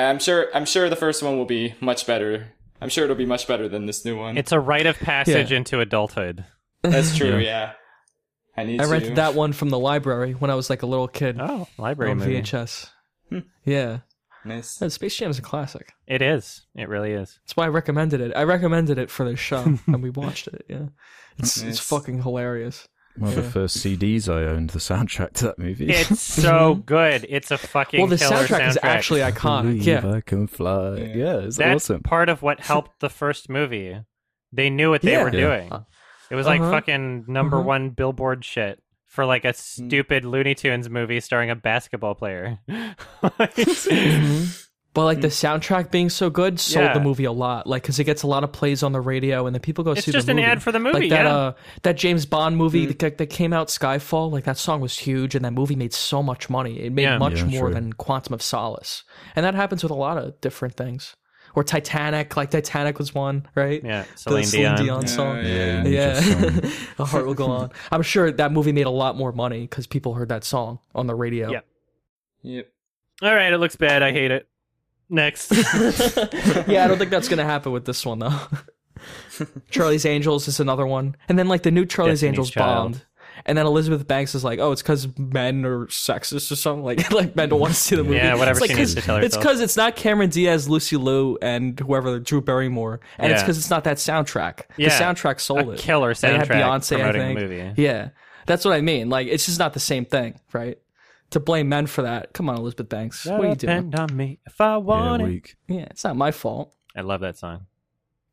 I'm sure I'm sure the first one will be much better. I'm sure it'll be much better than this new one. It's a rite of passage into adulthood. That's true, Yeah. yeah. I need I to rented that one from the library when I was like a little kid Oh, library on movie. VHS. Hmm. Yeah, Nice. Space Jam is a classic. It is. It really is. That's why I recommended it. I recommended it for this show, and we watched it. Yeah, it's Nice. it's fucking hilarious. One of the first CDs I owned, the soundtrack to that movie. It's so good. It's a fucking Well, the killer soundtrack, is actually iconic. Believe Yeah, I can fly. Yeah. Yeah, it's That's awesome. part of what helped the first movie. They knew what they Yeah. were Yeah. doing. It was like Uh-huh. fucking number Uh-huh. one billboard shit for like a stupid Looney Tunes movie starring a basketball player. Mhm. But like the soundtrack being so good sold Yeah. the movie a lot. Like because it gets a lot of plays on the radio, and then people go it's see just the an movie. ad for the movie. like that yeah. uh that James Bond movie that, that came out Skyfall like that song was huge and that movie made so much money it made Yeah. much Yeah, more true. than Quantum of Solace and that happens with a lot of different things or Titanic like Titanic was one right yeah, the Celine, Celine Dion. Dion song yeah. you yeah just, um, heart will go on I'm sure that movie made a lot more money because people heard that song on the radio Yeah. Yep. All right, it looks bad. I hate it. Next. yeah, I don't think that's gonna happen with this one though. Charlie's Angels is another one, and then like the new Charlie's Destiny's Angels Child. Bond, and then Elizabeth Banks is like, "Oh, it's because men are sexist or something." Like, like men don't want to see the movie. Yeah, whatever It's like she needs 'cause- to tell It's because it's not Cameron Diaz, Lucy Liu, and whoever Drew Barrymore, and it's because it's not that soundtrack. Yeah. The soundtrack sold a it. killer soundtrack. They had soundtrack Beyonce, I promoting think. the movie. Yeah, that's what I mean. Like, it's just not the same thing, right? To blame men for that, come on, Elizabeth Banks, what are you doing? Depend on me if I yeah, want it. Yeah, it's not my fault. I love that song.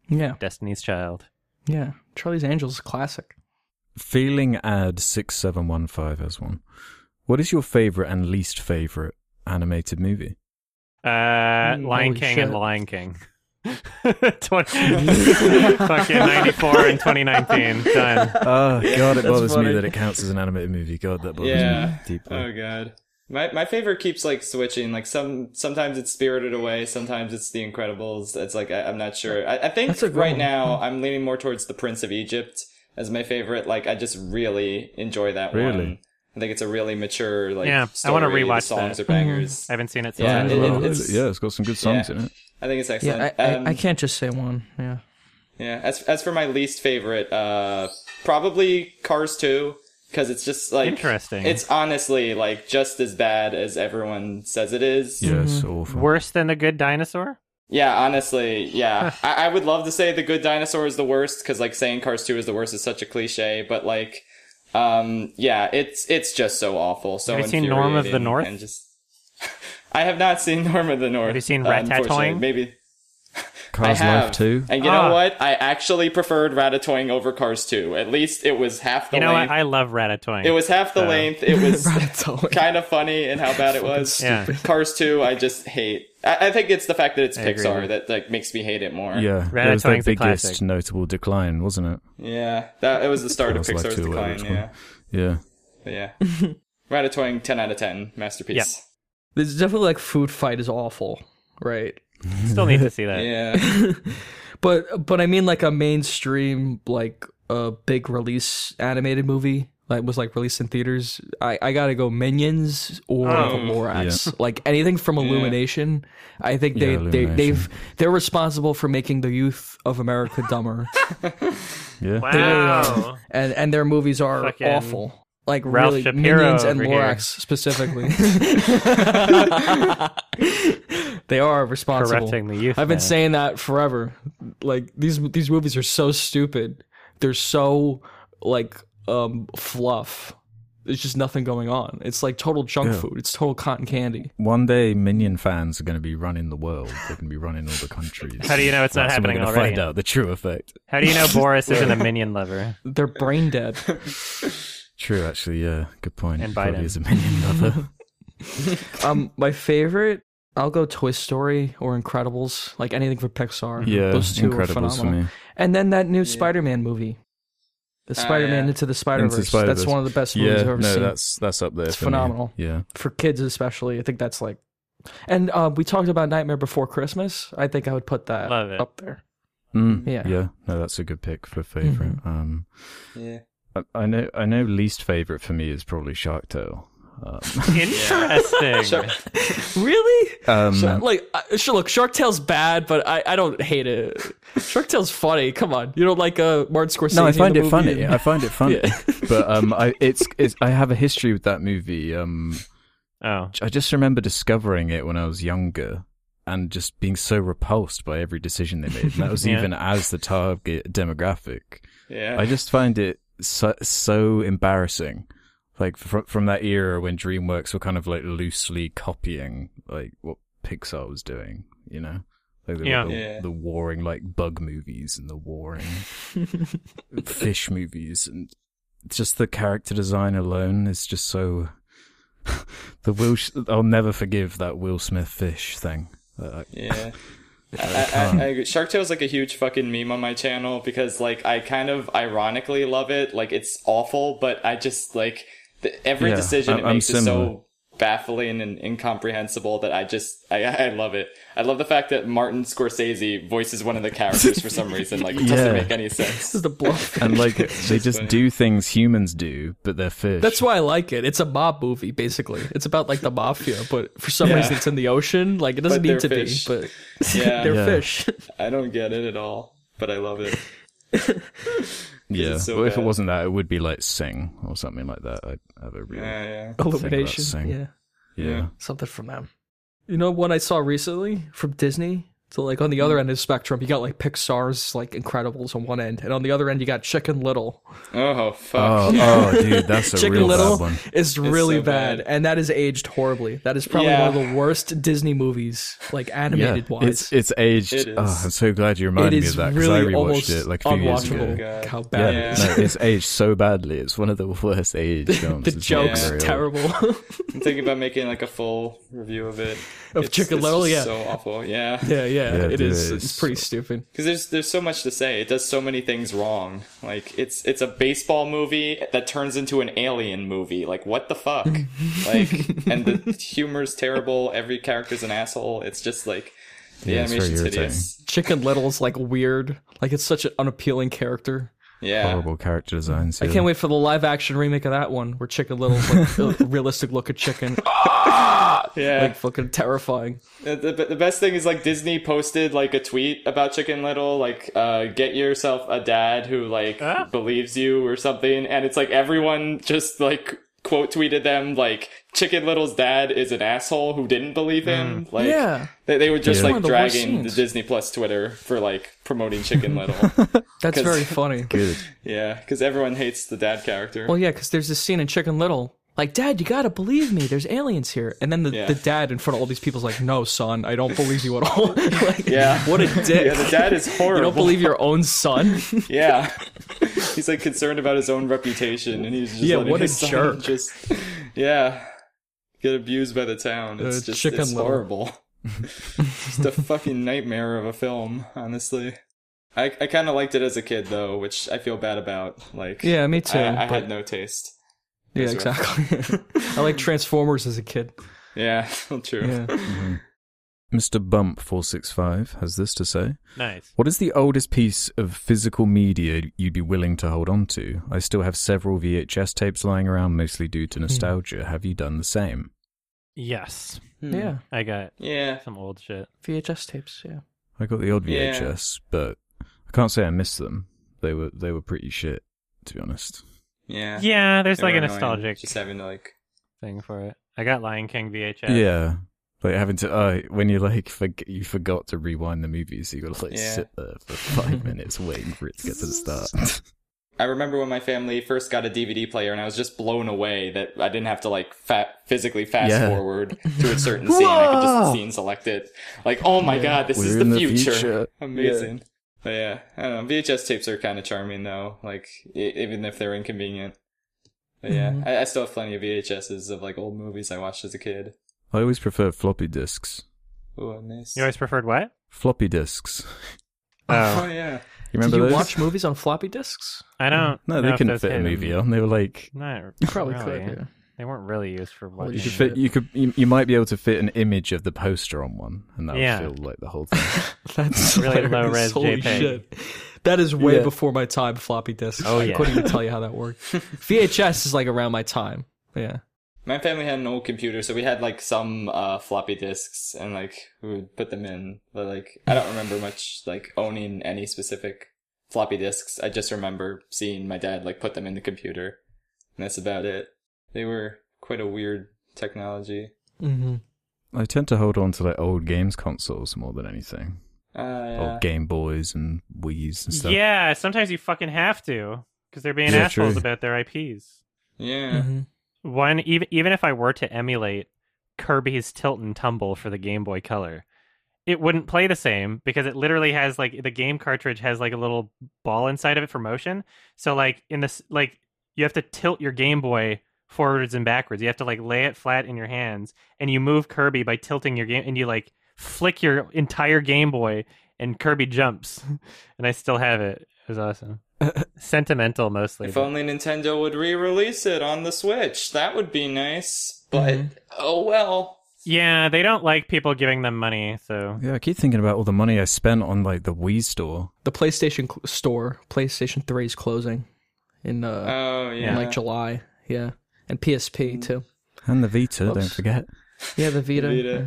Yeah, Destiny's Child. yeah. Charlie's Angels is classic. Feeling ad 6715 has one. What is your favorite and least favorite animated movie? Uh, Mm, Lion holy King shit. and Lion King. 20, fucking 94 and 2019. Done. Oh, God, it bothers me that it counts as an animated movie. God, that bothers Yeah. me deeply. Oh god. My my favorite keeps like switching. Like some sometimes it's Spirited Away, sometimes it's The Incredibles. It's like I, I'm not sure. I, I think That's a good right one. now I'm leaning more towards The Prince of Egypt as my favorite. Like I just really enjoy that Really? one. I think it's a really mature like Yeah, I wanna The rewatch songs that. are bangers. I haven't seen it since Yeah, it, it, it's, yeah, it's got some good songs yeah. in it. I think it's excellent. Yeah, I, Um, I, I can't just say one. Yeah. Yeah, as as for my least favorite, uh, probably Cars Two, because it's just like Interesting. It's honestly like just as bad as everyone says it is. Yeah, Mm-hmm. it's awful. Worse than The Good Dinosaur? Yeah, honestly, yeah. I, I would love to say the Good Dinosaur is the worst because like saying Cars Two is the worst is such a cliche, but like, um, yeah, it's it's just so awful. So Have you seen Norm of the North? And just, I have not seen Norm of the North. Have you seen uh, Ratatouille? unfortunately. Maybe. Cars I. Life 2? And you Ah. know what? I actually preferred Ratatouille over Cars 2. At least it was half the You know length. what? I love Ratatouille. it was half the So- length. It was Ratatouille. kind of funny and how bad it was. Yeah. Cars 2, I just hate. I, I think it's the fact that it's I agree. Pixar that like makes me hate it more. Yeah, Ratatouille's it was their a biggest classic. notable decline, wasn't it? Yeah, that it was the start of Cars Life Pixar's 2 or decline. which one? Yeah, Yeah. but yeah. Ratatouille, ten out of ten, masterpiece. There's definitely like food fight is awful, right? Still need to see that. Yeah, But but I mean like a mainstream like a big release animated movie that was like released in theaters. I I gotta go Minions or Oh. the Lorax. Like anything from Illumination. I think they Yeah, they they've they're responsible for making the youth of America dumber, Yeah. Wow. and and their movies are Fucking awful. Like Ralph really Shapiro Minions and over here. Lorax specifically. they are responsible. Correcting the youth. I've been man. saying that forever. Like these these movies are so stupid. They're so like um fluff. There's just nothing going on. It's like total junk Yeah. food. It's total cotton candy. One day, Minion fans are going to be running the world. They're going to be running all the countries. How do you know it's not That's when we're happening gonna already? find out the true effect. How do you know Boris isn't a minion lover? They're brain dead. True, actually, yeah. Good point. And Biden. is a Minion lover. um, my favorite, I'll go Toy Story or Incredibles, like anything from Pixar. yeah, those two are Incredibles for phenomenal. me. And then that new Spider-Man movie, the Ah, Spider-Man yeah. Into the Spider-Verse. That's Spider-Verse. one of the best movies Yeah, I've ever no, seen. that's that's up there. It's for me. phenomenal. Yeah, for kids especially. I think that's like, and uh, we talked about Nightmare Before Christmas. I think I would put that up there. mm, Yeah. yeah. No, that's a good pick for favorite. Mm-hmm. Um, yeah. I, I know, I know. Least favorite for me is probably Shark Tale. Um, Interesting. Sure. Really? um, Shark- like, I, sure, look, Shark Tale's bad, but I, I don't hate it. Shark Tale's funny. Come on, you don't like uh, Martin Scorsese? no, I find it funny. and- I find it funny. Yeah. but um, I it's, it's I have a history with that movie. Um, Oh, I just remember discovering it when I was younger and just being so repulsed by every decision they made. And that was Yeah. even as the target demographic. Yeah. I just find it so, so embarrassing. Like from from that era when DreamWorks were kind of like loosely copying like what Pixar was doing, you know, like the, Yeah. the, Yeah. the warring like bug movies and the warring fish movies, and just the character design alone is just so. the Will, I'll never forgive that Will Smith fish thing. Uh, Yeah. I, I I. I agree. Shark Tale's like a huge fucking meme on my channel because like I kind of ironically love it. Like it's awful, but I just like the, every Yeah, decision I'm- it makes is so baffling and incomprehensible that I just I, I love it. I love the fact that Martin Scorsese voices one of the characters for some reason. Like it doesn't make any sense. This is the bluff. and like they just funny. do things humans do, but they're fish. That's why I like it. It's a mob movie, basically. It's about like the mafia, but for some Yeah. reason it's in the ocean. Like it doesn't But need to fish. be, but Yeah. they're Yeah. fish. I don't get it at all, but I love it. Yeah. so well, if it wasn't that, it would be like Sing or something like that. I'd have a real Yeah, yeah. Illumination. Sing. Yeah. yeah. Yeah. something from them. You know what I saw recently from Disney? So like on the other mm. end of the spectrum, you got like Pixar's like Incredibles on one end, and on the other end you got Chicken Little. Oh fuck. Oh, oh, dude, that's a Chicken real Little bad one. is really so bad, bad. and that is aged horribly. That is probably Yeah. one of the worst Disney movies, like Yeah, animated wise. it's it's aged. It is. Oh, I'm so glad you reminded me of that because really I rewatched it like a few years unwatchable. Oh ago. God. How bad Yeah. it is. no, it's aged so badly. It's one of the worst aged films. The It's joke's very old. terrible. I'm thinking about making like a full review of it. Of It's- Chicken it's Little, just yeah. So awful. Yeah. yeah, yeah, Yeah, it dude, is. it's It's pretty so- stupid. Because there's there's so much to say. It does so many things wrong. Like it's it's a baseball movie that turns into an alien movie. Like what the fuck? like and the humor's terrible. Every character's an asshole. It's just like the Yeah, it's very animation's irritating. hideous. Chicken Little's like weird. Like it's such an unappealing character. Yeah. Horrible character designs. I yeah. can't wait for the live action remake of that one where Chicken Little, like a realistic look at chicken. Yeah. Like fucking terrifying. The, the, the best thing is like Disney posted like a tweet about Chicken Little, like uh, get yourself a dad who like Ah. believes you or something, and it's like everyone just like quote tweeted them like Chicken Little's dad is an asshole who didn't believe him. Mm. Like Yeah. they, they were just Yeah. Like the dragging the. Disney Plus Twitter for like promoting Chicken Little. That's very funny. Good. yeah, because everyone hates the dad character. Well, yeah, because there's this scene in Chicken Little like, Dad, you gotta believe me. There's aliens here. And then the, Yeah. the dad in front of all these people's like, No, son, I don't believe you at all. like, Yeah. what a dick. Yeah, the dad is horrible. you don't believe your own son? Yeah. he's like concerned about his own reputation and he's just Yeah, what a jerk. Just yeah. Get abused by the town. It's Uh, just Chicken it's horrible. just a fucking nightmare of a film, honestly. I I kind of liked it as a kid though, which I feel bad about. Like yeah, me too. I, I but- had no taste. Yeah, That's rough. exactly. I like Transformers as a kid. Yeah, true. Yeah. Mr. Bump465 has this to say. Nice. What is the oldest piece of physical media you'd be willing to hold on to? I still have several VHS tapes lying around, mostly due to nostalgia. Have you done the same? Yes, Hmm. Yeah. I got Yeah. some old shit. VHS tapes, yeah. I got the old Yeah. VHS, but I can't say I miss them. They were they were pretty shit, to be honest. Yeah. Yeah, there's They like a annoying, nostalgic Just having to like. thing for it. I got Lion King VHS. Yeah. Like having to, uh, when you like, forg you forgot to rewind the movie, so you gotta like Yeah. sit there for five minutes waiting for it to get to the start. I remember when my family first got a DVD player, and I was just blown away that I didn't have to like fa- physically fast Yeah. forward to a certain scene. I could Whoa! just scene select it. Like, oh my god, this is We're the in the future. future. Amazing. But yeah, I don't know. VHS tapes are kind of charming though. Like, e- even if they're inconvenient. But yeah, Mhm. I-, I still have plenty of VHSs of like old movies I watched as a kid. I always prefer floppy disks. Oh, nice. You always preferred what? Floppy disks. Oh Oh, yeah. You remember Did you those? watch movies on floppy disks? I don't. No, know they couldn't fit a movie on. They were like No, You probably really. could, yeah. They weren't really used for watching. you could fit. You could. You, you might be able to fit an image of the poster on one, and that Yeah. would feel like the whole thing. That's Really low-res Holy JPEG. shit. That is way Yeah. before my time, floppy disks. Oh, yeah. I couldn't even tell you how that worked. VHS is like around my time. Yeah. My family had an old computer, so we had like some uh, floppy disks, and like we would put them in. But like, I don't remember much like owning any specific floppy disks. I just remember seeing my dad like put them in the computer, and that's about it. They were quite a weird technology. Mm-hmm. I tend to hold on to like old games consoles more than anything. Uh, yeah. Old Game Boys and Wii's and stuff. Yeah, sometimes you fucking have to because they're being Yeah, assholes true. about their IPs. yeah. Mm-hmm. One even even if I were to emulate Kirby's Tilt and Tumble for the Game Boy Color, it wouldn't play the same because it literally has like the game cartridge has like a little ball inside of it for motion. So like in this like you have to tilt your Game Boy forwards and backwards. You have to like lay it flat in your hands and you move Kirby by tilting your game and you like flick your entire Game Boy and Kirby jumps. and I still have it. It was awesome. Sentimental mostly. If but- only Nintendo would re-release it on the Switch, that would be nice. But Mhm. oh well. Yeah, they don't like people giving them money, so Yeah, I keep thinking about all the money I spent on like the Wii store. The PlayStation cl- store, PlayStation 3 is closing in uh Oh in like July. Yeah. And PSP mm. too. And the Vita, Whoops. don't forget. Yeah, the Vita. Vita. yeah.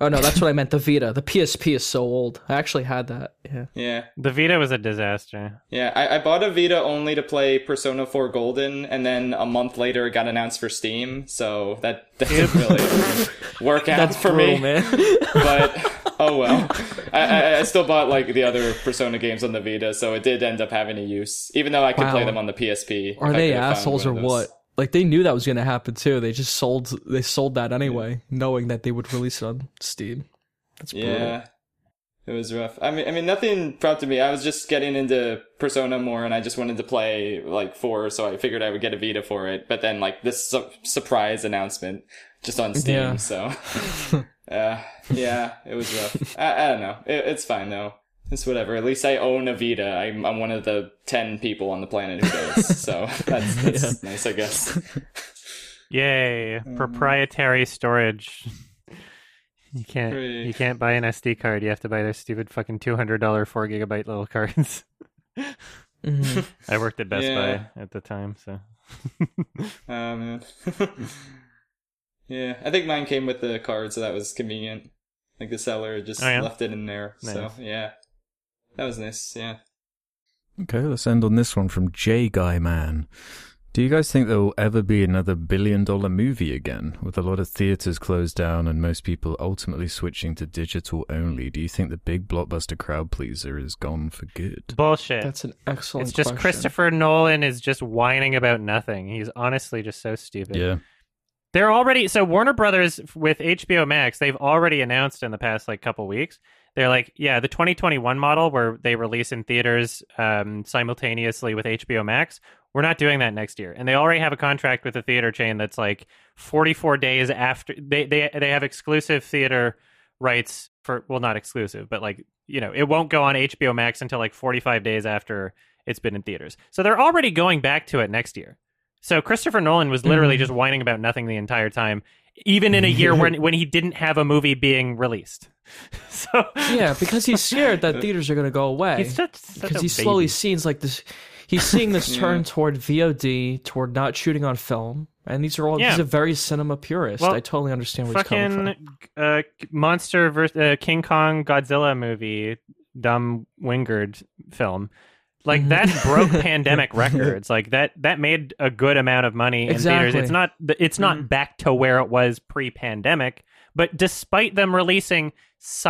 Oh no, that's what I meant. The Vita. The PSP is so old. I actually had that. Yeah. yeah. the Vita was a disaster. Yeah, I, I bought a Vita only to play Persona 4 Golden, and then a month later it got announced for Steam, so that, that didn't really work out That's for brutal, me. man. But, oh well. I, I, I still bought like the other Persona games on the Vita, so it did end up having a use, even though I could play them on the PSP. Are they assholes or one those. what? Like they knew that was gonna happen too. They just sold. They sold that anyway, knowing that they would release it on Steam. That's brutal. Yeah. It was rough. I mean, I mean, nothing prompted me. I was just getting into Persona more, and I just wanted to play like four, so I figured I would get a Vita for it. But then, like this su- surprise announcement just on Steam, Yeah. so uh, yeah, it was rough. I, I don't know. It, it's fine though. It's whatever. At least I own a Vita. I'm, I'm one of the ten people on the planet who does, so that's, that's nice, I guess. Yay! Mm. Proprietary storage. You can't Hooray. you can't buy an SD card. You have to buy their stupid fucking two hundred dollar four gigabyte little cards. Mhm. I worked at Best Yeah. Buy at the time, so Oh man. yeah, I think mine came with the card, so that was convenient. Like the seller just Oh, yeah? left it in there. Nice. So yeah, that was nice. Yeah. Okay, let's end on this one from J Guy Man. Do you guys think there will ever be another billion dollar movie again? With a lot of theaters closed down and most people ultimately switching to digital only, do you think the big blockbuster crowd pleaser is gone for good? bullshit. That's an excellent. Question. It's just question. Christopher Nolan is just whining about nothing. He's honestly just so stupid. Yeah. They're already so Warner Brothers with HBO Max. They've already announced in the past like couple weeks. They're like, yeah, the 2021 model where they release in theaters um, simultaneously with HBO Max. We're not doing that next year, and they already have a contract with a theater chain that's like 44 days after they they they have exclusive theater rights for well, not exclusive, but like you know, it won't go on HBO Max until like 45 days after it's been in theaters. So they're already going back to it next year. So Christopher Nolan was literally Mhm. just whining about nothing the entire time, even in a year when when he didn't have a movie being released. So Yeah, because he's scared that theaters are going to go away. he's such, such because a he slowly sees like this. He's seeing this turn toward VOD, toward not shooting on film, and these are all. Yeah. He's a very cinema purist. Well, I totally understand where he's coming fucking from. uh, monster versus uh, King Kong Godzilla movie, Adam Wingard film. Like that broke pandemic records. Like that that made a good amount of money in theaters. It's not it's not Mhm. back to where it was pre-pandemic, but despite them releasing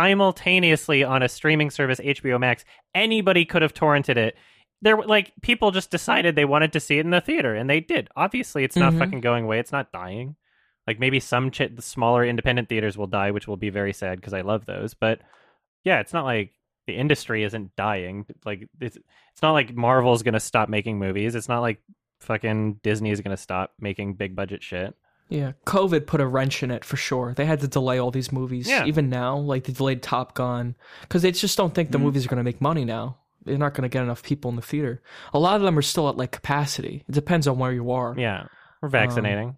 simultaneously on a streaming service HBO Max, anybody could have torrented it. There were like people just decided they wanted to see it in the theater and they did. Obviously, it's not Mhm. fucking going away. It's not dying. Like maybe some ch- the smaller independent theaters will die, which will be very sad because I love those. But yeah, it's not like the industry isn't dying. Like it's, it's not like Marvel's gonna stop making movies. It's not like fucking Disney is gonna stop making big budget shit. Yeah, COVID put a wrench in it for sure. They had to delay all these movies. Yeah. Even now, like they delayed Top Gun because they just don't think the Mm. movies are going to make money now. They're not going to get enough people in the theater. A lot of them are still at like capacity. It depends on where you are. Yeah, we're vaccinating.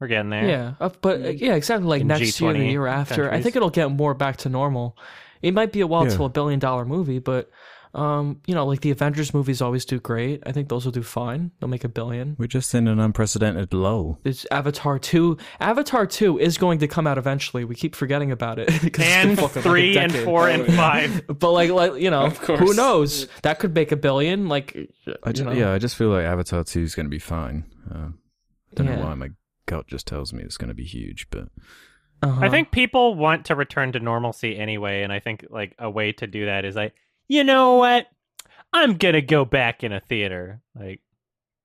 we're getting there. Yeah, uh, but uh, yeah, exactly. Like In next year, and the G20 year after, I think it'll get more back to normal. It might be a while Yeah. till a billion dollar movie, but um, you know, like the Avengers movies always do great. I think those will do fine. They'll make a billion. We're just in an unprecedented lull. There's Avatar two. Avatar two is going to come out eventually. We keep forgetting about it. 'cause it's been And fucking like three and four and five. But like, like you know, Of who knows? That could make a billion. Like, I you know. yeah, I just feel like Avatar 2 is going to be fine. Uh, don't Yeah. know why my gut just tells me it's going to be huge, but Uh-huh. I think people want to return to normalcy anyway, and I think like a way to do that is like, you know what? I'm gonna go back in a theater. Like,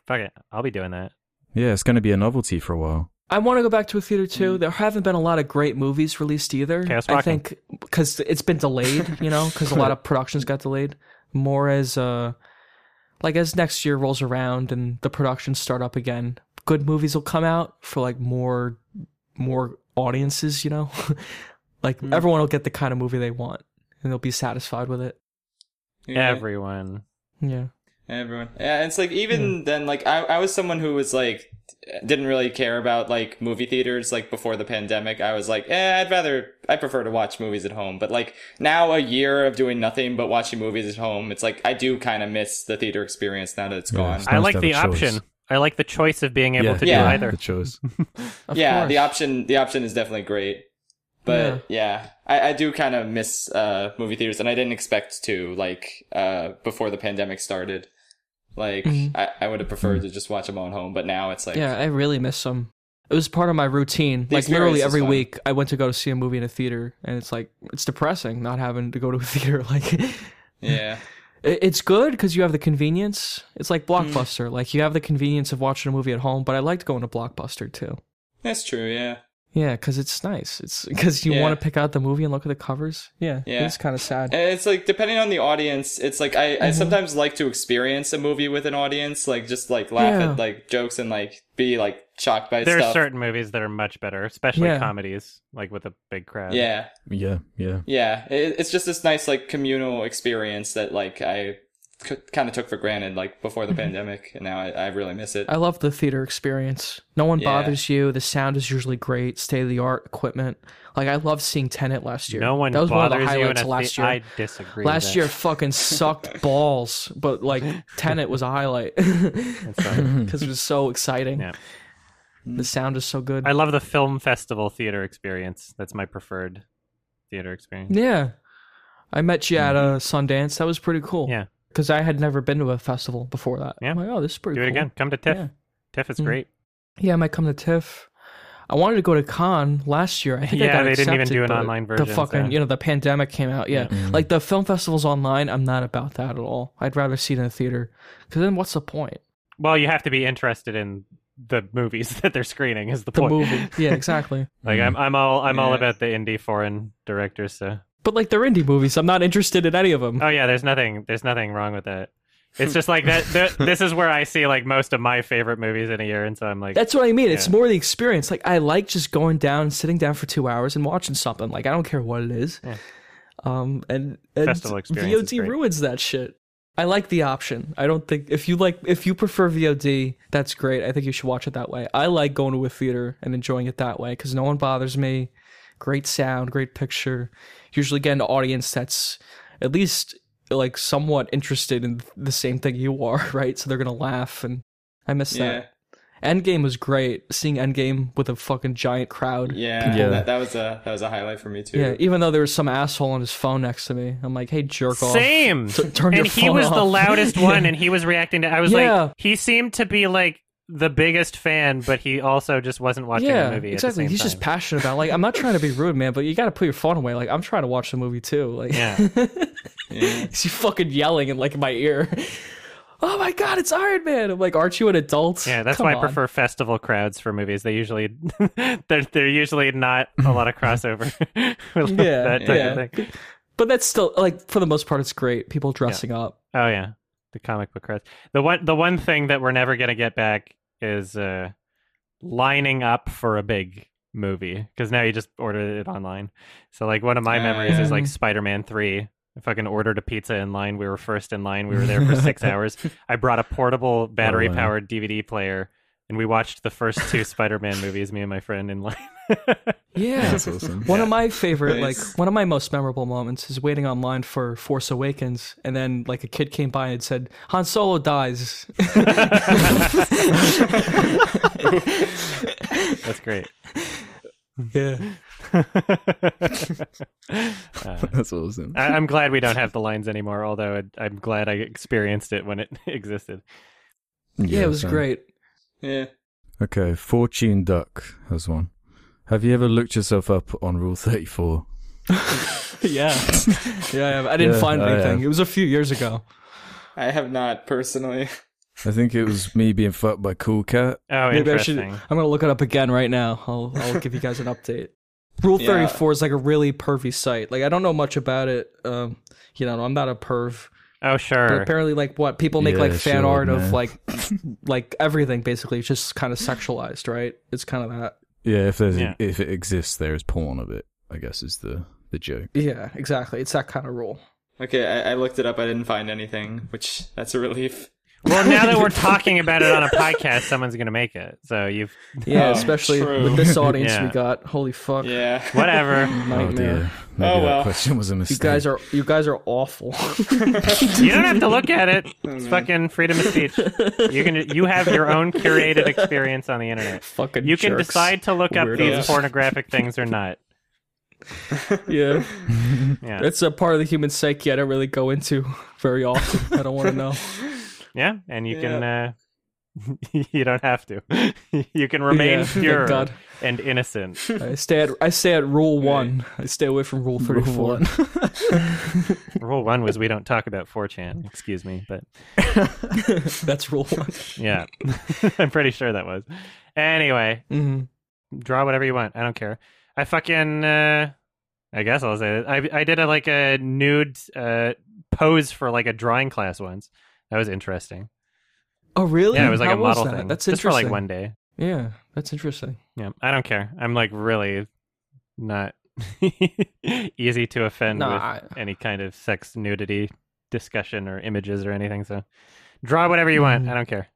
fuck it, I'll be doing that. yeah, it's going to be a novelty for a while. I want to go back to a theater too. There haven't been a lot of great movies released either. Chaos I Walking. think because it's been delayed, you know, because a lot of productions got delayed. More as uh, like as next year rolls around and the productions start up again, good movies will come out for like more more audiences. You know, like Hmm. everyone will get the kind of movie they want and they'll be satisfied with it. Yeah. Everyone. Yeah. Everyone. Yeah, it's like even then, like I, I was someone who was like didn't really care about like movie theaters like before the pandemic. I was like, eh, I'd rather I prefer to watch movies at home. But like now, a year of doing nothing but watching movies at home, it's like I do kind of miss the theater experience now that it's Yeah, gone. it's I like the option. choice. Option. I like the choice of being able yeah, to Yeah. do either. The choice. Yeah, course. the option the option is definitely great. But yeah, I, I do kind of miss uh, movie theaters, and I didn't expect to like uh, before the pandemic started. Like Mhm. I, I would have preferred to just watch them on home, but now it's like yeah, I really miss them. It was part of my routine. The like literally every week, I went to go to see a movie in a theater, and it's like it's depressing not having to go to a theater. Like, yeah. It's good because you have the convenience. It's like Mm. Blockbuster. Like you have the convenience of watching a movie at home, but I liked going to Blockbuster too. That's true, yeah. Yeah, because it's nice. It's because you Yeah. want to pick out the movie and look at the covers. Yeah, Yeah. it's kind of sad. And it's like depending on the audience, it's like I, I Mhm. sometimes like to experience a movie with an audience, like just like laugh Yeah. at like jokes and like be like shocked by There are certain movies that are much better, especially Yeah. comedies, like with a big crowd. yeah, Yeah, yeah. yeah. It, it's just this nice like communal experience that like I c- kind of took for granted like before the pandemic, and now I, I really miss it. I love the theater experience. No one Yeah. bothers you. The sound is usually great. State of the art equipment. Like I loved seeing Tenet last year. No one that was one of bothers the you in highlights of last the- year. I disagree. Last with year that. fucking sucked balls, but like Tenet was a highlight because it was so exciting. Yeah. The sound is so good. I love the film festival theater experience. That's my preferred theater experience. yeah, I met you at a Sundance. That was pretty cool. Mm-hmm. Yeah. Because I had never been to a festival before that. Yeah. I'm like, oh, this is pretty. Do it cool. again. Come to TIFF. Yeah. TIFF is Mm. great. Yeah, I might come to TIFF. I wanted to go to Cannes last year. I think I Yeah, got they didn't even do an online version, The fucking, so- you know, the pandemic came out. Yeah, Mm. like the film festivals online. I'm not about that at all. I'd rather see it in a theater because then what's the point? Well, you have to be interested in the movies that they're screening is the, the point. movie. Yeah, exactly. Like I'm I'm all I'm all about the indie foreign directors. So But like they're indie movies. I'm not interested in any of them. oh yeah, there's nothing there's nothing wrong with that. It's just like that. th- this is where I see like most of my favorite movies in a year, and so I'm like, That's what I mean. It's more the experience. Like I like just going down, sitting down for two hours and watching something. Like I don't care what it is. Yeah. Um, and, and Festival experience VOD ruins that shit. I like the option. I don't think if you like if you prefer VOD, that's great. I think you should watch it that way. I like going to a theater and enjoying it that way because no one bothers me. Great sound, great picture. Usually get an audience that's at least like somewhat interested in the same thing you are, right? So they're gonna laugh and I miss Yeah. that. Endgame was great. Seeing Endgame with a fucking giant crowd. Yeah, Yeah. That, that was a that was a highlight for me too. Yeah, even though there was some asshole on his phone next to me, I'm like, "Hey, jerk off!" same. T- turn your and he phone was the loudest one, and he was reacting to. I was Yeah. like, he seemed to be like the biggest fan, but he also just wasn't watching yeah, the movie. exactly. The same He's time. just passionate about. Like, I'm not trying to be rude, man, but you got to put your phone away. Like, I'm trying to watch the movie too. Like, Yeah. Yeah. he's fucking yelling in like my ear. Oh my god, it's Iron Man! I'm like, aren't you an adult? Yeah, that's Come why I prefer festival crowds for movies. They usually they're they're usually not a lot of crossover with Yeah, that type yeah. of thing. But that's still like for the most part, it's great. People dressing up. Oh yeah, the comic book crowds. The one the one thing that we're never gonna get back is uh lining up for a big movie because now you just order it online. So like one of my memories is like Spider Man Three. I fucking ordered a pizza in line. We were first in line. We were there for six hours. I brought a portable battery powered DVD player, and we watched the first two Spider Man movies. Me and my friend in line. Yeah, That's awesome. One of my favorite, Nice. like one of my most memorable moments is waiting online for Force Awakens, and then like a kid came by and said, "Han Solo dies." That's great. yeah, Uh, That's awesome. I, I'm glad we don't have the lines anymore. Although it, I'm glad I experienced it when it existed. yeah, it was same. great. Yeah. Okay, Fortune Duck has one. Have you ever looked yourself up on Rule 34? yeah, yeah. I I didn't Yeah, find anything. It was a few years ago. I have not personally. I think it was me being fucked by Cool Cat. Oh, Maybe I should. interesting. I'm gonna look it up again right now. I'll I'll give you guys an update. Rule Yeah. 34 is like a really pervy site. Like I don't know much about it. Um, you know, I'm not a perv. Oh, But sure. apparently, like what people make Yeah, like fan sure, art of like like everything basically. It's just kind of sexualized, right? It's kind of that. Yeah, if there's Yeah. if it exists, there is porn of it. I guess is the the joke. Yeah, exactly. It's that kind of rule. Okay, I, I looked it up. I didn't find anything, which that's a relief. Well, now that we're talking about it on a podcast, someone's going to make it. So you've Yeah, Oh, especially true. with this audience Yeah. we got. Holy fuck. Yeah. whatever. Oh dear. Maybe Oh, that well. question was a mistake. You guys are you guys are awful. you don't have to look at it. It's fucking freedom of speech. You can you have your own curated experience on the internet. Fucking You can jerks. decide to look up these pornographic things or not. Yeah. Yeah. That's a part of the human psyche I don't really go into very often. I don't want to know. Yeah, and you can uh you don't have to. you can remain Yeah, pure God. and innocent. I stay at I stay at rule one. I stay away from rule thirty four. one. Rule 1 was we don't talk about 4chan, excuse me, but That's rule one. yeah. I'm pretty sure that was. Anyway, hmm draw whatever you want. I don't care. I fucking uh I guess I'll say it. I I did a like a nude uh pose for like a drawing class once. That was interesting. Oh really? Yeah, it was like How a model that? thing. That's just for like one day. Yeah, that's interesting. Yeah, I don't care. I'm like really not easy to offend Nah, with I- any kind of sex nudity discussion or images or anything. So draw whatever you want. Mhm. I don't care.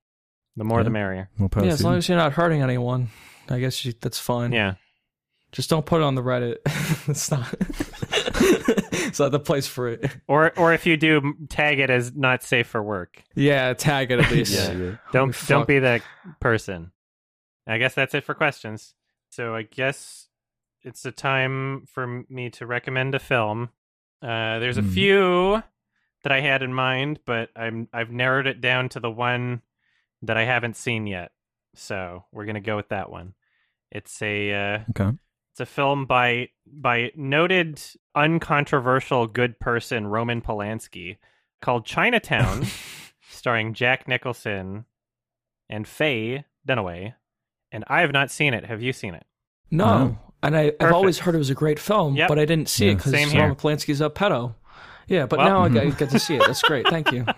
The more the merrier. More power Yeah, as long as you're not hurting anyone, I guess you, that's fine. Yeah. Just don't put it on the Reddit. it's not. it's not the place for it. Or or if you do, tag it as not safe for work. Yeah, tag it at least. yeah, yeah. Don't fuck. don't be that person. I guess that's it for questions. So I guess it's the time for me to recommend a film. Uh, there's a Hmm. few that I had in mind, but I'm I've narrowed it down to the one that I haven't seen yet. So we're gonna go with that one. It's a uh, Okay. It's a film by by noted uncontroversial good person Roman Polanski called Chinatown, starring Jack Nicholson and Faye Dunaway, and I have not seen it. Have you seen it? No, No. and I, I've always heard it was a great film, Yep. but I didn't see it because Same here. Roman Polanski's a pedo. Yeah, but Well- now I get, I get to see it. That's great. Thank you.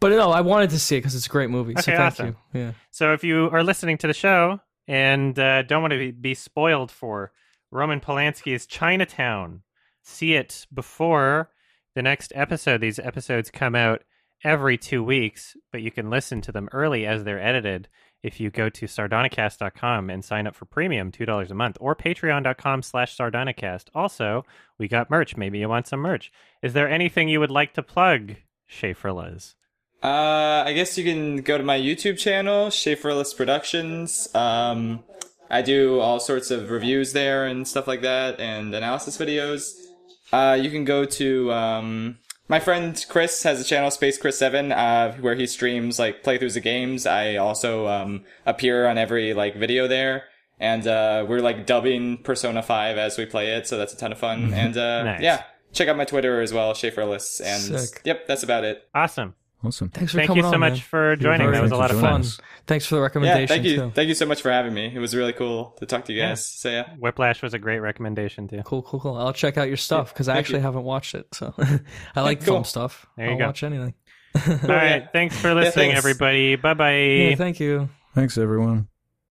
but no, I wanted to see it because it's a great movie. so thank awesome. you. Yeah. So if you are listening to the show and uh, don't want to be, be spoiled for Roman Polanski's Chinatown, see it before the next episode. These episodes come out every two weeks, but you can listen to them early as they're edited if you go to sardonicast.com and sign up for premium, $2 a month, or patreon.com slash sardonicast. Also, we got merch. Maybe you want some merch. Is there anything you would like to plug, Schaffrillas? Uh, I guess you can go to my YouTube channel, Schaffrillas Productions. Um, I do all sorts of reviews there and stuff like that, and analysis videos. Uh, you can go to um, my friend Chris has a channel, Space Chris Seven, uh, where he streams like playthroughs of games. I also um, appear on every like video there, and uh, we're like dubbing Persona Five as we play it, so that's a ton of fun. And uh, Nice. yeah, check out my Twitter as well, Schaffrillas. And Sick. yep, that's about it. Awesome. Awesome. Thanks for coming. Thank coming you so on, much man. for joining. very That was a lot of Thank you for fun. us. Thanks for the recommendation Yeah, thank you. too. Thank you so much for having me. It was really cool to talk to you Yeah. guys. So yeah. Whiplash was a great recommendation too. Cool, cool, cool. I'll check out your stuff because I actually you. haven't watched it. So I like cool. film stuff. There you I'll go. watch anything. All right. Thanks for listening, thanks. everybody. Bye bye. Yeah, thank you. Thanks, everyone.